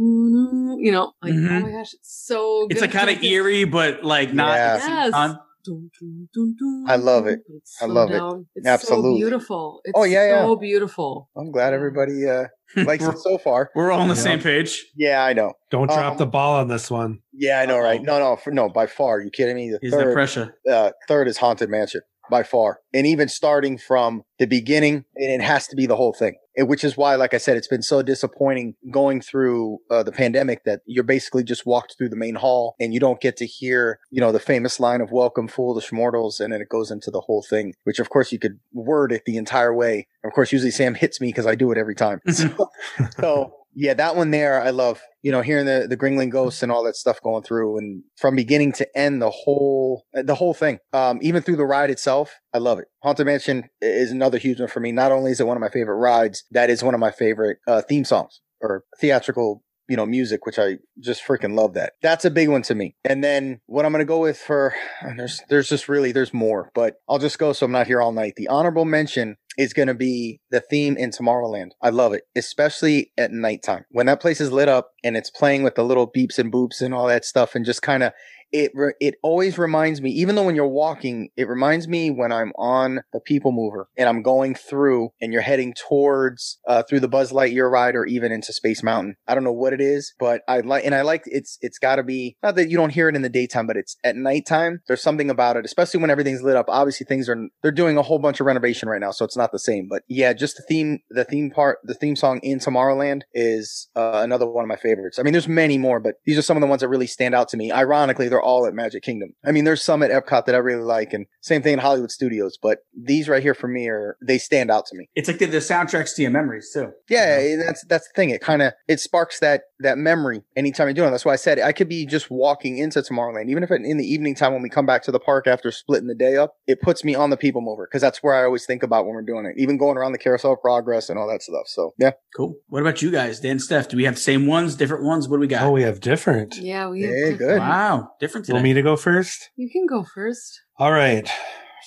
you know like oh
Mhm.
my gosh, it's so.
It's
good.
like kind of eerie, but like not.
Yeah.
at the same
Yes.
I love it.
but
I
slowed
love it.
It's
Absolutely.
so beautiful. It's
Oh, yeah,
so beautiful.
I'm glad everybody uh, likes it so far.
We're all on the
Yeah.
same page.
Yeah, I know.
Don't drop
Um,
the ball on this one.
Yeah, I know, right? No, no, for, no. By far, you kidding me? The
Is that
third,
pressure?
uh, third is Haunted Mansion by far, and even starting from the beginning, and it has to be the whole thing. And which is why, like I said, it's been so disappointing going through uh, the pandemic that you're basically just walked through the main hall and you don't get to hear, you know, the famous line of "Welcome, foolish mortals," and then it goes into the whole thing. Which, of course, you could word it the entire way. Of course, usually Sam hits me because I do it every time. So, so yeah, that one there, I love. You know, hearing the the Gringling ghosts and all that stuff going through, and from beginning to end, the whole the whole thing, um, even through the ride itself, I love it. Haunted Mansion is another huge one for me. Not only is it one of my favorite rides, that is one of my favorite uh, theme songs or theatrical you know, music, which I just freaking love that. That's a big one to me. And then what I'm going to go with for, there's, there's just really, there's more, but I'll just go so I'm not here all night. The honorable mention is going to be the theme in Tomorrowland. I love it, especially at nighttime. When that place is lit up and it's playing with the little beeps and boops and all that stuff and just kind of, it re- it always reminds me, even though when you're walking, it reminds me when I'm on the People Mover and I'm going through and you're heading towards uh, through the Buzz Lightyear ride or even into Space Mountain. I don't know what it is, but I like and I like it's it's got to be not that you don't hear it in the daytime, but it's at nighttime. There's something about it, especially when everything's lit up. Obviously, things are they're doing a whole bunch of renovation right now, so it's not the same. But yeah, just the theme, the theme part, the theme song in Tomorrowland is uh, another one of my favorites. I mean, there's many more, but these are some of the ones that really stand out to me. Ironically, they're all at Magic Kingdom. I mean, there's some at Epcot that I really like, and same thing in Hollywood Studios. But these right here for me are they stand out to me.
It's like the, the soundtracks to your memories too.
Yeah, that's that's the thing. It kind of it sparks that that memory anytime you're doing it. That's why I said I could be just walking into Tomorrowland, even if it, in the evening time when we come back to the park after splitting the day up, it puts me on the People Mover because that's where I always think about when we're doing it. Even going around the Carousel of Progress and all that stuff. So yeah,
Cool. What about you guys, Dan, Steph? Do we have the same ones, different ones? What do we got?
Oh, we have different.
Yeah, we have
Yeah, good.
Wow, different today.
Want me to go first?
You can go first.
All right.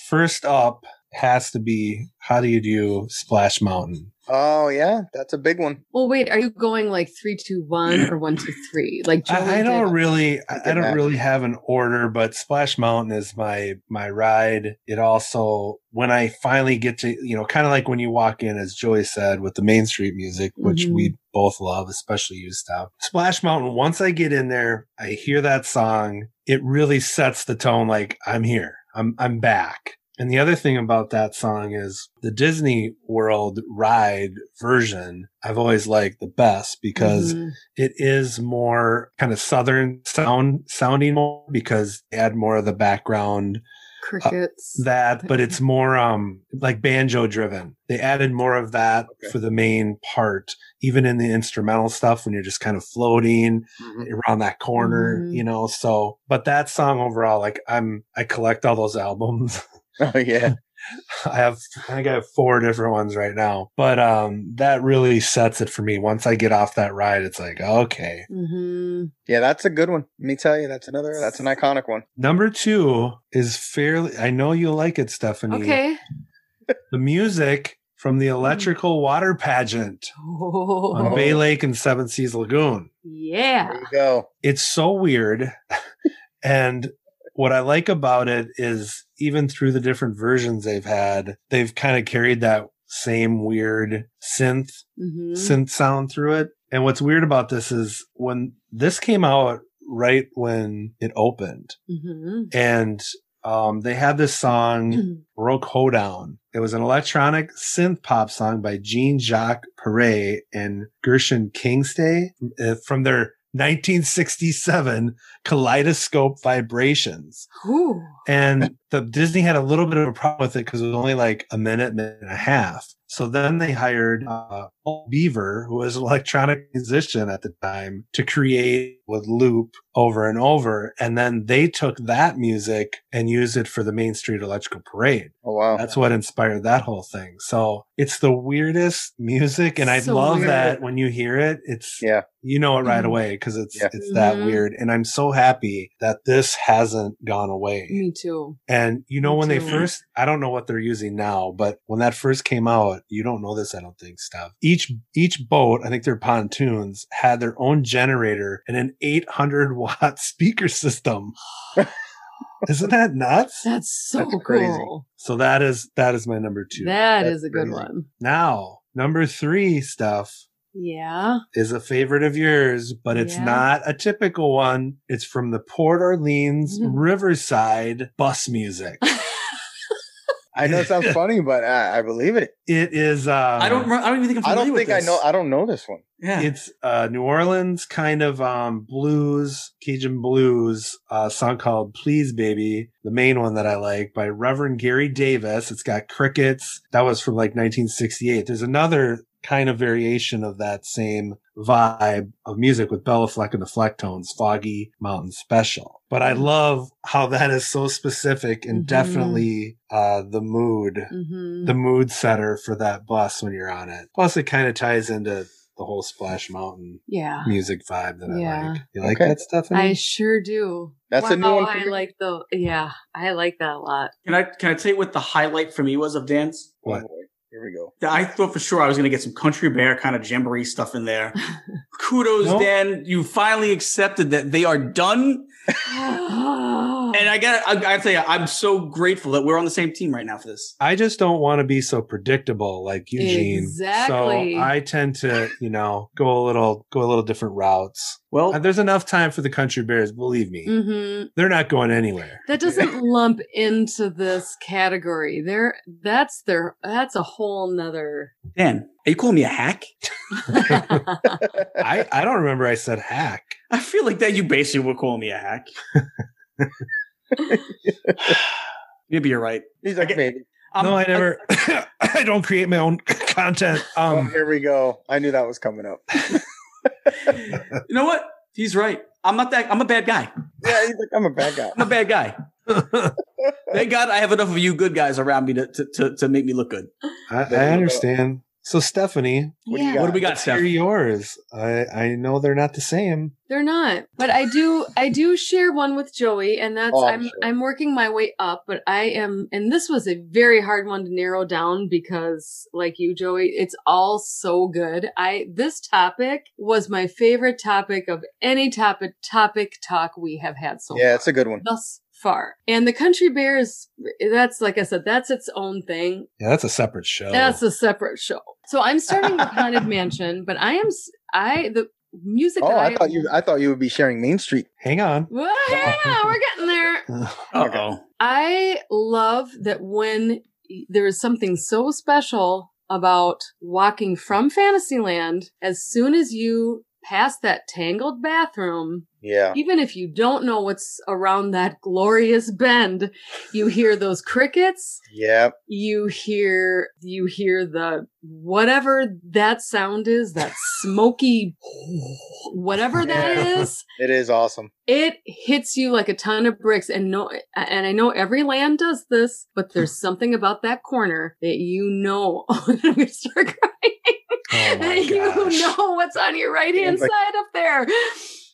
First up has to be how do you do Splash Mountain?
Oh yeah, that's a big one.
Well, wait, are you going like three, two, one, or one, two, three? Like Joey
I, I don't
did.
really I, I don't really have an order, but Splash Mountain is my my ride. It also when I finally get to you know, kind of like when you walk in, as Joey said, with the Main Street music, which
Mhm.
we both love, especially you, Steph. Splash Mountain, once I get in there, I hear that song, it really sets the tone like I'm here. I'm I'm back. And the other thing about that song is the Disney World ride version I've always liked the best because
Mhm.
it is more kind of southern sound sounding more because they add more of the background
crickets.
that but it's more um like banjo driven they added more of that
Okay.
for the main part even in the instrumental stuff when you're just kind of floating around that corner
Mhm.
you know so but that song overall like i'm i collect all those albums
Oh yeah,
I have I think I have four different ones right now. But um that really sets it for me. Once I get off that ride, it's like, okay.
hmm
yeah, that's a good one. Let me tell you, that's another that's an iconic one.
Number two is fairly I know you like it, Stephanie.
Okay.
The music from the electrical water pageant on
Oh,
Bay Lake and Seven Seas Lagoon.
yeah.
There you go.
It's so weird. and what I like about it is even through the different versions they've had, they've kind of carried that same weird synth
hmm
synth sound through it. And what's weird about this is when this came out right when it opened,
hmm
and um, they had this song Baroque Hoedown. It was an electronic synth pop song by Jean Jacques Perrey and Gershon Kingsley uh, from their 1967 Kaleidoscopic Vibrations.
Ooh.
And the Disney had a little bit of a problem with it because it was only like a minute, minute and a half. So then they hired uh, Paul Beaver, who was an electronic musician at the time, to create with loop over and over. And then they took that music and used it for the Main Street Electrical Parade.
Oh wow.
That's what inspired that whole thing. So it's the weirdest music. And I
So
love
weird.
that when you hear it, it's,
Yeah.
you know it right
Mhm.
away because it's,
Yeah.
it's that
Mhm.
weird. And I'm so happy that this hasn't gone away.
Me too.
And you know,
Me
when they first, I don't know what they're using now, but when that first came out, you don't know this, I don't think, Steph. Each, each boat, I think their pontoons had their own generator and an 800 watt speaker system. Isn't that nuts?
That's so
That's crazy.
cool.
So that is, that is my number two.
That
That's
is a good
crazy.
one.
now, number three stuff
Yeah.
is a favorite of yours, but it's
Yeah.
not a typical one. It's from the Port Orleans
Mhm.
Riverside bus music.
I know it sounds funny, but I, I believe it.
It is, uh,
I don't. I don't even think I'm
I
familiar
don't
with
think I
this.
know. I don't know this one.
Yeah.
It's uh, New Orleans kind of um, blues, Cajun blues, uh, song called Please Baby, the main one that I like by Reverend Gary Davis. It's got crickets. That was from like 1968. There's another kind of variation of that same vibe of music with Béla Fleck and the Flecktones, Foggy Mountain Special. But I love how that is so specific and
Mhm.
definitely uh, the mood
hmm
the mood setter for that bus when you're on it. Plus, it kind of ties into the whole Splash Mountain
yeah.
music vibe that I like. You like
Okay.
that stuff?
I sure do.
That's
wow,
a new one for
I
you?
like the yeah, I like that a lot.
Can I can I tell you what the highlight for me was of dance?
What?
Here we go.
I thought for sure I was going to get some country bear kind of jamboree stuff in there. Kudos,
No.
Dan. You finally accepted that they are done. And I got I got to tell you, I'm so grateful that we're on the same team right now for this.
I just don't want to be so predictable like Eugene.
Exactly.
So I tend to, you know, go a little, go a little different routes.
Well,
And there's enough time for the country bears. Believe me,
hmm
they're not going anywhere.
That doesn't lump into this category. There, that's their. That's a whole nother.
Dan, are you calling me a hack?
I, I don't remember I said hack.
I feel like that you basically were calling me a hack. Maybe you're right.
He's like,
Okay.
baby.
Um,
no, I never. I don't create my own content.
Oh,
Um,
here we go. I knew that was coming up.
you know what? He's right. I'm not that. I'm a bad guy.
Yeah, he's like, I'm a bad guy.
I'm a bad guy. Thank God I have enough of you good guys around me to to, to, to make me look good.
I, I understand. So Stephanie,
What do you
yeah,
got?
What do we got,
Let's
Steph?
hear yours. I, I know they're not the same.
they're not. But I do. I do share one with Joey, and that's
Oh, I'm
I'm
sure.
I'm working my way up. But I am, and this was a very hard one to narrow down because, like you, Joey, it's all so good. I this topic was my favorite topic of any topic topic talk we have had so
Yeah,
far.
it's a good one.
thus far. And the Country Bears, that's like I said, that's its own thing.
Yeah, that's a separate show.
That's a separate show. So I'm starting with Haunted Mansion, but I am I, the music.
Oh,
that
I thought you. I thought you would be sharing Main Street.
Hang on.
Well, yeah, we're getting there.
Uh oh.
I love that when there is something so special about walking from Fantasyland, as soon as you pass that tangled bathroom,
Yeah.
even if you don't know what's around that glorious bend, you hear those crickets,
Yep.
you hear you hear the whatever that sound is, that smoky whatever that
Yeah.
is.
It is awesome.
It hits you like a ton of bricks and no and I know every land does this, but there's something about that corner that you know I'm gonna start crying.
Oh
you know what's on your right hand
Like-
side up there.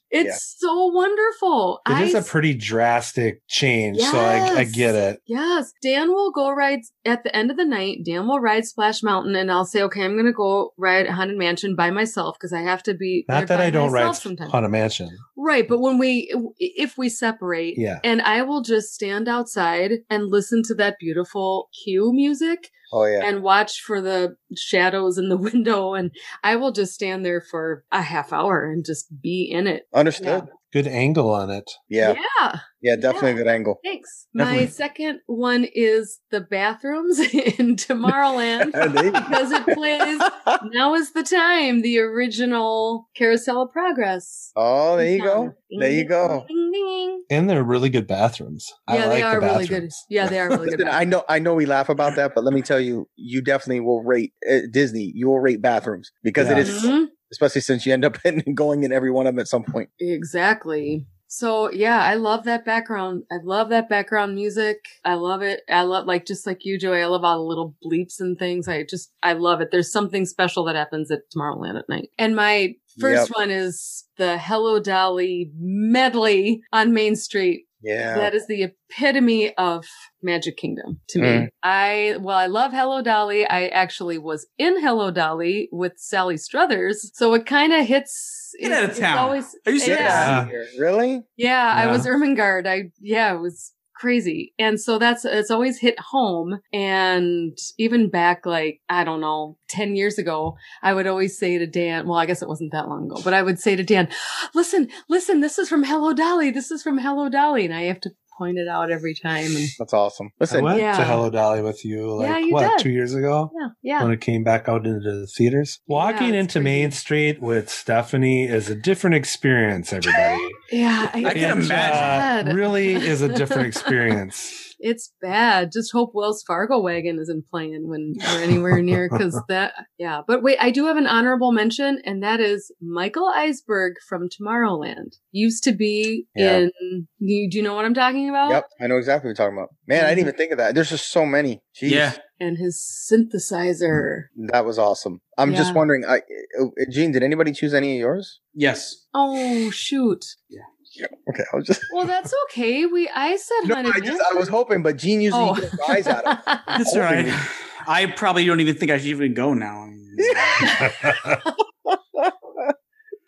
It's so wonderful.
It is a pretty drastic change, so I, I get it.
Yes, Dan will go ride at the end of the night. Dan will ride Splash Mountain, and I'll say, "Okay, I'm going to go ride Haunted Mansion by myself because I have to be."
Not that I don't ride
sometimes.
Haunted Mansion.
Right, but when we, if we separate,
Yeah.
and I will just stand outside and listen to that beautiful cue music
Oh yeah.
and watch for the shadows in the window, and I will just stand there for a half hour and just be in it.
Understood.
Good angle on it.
Yeah.
Yeah.
Yeah, definitely
Yeah.
a good angle.
Thanks. My second one is the bathrooms in Tomorrowland.
There you go.
because it plays now is the time the original carousel of progress
Oh, there you go.
song.
There you go.
Ding, ding.
And they're really good bathrooms. I
yeah
like
they are
the
really good yeah they are really good
I know, I know, we laugh about that, but let me tell you, you definitely will rate uh, Disney. You will rate bathrooms because it
Yeah.
is,
Mhm.
Especially since you end up in, going in every one of them at some point.
exactly. So yeah i love that background. I love that background music. I love it. I love like just like you joey i love all the little bleeps and things. I just i love it. There's something special that happens at tomorrowland at night. And my first one is the hello dolly medley on main street
Yeah.
That is the epitome of Magic Kingdom to me.
Mm.
I, well, I love Hello Dolly. I actually was in Hello Dolly with Sally Struthers. So it kind of hits.
Get
it-
out of
it's
town.
Always,
Are you serious?
Yeah.
Really?
Yeah, I was Ermengarde. I, yeah, it was crazy. And so that's, it's always hit home. And even back like, I don't know, 10 years ago, I would always say to Dan, well, I guess it wasn't that long ago, but I would say to Dan, listen, listen, this is from Hello Dolly. This is from Hello Dolly. And I have to point it out every time. And
That's awesome.
I
Listen,
went
Yeah.
to Hello Dolly with you like
Yeah, you
what
did.
two years ago
yeah, yeah.
when it came back out into the theaters. Walking
it's
into
crazy.
Main Street with Stephanie is a different experience. Everybody,
Yeah, I,
I can
It, uh,
imagine.
really is a different experience.
It's bad. Just hope Wells Fargo wagon isn't playing when we're anywhere near because that, yeah. But wait, I do have an honorable mention, and that is Michael Iceberg from Tomorrowland. Used to be
Yeah.
in. You, do you know what I'm talking about?
Yep, I know exactly what you're talking about. Man, I didn't even think of that. There's just so many. Jeez.
Yeah.
And his synthesizer.
That was awesome. I'm just wondering, I, uh, Gene, did anybody choose any of yours?
Yes.
Oh shoot.
Yeah, okay, I was just.
Well, that's okay. We I said
No,
Haunted
I just I was hoping, but Gene usually
Oh.
gets eyes out of.
That's all right. I probably don't even think I should even go now.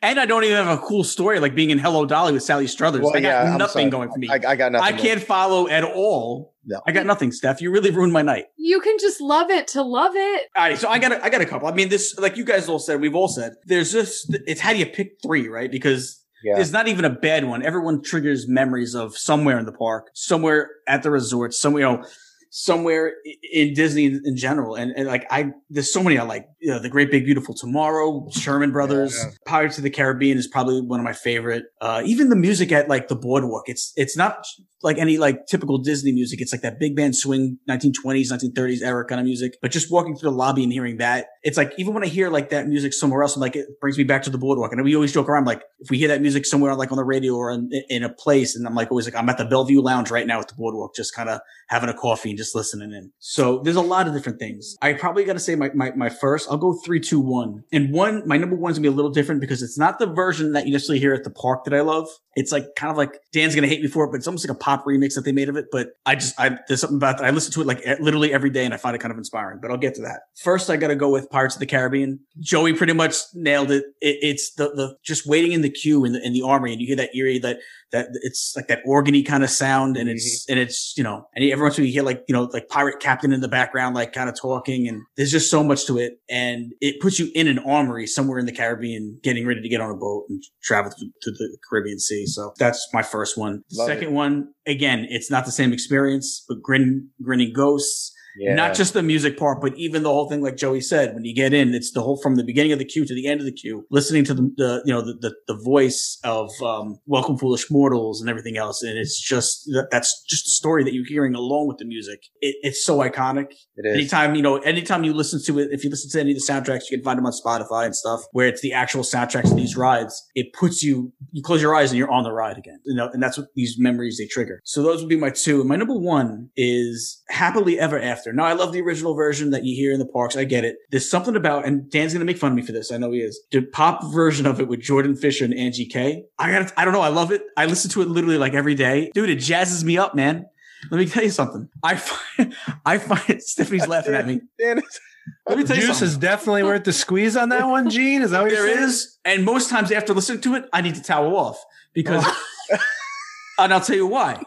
and I don't even have a cool story like being in Hello Dolly with Sally Struthers.
Well,
I got
yeah,
nothing going for me.
I, I got nothing.
I can't follow at all.
No.
I got nothing, Steph. You really ruined my night.
you can just love it to love it.
All right, so I got a, I got a couple. I mean, this like you guys all said, we've all said. There's just it's how do you pick three, right? Because
Yeah.
there's not even a bad one. Everyone triggers memories of somewhere in the park, somewhere at the resort, somewhere you know, somewhere in Disney in, general. And, and like I, there's so many I like. You know, the Great Big Beautiful Tomorrow, Sherman Brothers,
Yeah.
Pirates of the Caribbean is probably one of my favorite. Uh, even the music at like the Boardwalk, it's it's not like any like typical Disney music. It's like that big band swing 1920s, 1930s era kind of music. But just walking through the lobby and hearing that, it's like even when I hear like that music somewhere else, I'm like it brings me back to the boardwalk. And we always joke around like if we hear that music somewhere like on the radio or in, in a place, and I'm like always like I'm at the Belle Vue Lounge right now at the boardwalk, just kind of having a coffee and just listening in. So there's a lot of different things. I probably got to say my, my my first. I'll go three, two, one. And one, my number one's gonna be a little different because it's not the version that you necessarily hear at the park that I love. It's like kind of like Dan's gonna hate me for it, but it's almost like a pop remix that they made of it. But I just I there's something about that. I listen to it like literally every day, and I find it kind of inspiring. But I'll get to that. First, I got to go with Pirates of the Caribbean. Joey pretty much nailed it. it it's the the just waiting in the queue in the in the armory, and you hear that eerie that that it's like that organy kind of sound, and it's mm-hmm. and it's you know, and every once in a while you hear like you know like pirate captain in the background like kind of talking, and there's just so much to it, and it puts you in an armory somewhere in the Caribbean, getting ready to get on a boat and travel to, to the Caribbean Sea. So that's my first one.
Love
Second one, again, it's not the same experience, but grin grinning ghosts.
Yeah.
Not just the music part, but even the whole thing, like Joey said, when you get in, it's the whole from the beginning of the queue to the end of the queue, listening to the, the you know, the, the, the voice of, um, Welcome Foolish Mortals and everything else. And it's just, that, that's just the story that you're hearing along with the music. It, it's so iconic.
it is.
Anytime, you know, anytime you listen to it, if you listen to any of the soundtracks, you can find them on Spotify and stuff, where it's the actual soundtracks of these rides. It puts you, you close your eyes and you're on the ride again. You know, and that's what these memories they trigger. So those would be my two. And my number one is Happily Ever After. Now, I love the original version that you hear in the parks. I get it. There's something about, and Dan's going to make fun of me for this. I know he is. The pop version of it with Jordan Fisher and Angie K. I got, I don't know. I love it. I listen to it literally like every day. Dude, it jazzes me up, man. Let me tell you something. I find, I find Stephanie's laughing at me.
Dan, it's-
Let me tell you
Juice
something.
is definitely worth the squeeze on that one, Gene. Is that what you're
There
saying?
is, and most times after listening to it, I need to towel off because, oh. and I'll tell you why.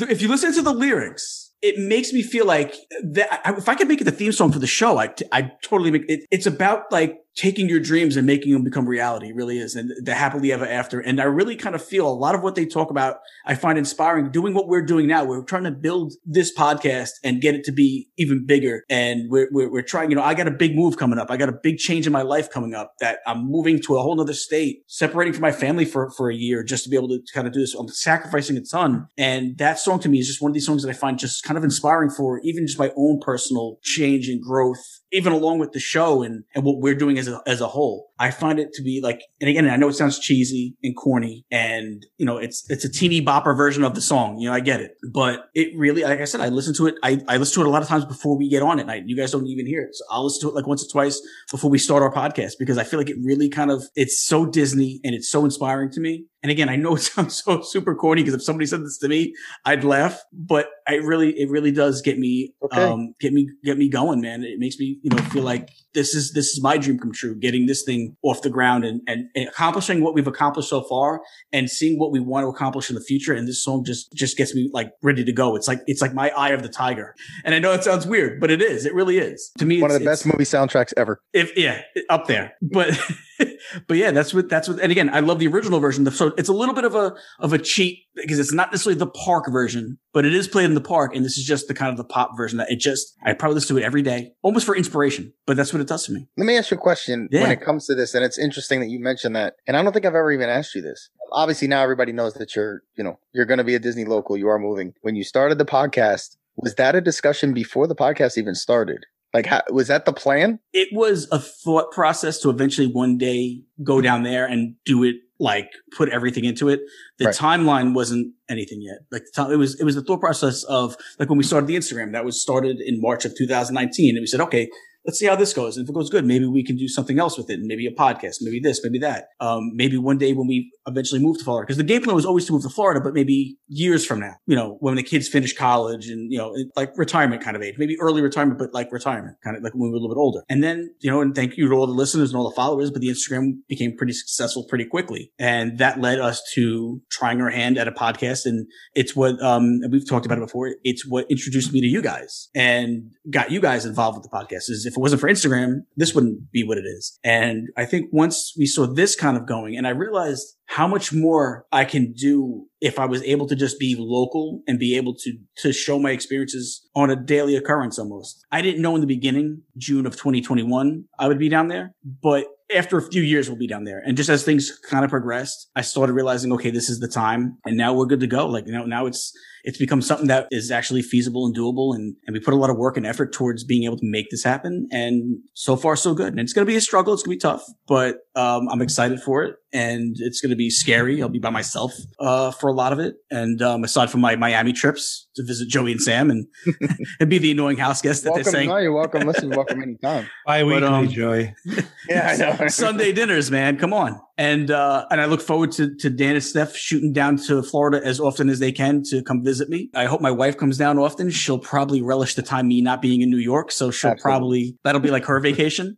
If you listen to the lyrics, it makes me feel like that. If I could make it the theme song for the show, I I totally make it. It's about like taking your dreams and making them become reality. Really is. And the happily ever after. And I really kind of feel a lot of what they talk about, I find inspiring doing what we're doing now. We're trying to build this podcast and get it to be even bigger. And we're, we're, we're trying, you know, I got a big move coming up. I got a big change in my life coming up that I'm moving to a whole nother state, separating from my family for, for a year just to be able to kind of do this. I'm sacrificing a ton. And that song to me is just one of these songs that I find just kind of inspiring for even just my own personal change and growth even along with the show and, and what we're doing as a, as a whole. I find it to be like, and again, I know it sounds cheesy and corny and, you know, it's, it's a teeny bopper version of the song. You know, I get it, but it really, like I said, I listen to it. I, I listen to it a lot of times before we get on at night. You guys don't even hear it. So I'll listen to it like once or twice before we start our podcast because I feel like it really kind of, it's so Disney and it's so inspiring to me. And again, I know it sounds so super corny because if somebody said this to me, I'd laugh, but I really, it really does get me,
Okay.
um, get me, get me going, man. It makes me, you know, feel like this is, this is my dream come true, getting this thing off the ground and, and, and accomplishing what we've accomplished so far and seeing what we want to accomplish in the future. And this song just, just gets me like ready to go. It's like, it's like my eye of the tiger. And I know it sounds weird, but it is. It really is. To me,
One of
it's-
the best movie soundtracks ever.
if yeah, up there. But but yeah, that's what that's what. And again, I love the original version. So it's a little bit of a of a cheat because it's not necessarily the park version, but it is played in the park, and this is just the kind of the pop version that it just. I probably listen to it every day, almost for inspiration. But that's what it does to me.
Let me ask you a question
Yeah.
when it comes to this, and it's interesting that you mentioned that. And I don't think I've ever even asked you this. Obviously, now everybody knows that you're, you know, you're going to be a Disney local. You are moving. When you started the podcast, was that a discussion before the podcast even started? Like, how, was that the plan?
It was a thought process to eventually one day go down there and do it like put everything into it. The
Right.
timeline wasn't anything yet. Like the time, it was, it was the thought process of like when we started the Instagram that was started in March of 2019. And we said, okay, let's see how this goes. And if it goes good, maybe we can do something else with it. Maybe a podcast, maybe this, maybe that. Um, maybe one day when we eventually move to Florida, because the game plan was always to move to Florida, but maybe years from now, you know, when the kids finish college and, you know, like retirement kind of age, maybe early retirement, but like retirement kind of like when we were a little bit older. And then, you know, and thank you to all the listeners and all the followers, but the Instagram became pretty successful pretty quickly. And that led us to trying our hand at a podcast. And it's what, um, we've talked about it before. It's what introduced me to you guys and got you guys involved with the podcast is if it wasn't for Instagram, this wouldn't be what it is. And I think once we saw this kind of going and I realized how much more I can do if I was able to just be local and be able to, to show my experiences on a daily occurrence almost. I didn't know in the beginning, June of 2021, I would be down there, but after a few years, we'll be down there. And just as things kind of progressed, I started realizing, okay, this is the time and now we're good to go. Like, you know, now it's, it's become something that is actually feasible and doable. And, and we put a lot of work and effort towards being able to make this happen. And so far, so good. And it's going to be a struggle. It's going to be tough, but, um, I'm excited for it and it's going to be scary. I'll be by myself, uh, for a lot of it. And, um, aside from my Miami trips to visit Joey and Sam and, and be the annoying house guest that
welcome.
they're saying.
No, you're welcome. Listen, you're welcome anytime.
Bi-weekly,
um,
Joey.
Yeah, I know.
Sunday dinners, man. Come on. And uh and I look forward to to Dan and Steph shooting down to Florida as often as they can to come visit me. I hope my wife comes down often. She'll probably relish the time me not being in New York. So she'll
Absolutely.
probably that'll be like her vacation.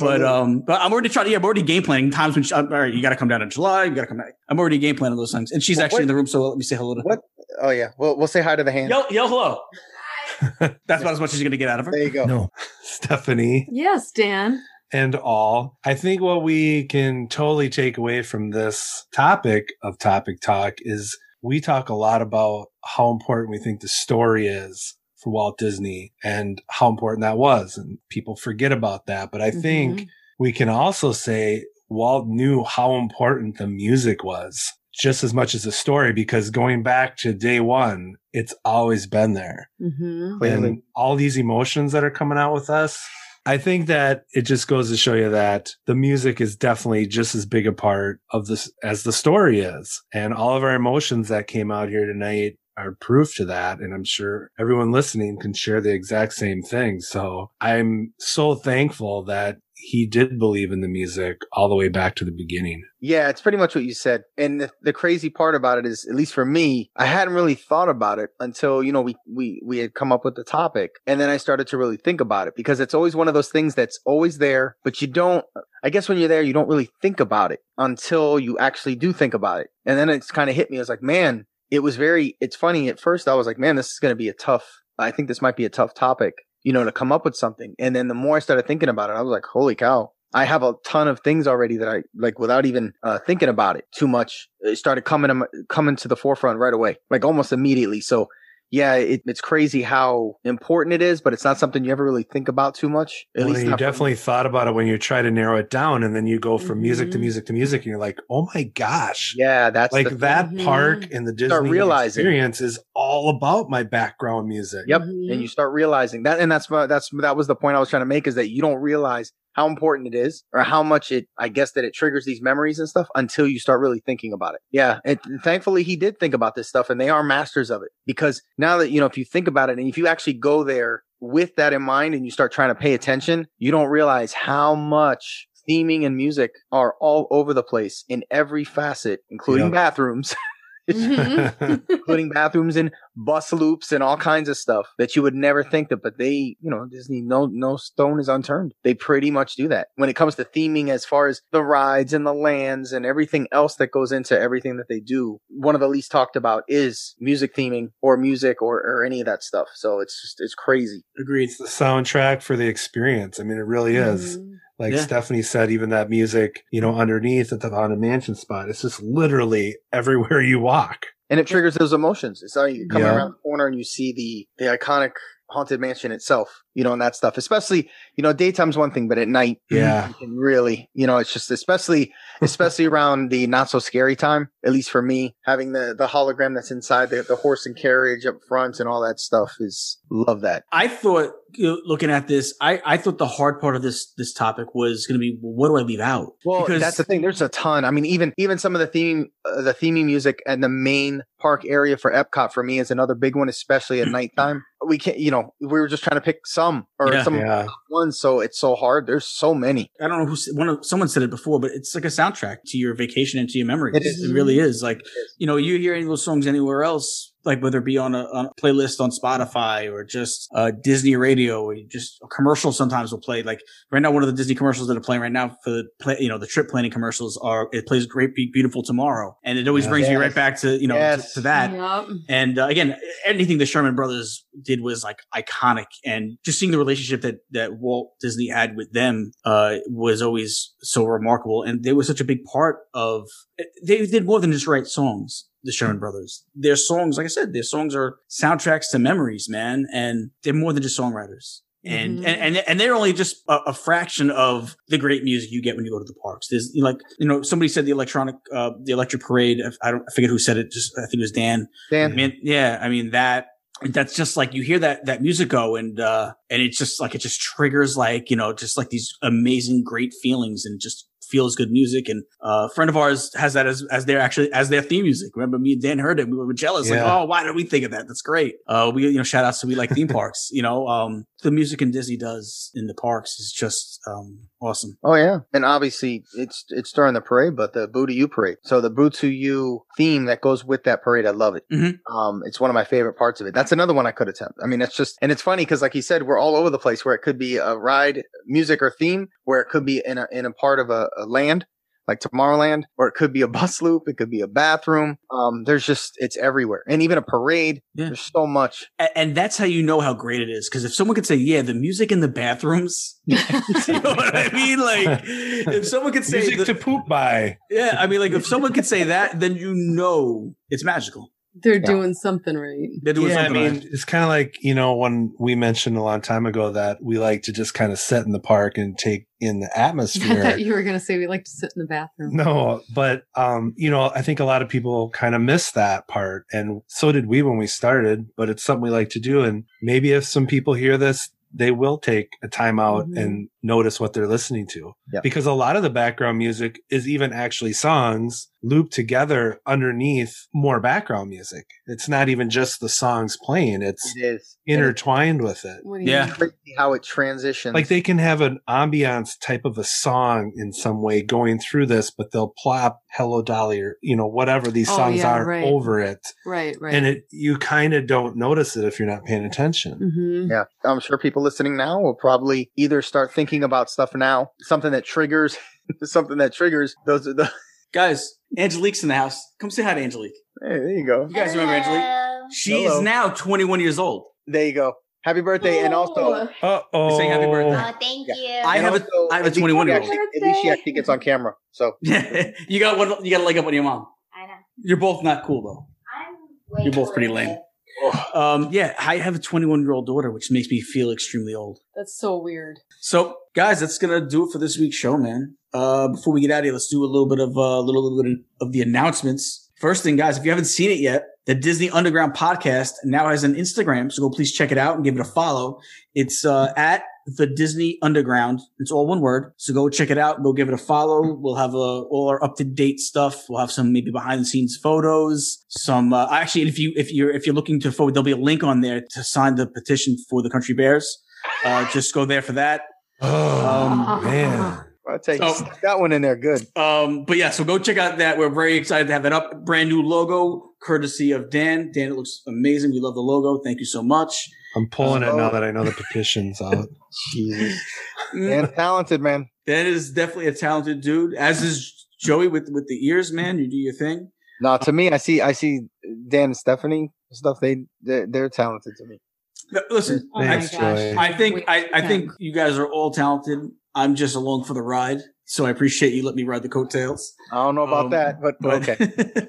But um, but I'm already trying. Yeah, I'm already game planning times when she, I'm, all right, you got to come down in July. You got to come back. I'm already game planning those times, and she's
Well,
actually
what-
in the room. So let me say hello to her.
What? Oh yeah. Well, we'll say hi to the hand.
Yo, yo, hello. That's about as much as you're gonna get out of her.
There you go.
No, Stephanie
Yes, Dan.
and all. I think what we can totally take away from this topic of topic talk is we talk a lot about how important we think the story is for Walt Disney and how important that was. And people forget about that. But I think
Mhm.
we can also say Walt knew how important the music was just as much as the story because going back to day one, it's always been there.
Mhm.
And all these emotions that are coming out with us. I think that it just goes to show you that the music is definitely just as big a part of this as the story is. And all of our emotions that came out here tonight are proof to that. And I'm sure everyone listening can share the exact same thing. So I'm so thankful that he did believe in the music all the way back to the beginning.
Yeah, it's pretty much what you said. And the, the crazy part about it is, at least for me, I hadn't really thought about it until, you know, we, we, we had come up with the topic. And then I started to really think about it because it's always one of those things that's always there, but you don't, I guess when you're there, you don't really think about it until you actually do think about it. And then it's kind of hit me. I was like, man, it was very, it's funny. At first I was like, man, this is going to be a tough, I think this might be a tough topic, you know, to come up with something. And then the more I started thinking about it, I was like, holy cow. I have a ton of things already that I like without even uh, thinking about it too much. It started coming coming to the forefront right away, like almost immediately. So yeah, it, it's crazy how important it is, but it's not something you ever really think about too much. At
Well,
least
you
not for me.
definitely thought about it when you try to narrow it down, and then you go from music to
Mhm.
music to music, and you're like, "Oh my gosh!"
Yeah, that's
like
the-
that
Mhm.
part in the Disney
realizing.
experience is all about my background music.
Yep,
Mhm.
and you start realizing that, and that's my- that's that was the point I was trying to make is that you don't realize how important it is or how much it I guess that it triggers these memories and stuff until you start really thinking about it. Yeah, and thankfully he did think about this stuff, and they are masters of it because now that you know if you think about it and if you actually go there with that in mind and you start trying to pay attention, you don't realize how much theming and music are all over the place in every facet, including
Yep.
bathrooms. Including bathrooms and bus loops and all kinds of stuff that you would never think of. But they, you know, Disney, no, no stone is unturned. They pretty much do that when it comes to theming as far as the rides and the lands and everything else that goes into everything that they do. One of the least talked about is music theming or music or, or any of that stuff. So it's just, it's crazy.
Agreed.
It's the soundtrack for the experience. I mean, it really is.
Mhm.
Like
Yeah.
Stefanie said, even that music, you know, underneath at the Haunted Mansion spot, it's just literally everywhere you walk.
And it triggers those emotions. It's like you come
Yeah.
around the corner and you see the, the iconic haunted mansion itself, you know, and that stuff, especially, you know, daytime's one thing, but at night,
Yeah.
you can really, you know, it's just especially, especially around the not so scary time, at least for me, having the, the hologram that's inside the, the horse and carriage up front and all that stuff is love that.
I thought looking at this, I, I thought the hard part of this this topic was going to be well, what do I leave out?
Well,
Because-
that's the thing. There's a ton. I mean, even even some of the theme, uh, the theming music and the main park area for Epcot for me is another big one, especially at nighttime. We can't, you know, we were just trying to pick some or
Yeah.
some
Yeah.
ones, so it's so hard. There's so many.
I don't know who s- one of someone said it before, but it's like a soundtrack to your vacation and to your memories.
It is.
It really is. Like you know, you hear any of those songs anywhere else, like whether it be on a, on a playlist on Spotify or just uh, Disney radio, or just a commercial sometimes will play. Like right now, one of the Disney commercials that are playing right now for the play, you know, the trip planning commercials are it plays "Great Big Beautiful Tomorrow," and it always
Yeah.
brings me right back to you know to- to, that.
Yep.
And uh, again, anything the Sherman Brothers did was like iconic, and just seeing the relationship that that Walt Disney had with them uh, was always so remarkable. And they were such a big part of. They did more than just write songs. The Sherman Brothers, their songs, like I said, their songs are soundtracks to memories, man, and they're more than just songwriters. And,
Mhm.
and and and they're only just a, a fraction of the great music you get when you go to the parks. There's you know, like you know somebody said the electronic uh, the electric parade. I don't I forget who said it. Just I think it was Dan.
Dan,
I mean, yeah, I mean that that's just like you hear that that music go and uh and it's just like it just triggers like, you know, just like these amazing great feelings and just feels good music and uh, a friend of ours has that as as their actually as their theme music. Remember me and Dan heard it. We were jealous, like, oh, why did we think of that? That's great. Uh we you know, shout outs to we like theme parks. You know, um the music in Disney does in the parks is just um awesome.
Oh yeah, and obviously it's it's during the parade, but the Boo to You parade. So the Boo to You theme that goes with that parade, I love it.
Mhm.
Um, it's one of my favorite parts of it. That's another one I could attempt. I mean, it's just and it's funny because, like you said, we're all over the place. Where it could be a ride, music, or theme, where it could be in a in a part of a, a land. Like Tomorrowland, or it could be a bus loop, it could be a bathroom. Um, there's just it's everywhere, and even a parade.
Yeah.
There's so much.
A- And that's how you know how great it is. Because if someone could say, "Yeah, the music in the bathrooms," you know what I mean? Like, if someone could say,
Music
the-
to poop by.
"Yeah," I mean, like, if someone could say that, then you know it's magical.
They're doing something right.
They're doing
yeah, I mean,
right.
it's kind of like, you know, when we mentioned a long time ago that we like to just kind of sit in the park and take in the atmosphere.
I
atmosphere.
thought you were going to say we like to sit in the bathroom.
No, but um, you know, I think a lot of people kind of miss that part, and so did we when we started. But it's something we like to do, and maybe if some people hear this, they will take a time out
Mhm.
and notice what they're listening to,
Yeah.
because a lot of the background music is even actually songs looped together underneath more background music. It's not even just the songs playing; it's
It is And
intertwined with it.
What do you
Yeah.
mean?
it's crazy how it transitions.
Like they can have an ambiance type of a song in some way going through this, but they'll plop "Hello Dolly" or you know whatever these
Oh,
songs
yeah,
are
right.
over it,
Right, right.
and it you kind of don't notice it if you're not paying attention.
hmm
Yeah, I'm sure people listening now will probably either start thinking about stuff now, something that triggers, something that triggers those. Are the,
Guys, Angelique's in the house. Come say hi to Angelique.
hey, there you go.
You guys remember Angelique? She is now 21 years old.
There you go. Happy birthday, and also
Uh oh.
Saying happy birthday.
Oh, thank
Yeah.
you.
I
and
have a-
also,
I have a 21 year old.
At least she actually gets on camera. So
you got one. You got to leg up on your mom.
I know.
You're both not cool though.
I'm way
You're both pretty
than
lame. Um, yeah, I have a 21 year old daughter, which makes me feel extremely old.
That's so weird.
So, guys, that's gonna do it for this week's show, man. Uh, before we get out of here, let's do a little bit of a uh, little, little bit of the announcements. First thing, guys, if you haven't seen it yet, the Disney Underground podcast now has an Instagram, so go please check it out and give it a follow. It's uh, at the Disney Underground. It's all one word. So go check it out. Go give it a follow. We'll have uh, all our up to date stuff. We'll have some maybe behind the scenes photos. Some uh, actually, if you if you're if you're looking to forward, there'll be a link on there to sign the petition for the Country Bears. Uh, just go there for that.
Oh
Um,
man.
I'll tell you,
So-
that one in there good.
Um, but yeah, so go check out that. We're very excited to have it up. Brand new logo, courtesy of Dan. Dan, it looks amazing. We love the logo. Thank you so much.
I'm pulling it
Oh.
now that I know the petition's out.
Jesus.
Mm,
And talented, man.
Dan is definitely a talented dude, as is Joey with with the ears, man. You do your thing.
No, to me, I see, I see Dan and Stefanie stuff. They, they're, they're talented to me.
No, Listen,
Oh my
Thanks,
gosh.
Joey.
I think I, I think you guys are all talented. I'm just along for the ride, so I appreciate you let me ride the coattails.
I don't know about
Um,
that, but,
But
okay.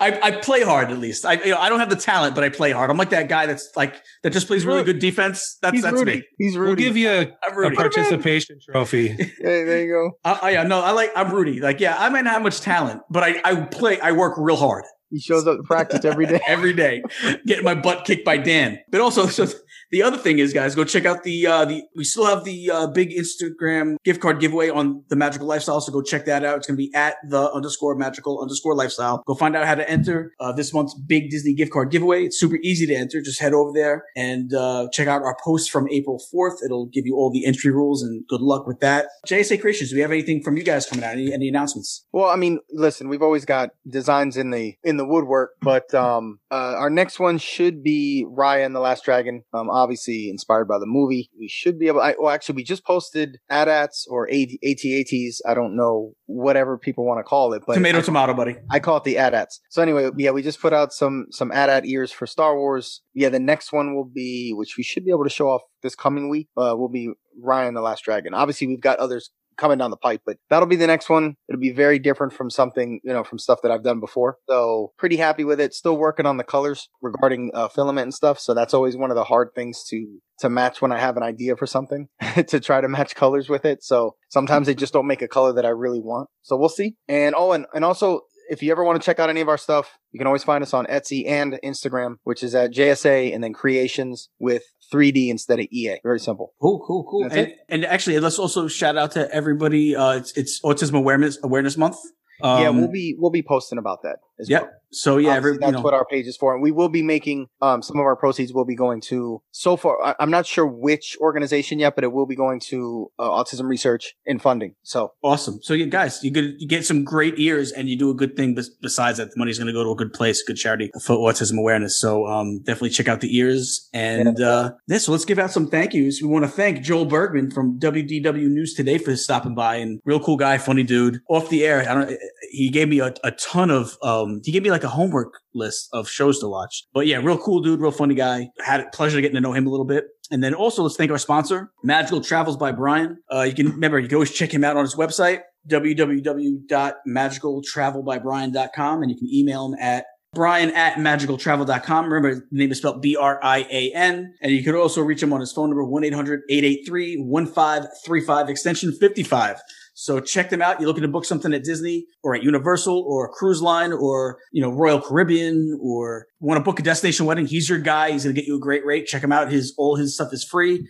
I, I play hard at least. I you know I don't have the talent, but I play hard. I'm like that guy that's like that just plays really good defense. That's
He's
that's
Rudy.
me.
He's
We'll give you a,
I'm
a
Rudy.
participation trophy.
Hey, there you go.
I, I, yeah, no, I like I'm Rudy. Like, yeah, I might not have much talent, but I, I play. I work real hard
He shows up to practice every day.
every day, getting my butt kicked by Dan. But also, so the other thing is, guys, go check out the uh, the. We still have the uh, big Instagram gift card giveaway on the Magical Lifestyle, so go check that out. It's going to be at the underscore magical underscore lifestyle. Go find out how to enter uh, this month's big Disney gift card giveaway. It's super easy to enter. Just head over there and uh, check out our post from April fourth. It'll give you all the entry rules and good luck with that. JSA Creations, do we have anything from you guys coming out? Any, any announcements?
Well, I mean, listen, we've always got designs in the in the woodwork, but um, uh, our next one should be Raya and the Last Dragon. Um, obviously inspired by the movie. We should be able. I, well, actually, we just posted AT-ATs or AT, AT-ATs. I don't know whatever people want to call it, but
tomato,
I,
tomato, buddy.
I call it the AT-ATs. So anyway, yeah, we just put out some some AT-AT ears for Star Wars. Yeah, the next one will be, which we should be able to show off this coming week. Uh, will be Raya and the Last Dragon. Obviously, we've got others coming down the pipe, but that'll be the next one. It'll be very different from something, you know, from stuff that I've done before. So pretty happy with it. Still working on the colors regarding uh, filament and stuff. So that's always one of the hard things to to match when I have an idea for something to try to match colors with it. So sometimes they just don't make a color that I really want. So we'll see. And oh, and, and also if you ever want to check out any of our stuff, you can always find us on Etsy and Instagram, which is at JSA and then creations with 3D instead of EA. Very simple.
Cool, cool, cool.
That's
And, and actually, let's also shout out to everybody. Uh, it's, it's Autism Awareness Awareness Month. Um,
yeah, we'll be we'll be posting about that
Yep.
well.
So yeah, every, you
that's
know,
what our page is for, and we will be making um, some of our proceeds will be going to. So far, I, I'm not sure which organization yet, but it will be going to uh, autism research and funding. So
awesome. So yeah, guys, you get you get some great ears, and you do a good thing. Bes- besides that, the money's going to go to a good place, good charity for autism awareness. So um, definitely check out the ears. And uh, yeah, so let's give out some thank yous. We want to thank Joel Bergman from WDW News Today for stopping by, and real cool guy, funny dude. Off the air, I don't. He gave me a, a ton of. Um, he gave me like a homework list of shows to watch. But yeah, real cool dude, real funny guy. Had a pleasure getting to know him a little bit. And then also let's thank our sponsor, Magical Travels by Brian. Uh, you can remember you can always check him out on his website, www.magicaltravelbybrian.com, and you can email him at Brian at magicaltravel.com. Remember, the name is spelled B-R-I-A-N. And you could also reach him on his phone number, 1-800-883-1535, extension 55. So check them out. You're looking to book something at Disney or at Universal or a cruise line or, you know, Royal Caribbean or want to book a destination wedding. He's your guy. He's going to get you a great rate. Check him out. His, all his stuff is free.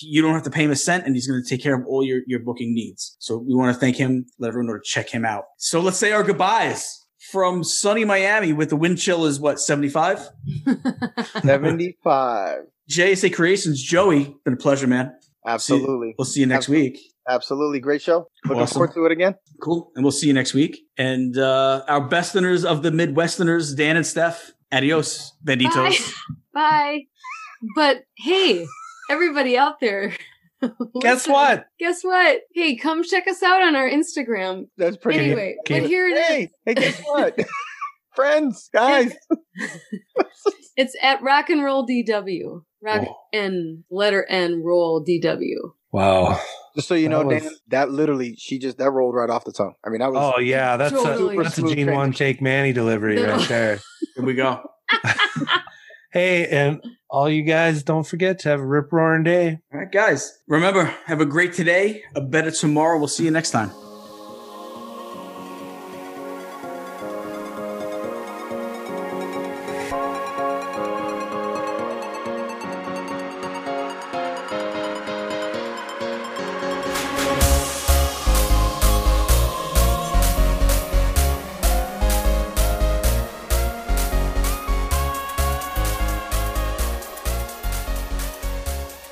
You don't have to pay him a cent and he's going to take care of all your, your booking needs. So we want to thank him. Let everyone know to check him out. So let's say our goodbyes from sunny Miami with the wind chill is what, 75?
75.
JSA Creations, Joey, been a pleasure, man.
Absolutely.
We'll see you next week.
Absolutely. Great show. Looking
Awesome.
forward to it again.
Cool. And we'll see you next week. And uh, our besterners of the Midwesterners, Dan and Steph, adios, benditos.
Bye. But hey, everybody out there.
Guess what?
Guess what? Hey, come check us out on our Instagram.
That's pretty
Anyway,
Okay.
but here it is.
Hey, hey, guess what? Friends, guys.
It's at Rock and Roll DW. Rock
Whoa.
and letter N roll DW.
Wow.
Just so you know,
That was-
Dan, that literally she just that rolled right off the tongue. I mean, that was
Oh yeah, that's
Totally.
a that's a Gene one
transition.
take Maney delivery right there.
Here we go.
Hey, and all you guys, don't forget to have a rip roaring day.
All right, guys. Remember, have a great today, a better tomorrow. We'll see you next time.